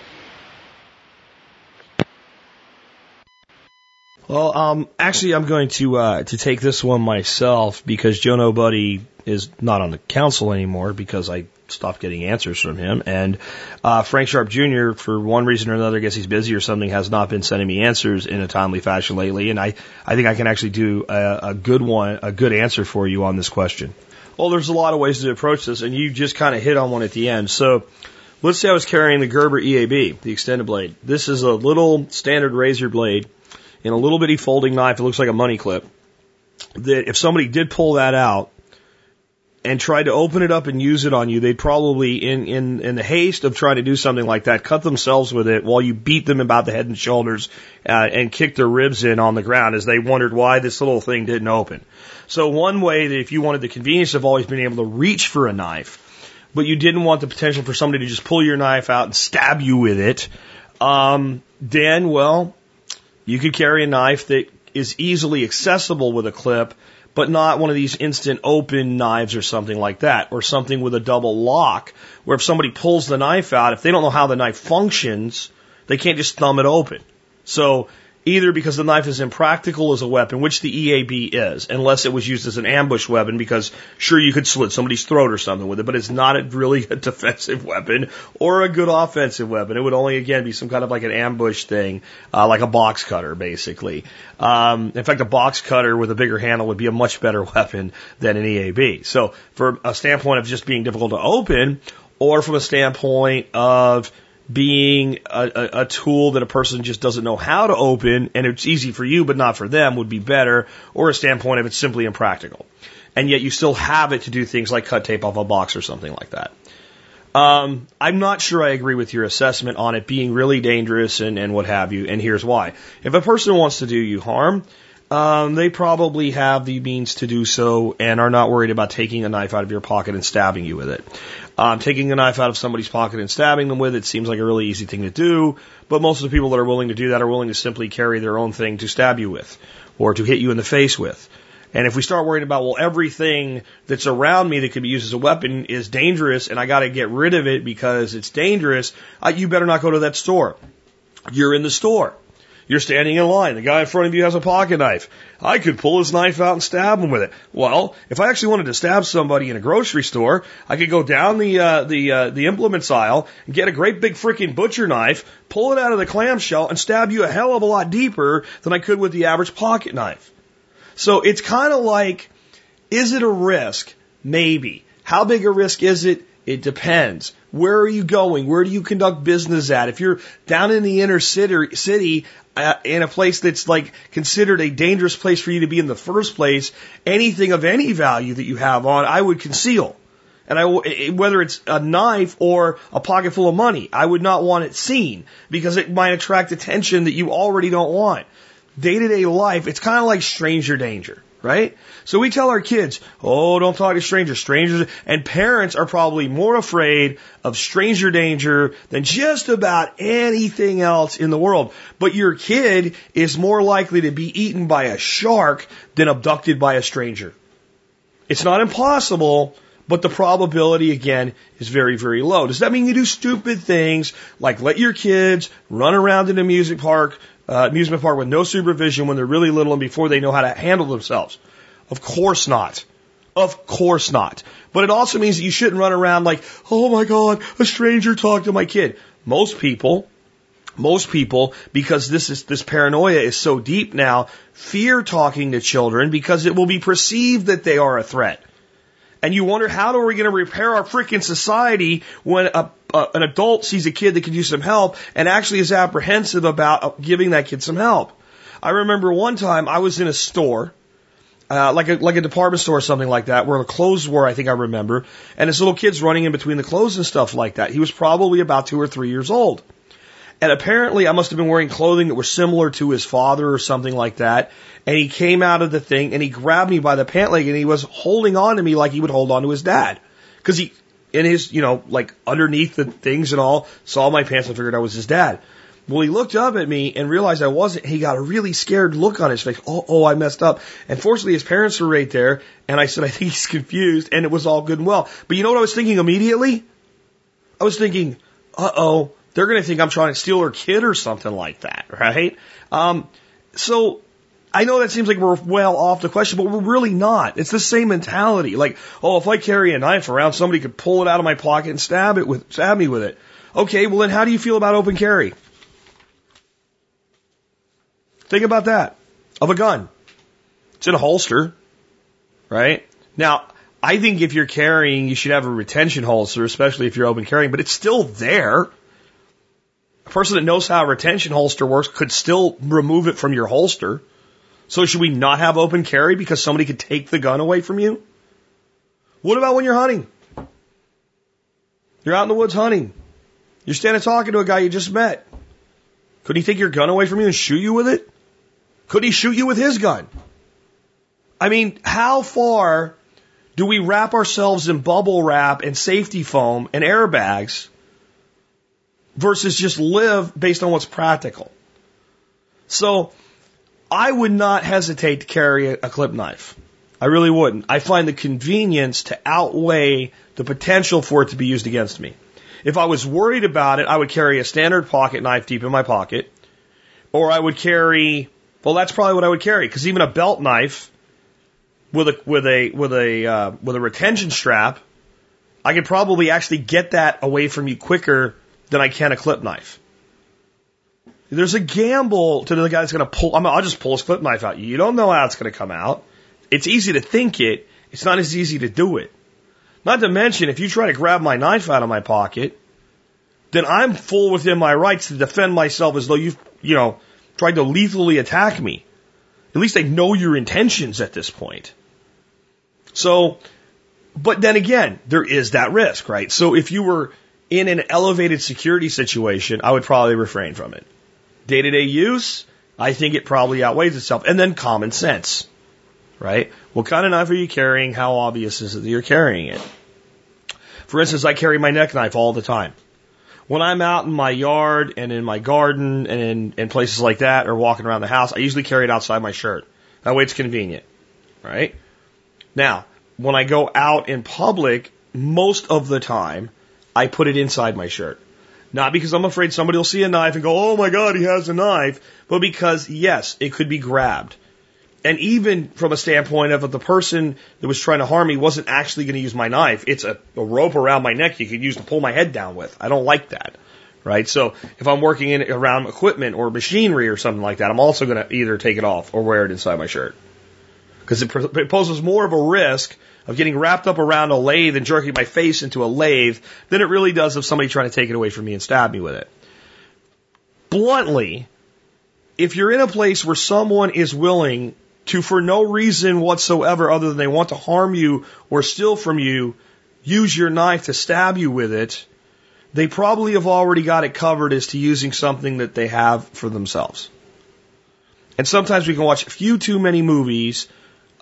Well, um, actually, I'm going to uh, to take this one myself because Joe Nobody is not on the council anymore because I stopped getting answers from him, and uh, Frank Sharp Jr. for one reason or another, I guess he's busy or something, has not been sending me answers in a timely fashion lately, and I I think I can actually do a, a good one, a good answer for you on this question. Well, there's a lot of ways to approach this, and you just kind of hit on one at the end. So. Let's say I was carrying the Gerber EAB, the extended blade. This is a little standard razor blade in a little bitty folding knife. It looks like a money clip. That if somebody did pull that out and tried to open it up and use it on you, they'd probably, in, in, in the haste of trying to do something like that, cut themselves with it while you beat them about the head and shoulders uh, and kick their ribs in on the ground as they wondered why this little thing didn't open. So one way that if you wanted the convenience of always being able to reach for a knife, but you didn't want the potential for somebody to just pull your knife out and stab you with it, um, then, well, you could carry a knife that is easily accessible with a clip, but not one of these instant open knives or something like that, or something with a double lock, where if somebody pulls the knife out, if they don't know how the knife functions, they can't just thumb it open. So either because the knife is impractical as a weapon, which the EAB is, unless it was used as an ambush weapon, because sure you could slit somebody's throat or something with it, but it's not a, really a defensive weapon or a good offensive weapon. It would only again be some kind of like an ambush thing, uh, like a box cutter, basically. Um, in fact, a box cutter with a bigger handle would be a much better weapon than an EAB. So, from a standpoint of just being difficult to open, or from a standpoint of being a, a, a, tool that a person just doesn't know how to open and it's easy for you but not for them would be better, or a standpoint of it's simply impractical. And yet you still have it to do things like cut tape off a box or something like that. Um, I'm not sure I agree with your assessment on it being really dangerous and, and what have you, and here's why. If a person wants to do you harm, um, they probably have the means to do so and are not worried about taking a knife out of your pocket and stabbing you with it. Um, taking a knife out of somebody's pocket and stabbing them with it seems like a really easy thing to do, but most of the people that are willing to do that are willing to simply carry their own thing to stab you with or to hit you in the face with. And if we start worrying about, well, everything that's around me that could be used as a weapon is dangerous and I got to get rid of it because it's dangerous, uh, you better not go to that store. You're in the store. You're standing in line. The guy in front of you has a pocket knife. I could pull his knife out and stab him with it. Well, if I actually wanted to stab somebody in a grocery store, I could go down the uh, the uh, the implements aisle and get a great big freaking butcher knife, pull it out of the clamshell, and stab you a hell of a lot deeper than I could with the average pocket knife. So it's kind of like, is it a risk? Maybe. How big a risk is it? It depends. Where are you going? Where do you conduct business at? If you're down in the inner city, city uh, in a place that's like considered a dangerous place for you to be in the first place, anything of any value that you have on, I would conceal. And I, whether it's a knife or a pocket full of money, I would not want it seen because it might attract attention that you already don't want. Day to day life, it's kind of like stranger danger right? So we tell our kids, oh, don't talk to strangers. Strangers, and parents are probably more afraid of stranger danger than just about anything else in the world. But your kid is more likely to be eaten by a shark than abducted by a stranger. It's not impossible, but the probability again is very, very low. Does that mean you do stupid things like let your kids run around in a music park, uh, amusement park with no supervision when they're really little and before they know how to handle themselves? Of course not. Of course not. But it also means that you shouldn't run around like, oh my God, a stranger talked to my kid. Most people, most people, because this is, this paranoia is so deep now, fear talking to children because it will be perceived that they are a threat. And you wonder how are we going to repair our freaking society when a, a, an adult sees a kid that could use some help and actually is apprehensive about uh, giving that kid some help. I remember one time I was in a store, uh, like a like a department store or something like that, where the clothes were. I think I remember, and this little kid's running in between the clothes and stuff like that. He was probably about two or three years old. And apparently I must have been wearing clothing that were similar to his father or something like that. And he came out of the thing and he grabbed me by the pant leg and he was holding on to me like he would hold on to his dad. Cause he, in his, you know, like underneath the things and all, saw my pants and figured I was his dad. Well, he looked up at me and realized I wasn't. He got a really scared look on his face. Oh, oh, I messed up. And fortunately, his parents were right there. And I said, I think he's confused. And it was all good and well. But you know what I was thinking immediately? I was thinking, uh oh, they're going to think I'm trying to steal her kid or something like that, right? Um, so I know that seems like we're well off the question, but we're really not. It's the same mentality. Like, oh, if I carry a knife around, somebody could pull it out of my pocket and stab it with, stab me with it. Okay, well then how do you feel about open carry? Think about that. Of a gun. It's in a holster, right? Now, I think if you're carrying, you should have a retention holster, especially if you're open carrying, but it's still there. A person that knows how a retention holster works could still remove it from your holster. So should we not have open carry because somebody could take the gun away from you? What about when you're hunting? You're out in the woods hunting. You're standing talking to a guy you just met. Could he take your gun away from you and shoot you with it? Could he shoot you with his gun? I mean, how far do we wrap ourselves in bubble wrap and safety foam and airbags versus just live based on what's practical? So I would not hesitate to carry a, clip knife. I really wouldn't. I find the convenience to outweigh the potential for it to be used against me. If I was worried about it, I would carry a standard pocket knife deep in my pocket, or I would carry. Well, that's probably what I would carry because even a belt knife with a with a with a uh, with a retention strap, I could probably actually get that away from you quicker than I can a clip knife. There's a gamble to the guy that's going to pull. I mean, I'll just pull his clip knife out. You don't know how it's going to come out. It's easy to think it. It's not as easy to do it. Not to mention, if you try to grab my knife out of my pocket, then I'm full within my rights to defend myself as though you've, you know, tried to lethally attack me. At least I know your intentions at this point. So, but then again, there is that risk, right? So if you were in an elevated security situation, I would probably refrain from it. Day to day use, I think it probably outweighs itself. And then common sense, right? What kind of knife are you carrying? How obvious is it that you're carrying it? For instance, I carry my neck knife all the time. When I'm out in my yard and in my garden and in, in places like that or walking around the house, I usually carry it outside my shirt. That way it's convenient, right? Now, when I go out in public, most of the time, I put it inside my shirt. Not because I'm afraid somebody will see a knife and go, oh my God, he has a knife, but because, yes, it could be grabbed. And even from a standpoint of the person that was trying to harm me wasn't actually going to use my knife. It's a, a rope around my neck you could use to pull my head down with. I don't like that. Right? So if I'm working in around equipment or machinery or something like that, I'm also going to either take it off or wear it inside my shirt. Because it, it poses more of a risk of getting wrapped up around a lathe and jerking my face into a lathe than it really does of somebody trying to take it away from me and stab me with it. Bluntly, if you're in a place where someone is willing to, for no reason whatsoever other than they want to harm you or steal from you, use your knife to stab you with it, they probably have already got it covered as to using something that they have for themselves. And sometimes we can watch a few too many movies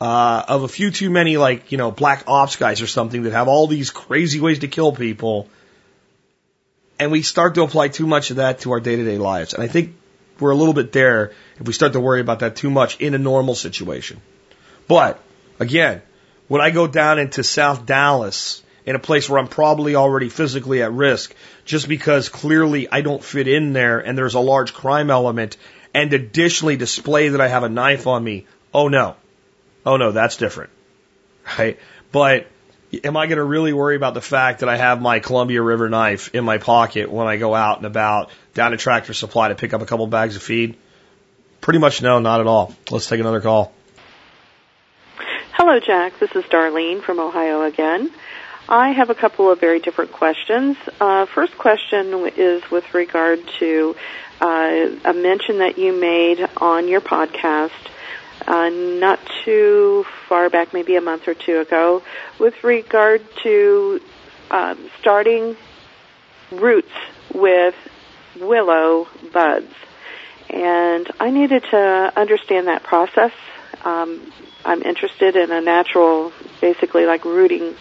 uh, of a few too many like you know black ops guys or something that have all these crazy ways to kill people, and we start to apply too much of that to our day to day lives. And I think we're a little bit there if we start to worry about that too much in a normal situation. But again, when I go down into South Dallas in a place where I'm probably already physically at risk, just because clearly I don't fit in there and there's a large crime element, and additionally display that I have a knife on me, oh no. Oh no, that's different. Right? But am I going to really worry about the fact that I have my Columbia River knife in my pocket when I go out and about down to Tractor Supply to pick up a couple bags of feed? Pretty much no, not at all. Let's take another call. Hello, Jack. This is Darlene from Ohio again. I have a couple of very different questions. Uh, first question is with regard to uh, a mention that you made on your podcast uh, not too far back, maybe a month or two ago, with regard to um, starting roots with willow buds. And I needed to understand that process. Um, I'm interested in a natural, basically like rooting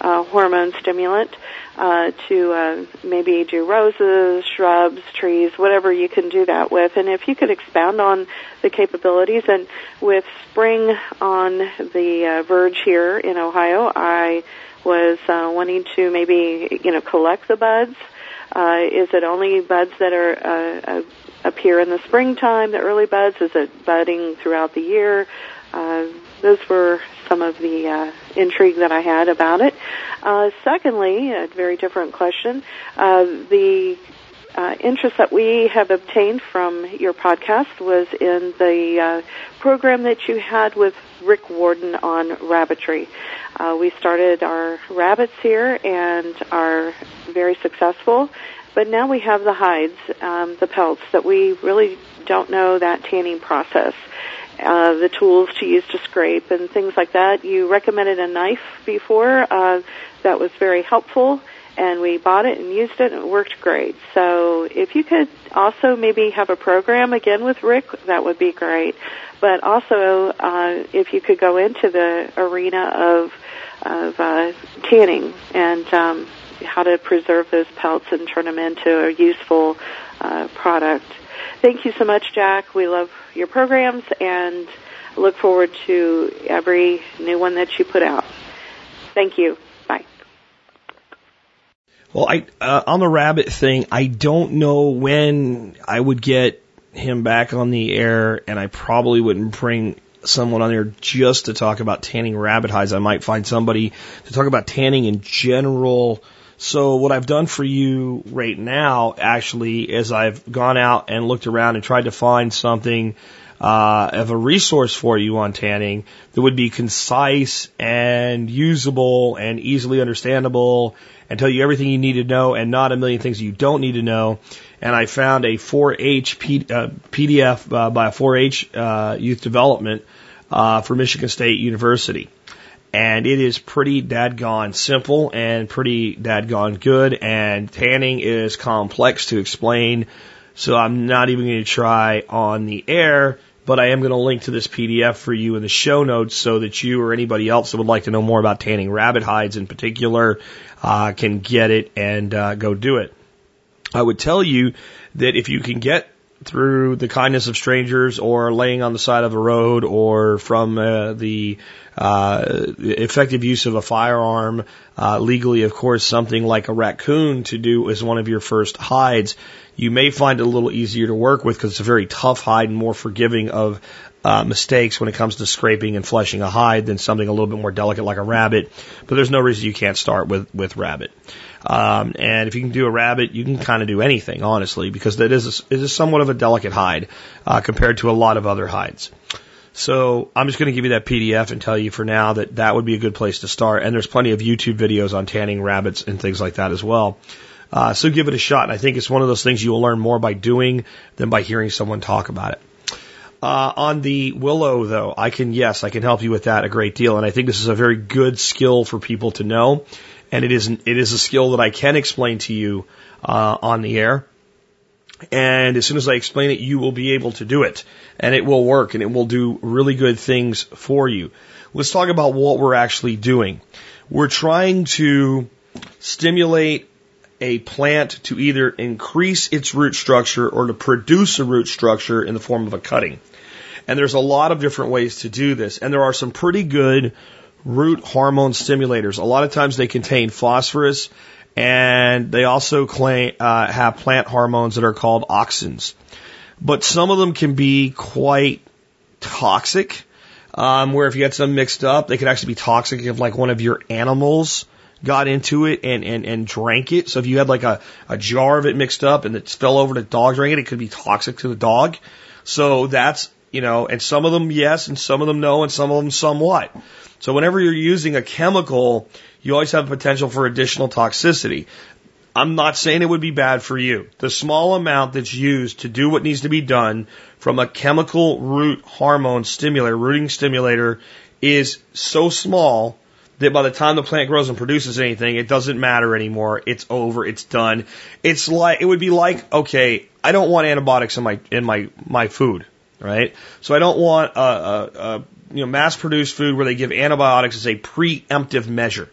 uh, hormone stimulant uh, to uh, maybe do roses, shrubs, trees, whatever you can do that with. And if you could expound on the capabilities, and with spring on the uh, verge here in Ohio, I was uh, wanting to maybe you know collect the buds. Uh, is it only buds that are uh, uh, appear in the springtime, the early buds? Is it budding throughout the year? Uh, those were some of the uh, intrigue that I had about it. Uh, secondly, a very different question, uh, the uh, interest that we have obtained from your podcast was in the uh, program that you had with Rick Warden on rabbitry. Uh, we started our rabbits here and are very successful, but now we have the hides, um, the pelts that we really don't know that tanning process uh, the tools to use to scrape and things like that. You recommended a knife before uh, that was very helpful, and we bought it and used it, and it worked great. So if you could also maybe have a program again with Rick, that would be great. But also, uh, if you could go into the arena of of uh, tanning and um, how to preserve those pelts and turn them into a useful uh, product. Thank you so much, Jack. We love your programs and look forward to every new one that you put out. Thank you. Bye. Well, I uh, on the rabbit thing, I don't know when I would get him back on the air, and I probably wouldn't bring someone on there just to talk about tanning rabbit hides. I might find somebody to talk about tanning in general. So what I've done for you right now, actually, is I've gone out and looked around and tried to find something uh, of a resource for you on tanning that would be concise and usable and easily understandable and tell you everything you need to know and not a million things you don't need to know. And I found a 4-H P, uh, PDF uh, by a 4-H uh, Youth Development uh, for Michigan State University and it is pretty dadgone simple and pretty dadgone good. And tanning is complex to explain, so I'm not even going to try on the air. But I am going to link to this PDF for you in the show notes so that you or anybody else that would like to know more about tanning rabbit hides in particular uh, can get it and uh, go do it. I would tell you that if you can get through the kindness of strangers or laying on the side of a road or from uh, the uh, effective use of a firearm, uh, legally, of course, something like a raccoon to do as one of your first hides, you may find it a little easier to work with because it's a very tough hide and more forgiving of uh, mistakes when it comes to scraping and fleshing a hide than something a little bit more delicate like a rabbit. But there's no reason you can't start with with rabbit. Um, and if you can do a rabbit, you can kind of do anything, honestly, because that is a, it is somewhat of a delicate hide uh, compared to a lot of other hides. So I'm just going to give you that PDF and tell you for now that that would be a good place to start. And there's plenty of YouTube videos on tanning rabbits and things like that as well. Uh, so give it a shot. And I think it's one of those things you will learn more by doing than by hearing someone talk about it. Uh, on the willow, though, I can, yes, I can help you with that a great deal. And I think this is a very good skill for people to know. And it is, it is a skill that I can explain to you, uh, on the air. And as soon as I explain it, you will be able to do it. And it will work and it will do really good things for you. Let's talk about what we're actually doing. We're trying to stimulate a plant to either increase its root structure or to produce a root structure in the form of a cutting. And there's a lot of different ways to do this. And there are some pretty good root hormone stimulators. A lot of times they contain phosphorus and they also claim, uh, have plant hormones that are called auxins. But some of them can be quite toxic, um, where if you get some mixed up, they could actually be toxic if like one of your animals got into it and, and, and drank it. So if you had like a, a jar of it mixed up and it fell over the dog drank it, it could be toxic to the dog. So that's, you know, and some of them yes, and some of them no, and some of them somewhat. So whenever you're using a chemical, you always have potential for additional toxicity. I'm not saying it would be bad for you. The small amount that's used to do what needs to be done from a chemical root hormone stimulator, rooting stimulator, is so small that by the time the plant grows and produces anything, it doesn't matter anymore. It's over. It's done. It's like it would be like okay, I don't want antibiotics in my in my my food, right? So I don't want a, a, a you know mass produced food where they give antibiotics as a preemptive measure.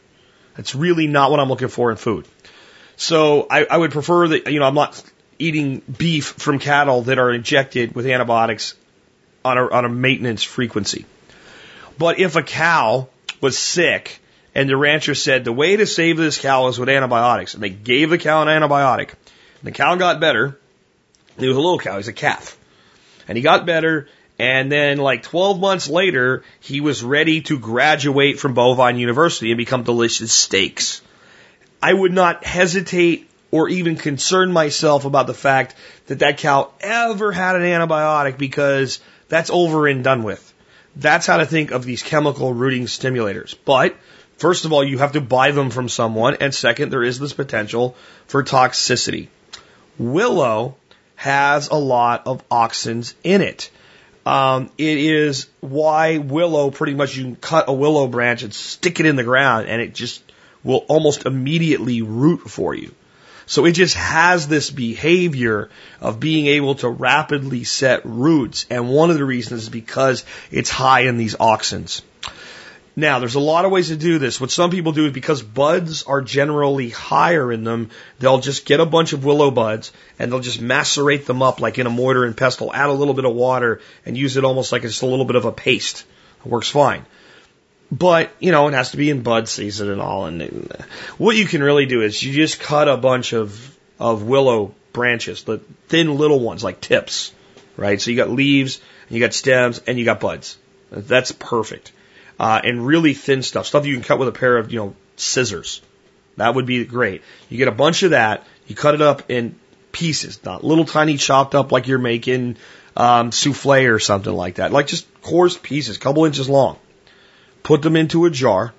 That's really not what I'm looking for in food. So I, I would prefer that you know I'm not eating beef from cattle that are injected with antibiotics on a on a maintenance frequency. But if a cow was sick and the rancher said the way to save this cow is with antibiotics, and they gave the cow an antibiotic, the cow got better. He was a little cow, he's a calf, and he got better. And then, like 12 months later, he was ready to graduate from Bovine University and become delicious steaks. I would not hesitate or even concern myself about the fact that that cow ever had an antibiotic because that's over and done with. That's how to think of these chemical rooting stimulators. But first of all, you have to buy them from someone. And second, there is this potential for toxicity. Willow has a lot of auxins in it. Um, it is why willow pretty much you can cut a willow branch and stick it in the ground and it just will almost immediately root for you. So it just has this behavior of being able to rapidly set roots. And one of the reasons is because it's high in these auxins. Now, there's a lot of ways to do this. What some people do is because buds are generally higher in them, they'll just get a bunch of willow buds and they'll just macerate them up like in a mortar and pestle, add a little bit of water and use it almost like just a little bit of a paste. It works fine. But, you know, it has to be in bud season and all. And, and what you can really do is you just cut a bunch of, of willow branches, the thin little ones like tips, right? So you got leaves, you got stems, and you got buds. That's perfect. Uh, and really thin stuff, stuff you can cut with a pair of, you know, scissors. That would be great. You get a bunch of that, you cut it up in pieces, not little tiny chopped up like you're making um, souffle or something like that. Like just coarse pieces, couple inches long put them into a jar,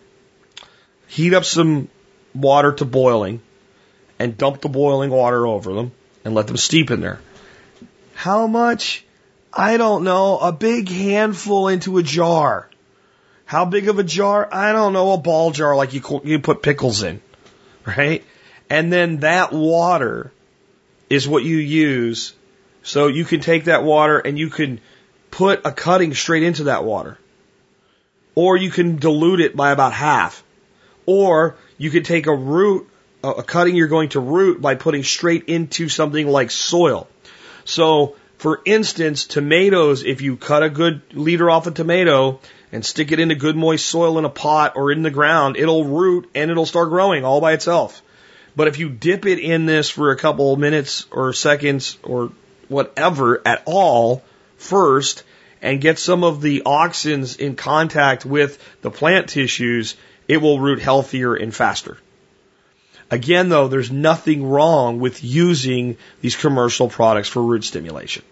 heat up some water to boiling, and dump the boiling water over them and let them steep in there. How much? I don't know. A big handful into a jar. How big of a jar? I don't know. A ball jar like you, you put pickles in, right? And then that water is what you use. So you can take that water and you can put a cutting straight into that water. Or you can dilute it by about half. Or you could take a root, a cutting you're going to root by putting straight into something like soil. So, for instance, tomatoes, if you cut a good leader off a tomato and stick it into good moist soil in a pot or in the ground, it'll root and it'll start growing all by itself. But if you dip it in this for a couple of minutes or seconds or whatever at all first, and get some of the auxins in contact with the plant tissues, it will root healthier and faster. Again, though, there's nothing wrong with using these commercial products for root stimulation.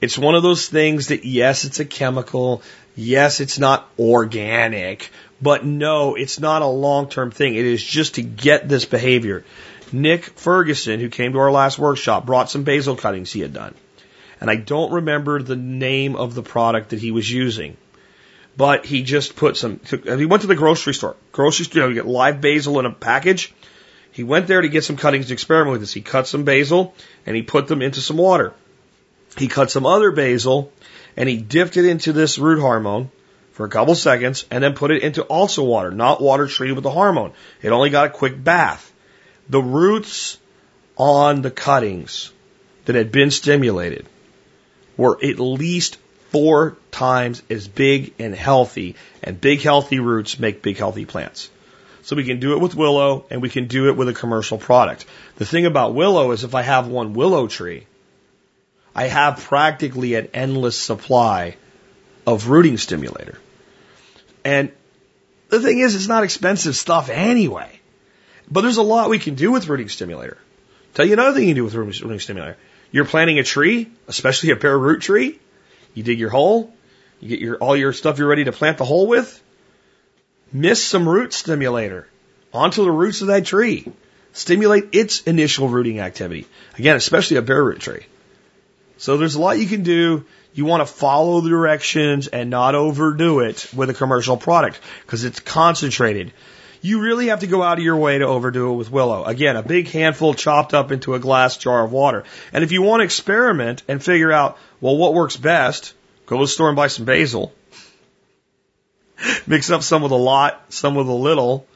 It's one of those things that, yes, it's a chemical. Yes, it's not organic. But no, it's not a long term thing. It is just to get this behavior. Nick Ferguson, who came to our last workshop, brought some basil cuttings he had done and I don't remember the name of the product that he was using. But he just put some, he went to the grocery store. Grocery store, you, know, you get live basil in a package. He went there to get some cuttings to experiment with this. He cut some basil and he put them into some water. He cut some other basil and he dipped it into this root hormone for a couple seconds and then put it into also water, not water treated with the hormone. It only got a quick bath. The roots on the cuttings that had been stimulated were at least four times as big and healthy, and big healthy roots make big healthy plants. So we can do it with willow and we can do it with a commercial product. The thing about willow is if I have one willow tree, I have practically an endless supply of rooting stimulator. And the thing is, it's not expensive stuff anyway. But there's a lot we can do with rooting stimulator. Tell you another thing you can do with rooting stimulator. You're planting a tree, especially a bare root tree. You dig your hole. You get your all your stuff you're ready to plant the hole with. Miss some root stimulator onto the roots of that tree. Stimulate its initial rooting activity. Again, especially a bare root tree. So there's a lot you can do. You want to follow the directions and not overdo it with a commercial product because it's concentrated. You really have to go out of your way to overdo it with willow. Again, a big handful chopped up into a glass jar of water. And if you want to experiment and figure out, well, what works best, go to the store and buy some basil. Mix up some with a lot, some with a little,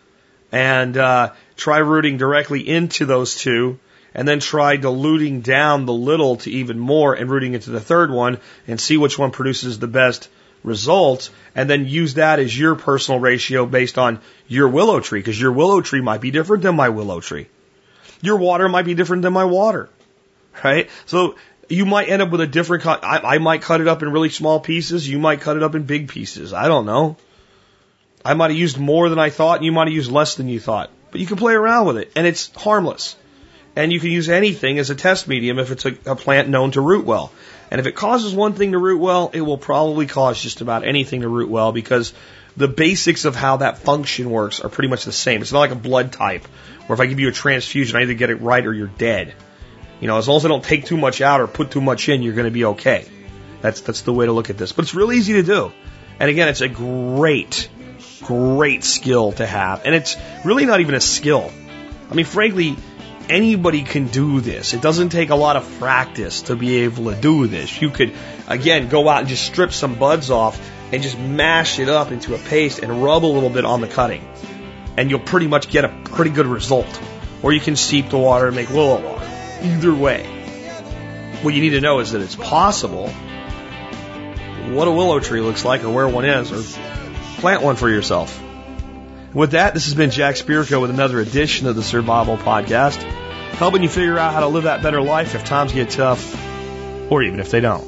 and uh, try rooting directly into those two and then try diluting down the little to even more and rooting into the third one and see which one produces the best results and then use that as your personal ratio based on your willow tree because your willow tree might be different than my willow tree. Your water might be different than my water, right? So you might end up with a different cut. I, I might cut it up in really small pieces. You might cut it up in big pieces. I don't know. I might have used more than I thought and you might have used less than you thought, but you can play around with it and it's harmless. And you can use anything as a test medium if it's a, a plant known to root well. And if it causes one thing to root well, it will probably cause just about anything to root well because the basics of how that function works are pretty much the same. It's not like a blood type where if I give you a transfusion, I either get it right or you're dead. You know, as long as I don't take too much out or put too much in, you're going to be okay. That's that's the way to look at this. But it's really easy to do. And again, it's a great, great skill to have. And it's really not even a skill. I mean, frankly, anybody can do this. It doesn't take a lot of practice to be able to do this. You could, again, go out and just strip some buds off and just mash it up into a paste and rub a little bit on the cutting. And you'll pretty much get a pretty good result. Or you can steep the water and make willow water. Either way. What you need to know is that it's possible what a willow tree looks like or where one is, or plant one for yourself. With that, this has been Jack Spirko with another edition of the Survival Podcast, helping you figure out how to live that better life if times get tough, or even if they don't.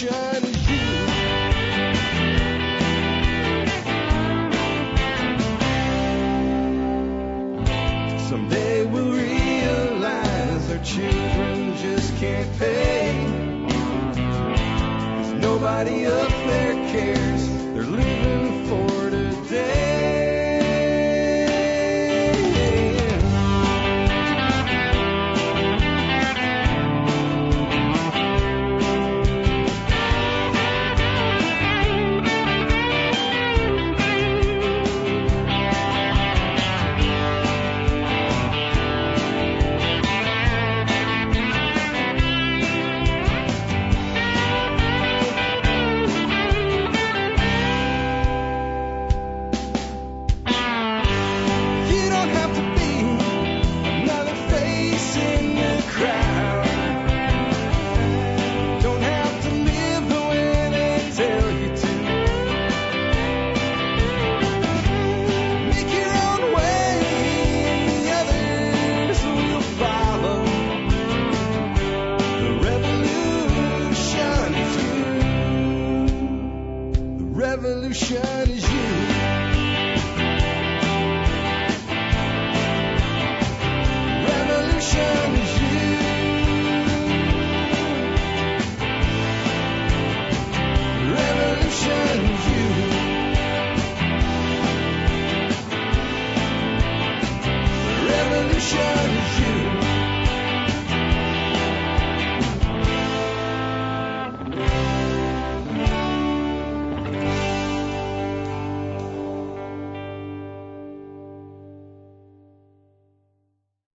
Is you. Someday we'll realize our children just can't pay. nobody up there cares. They're living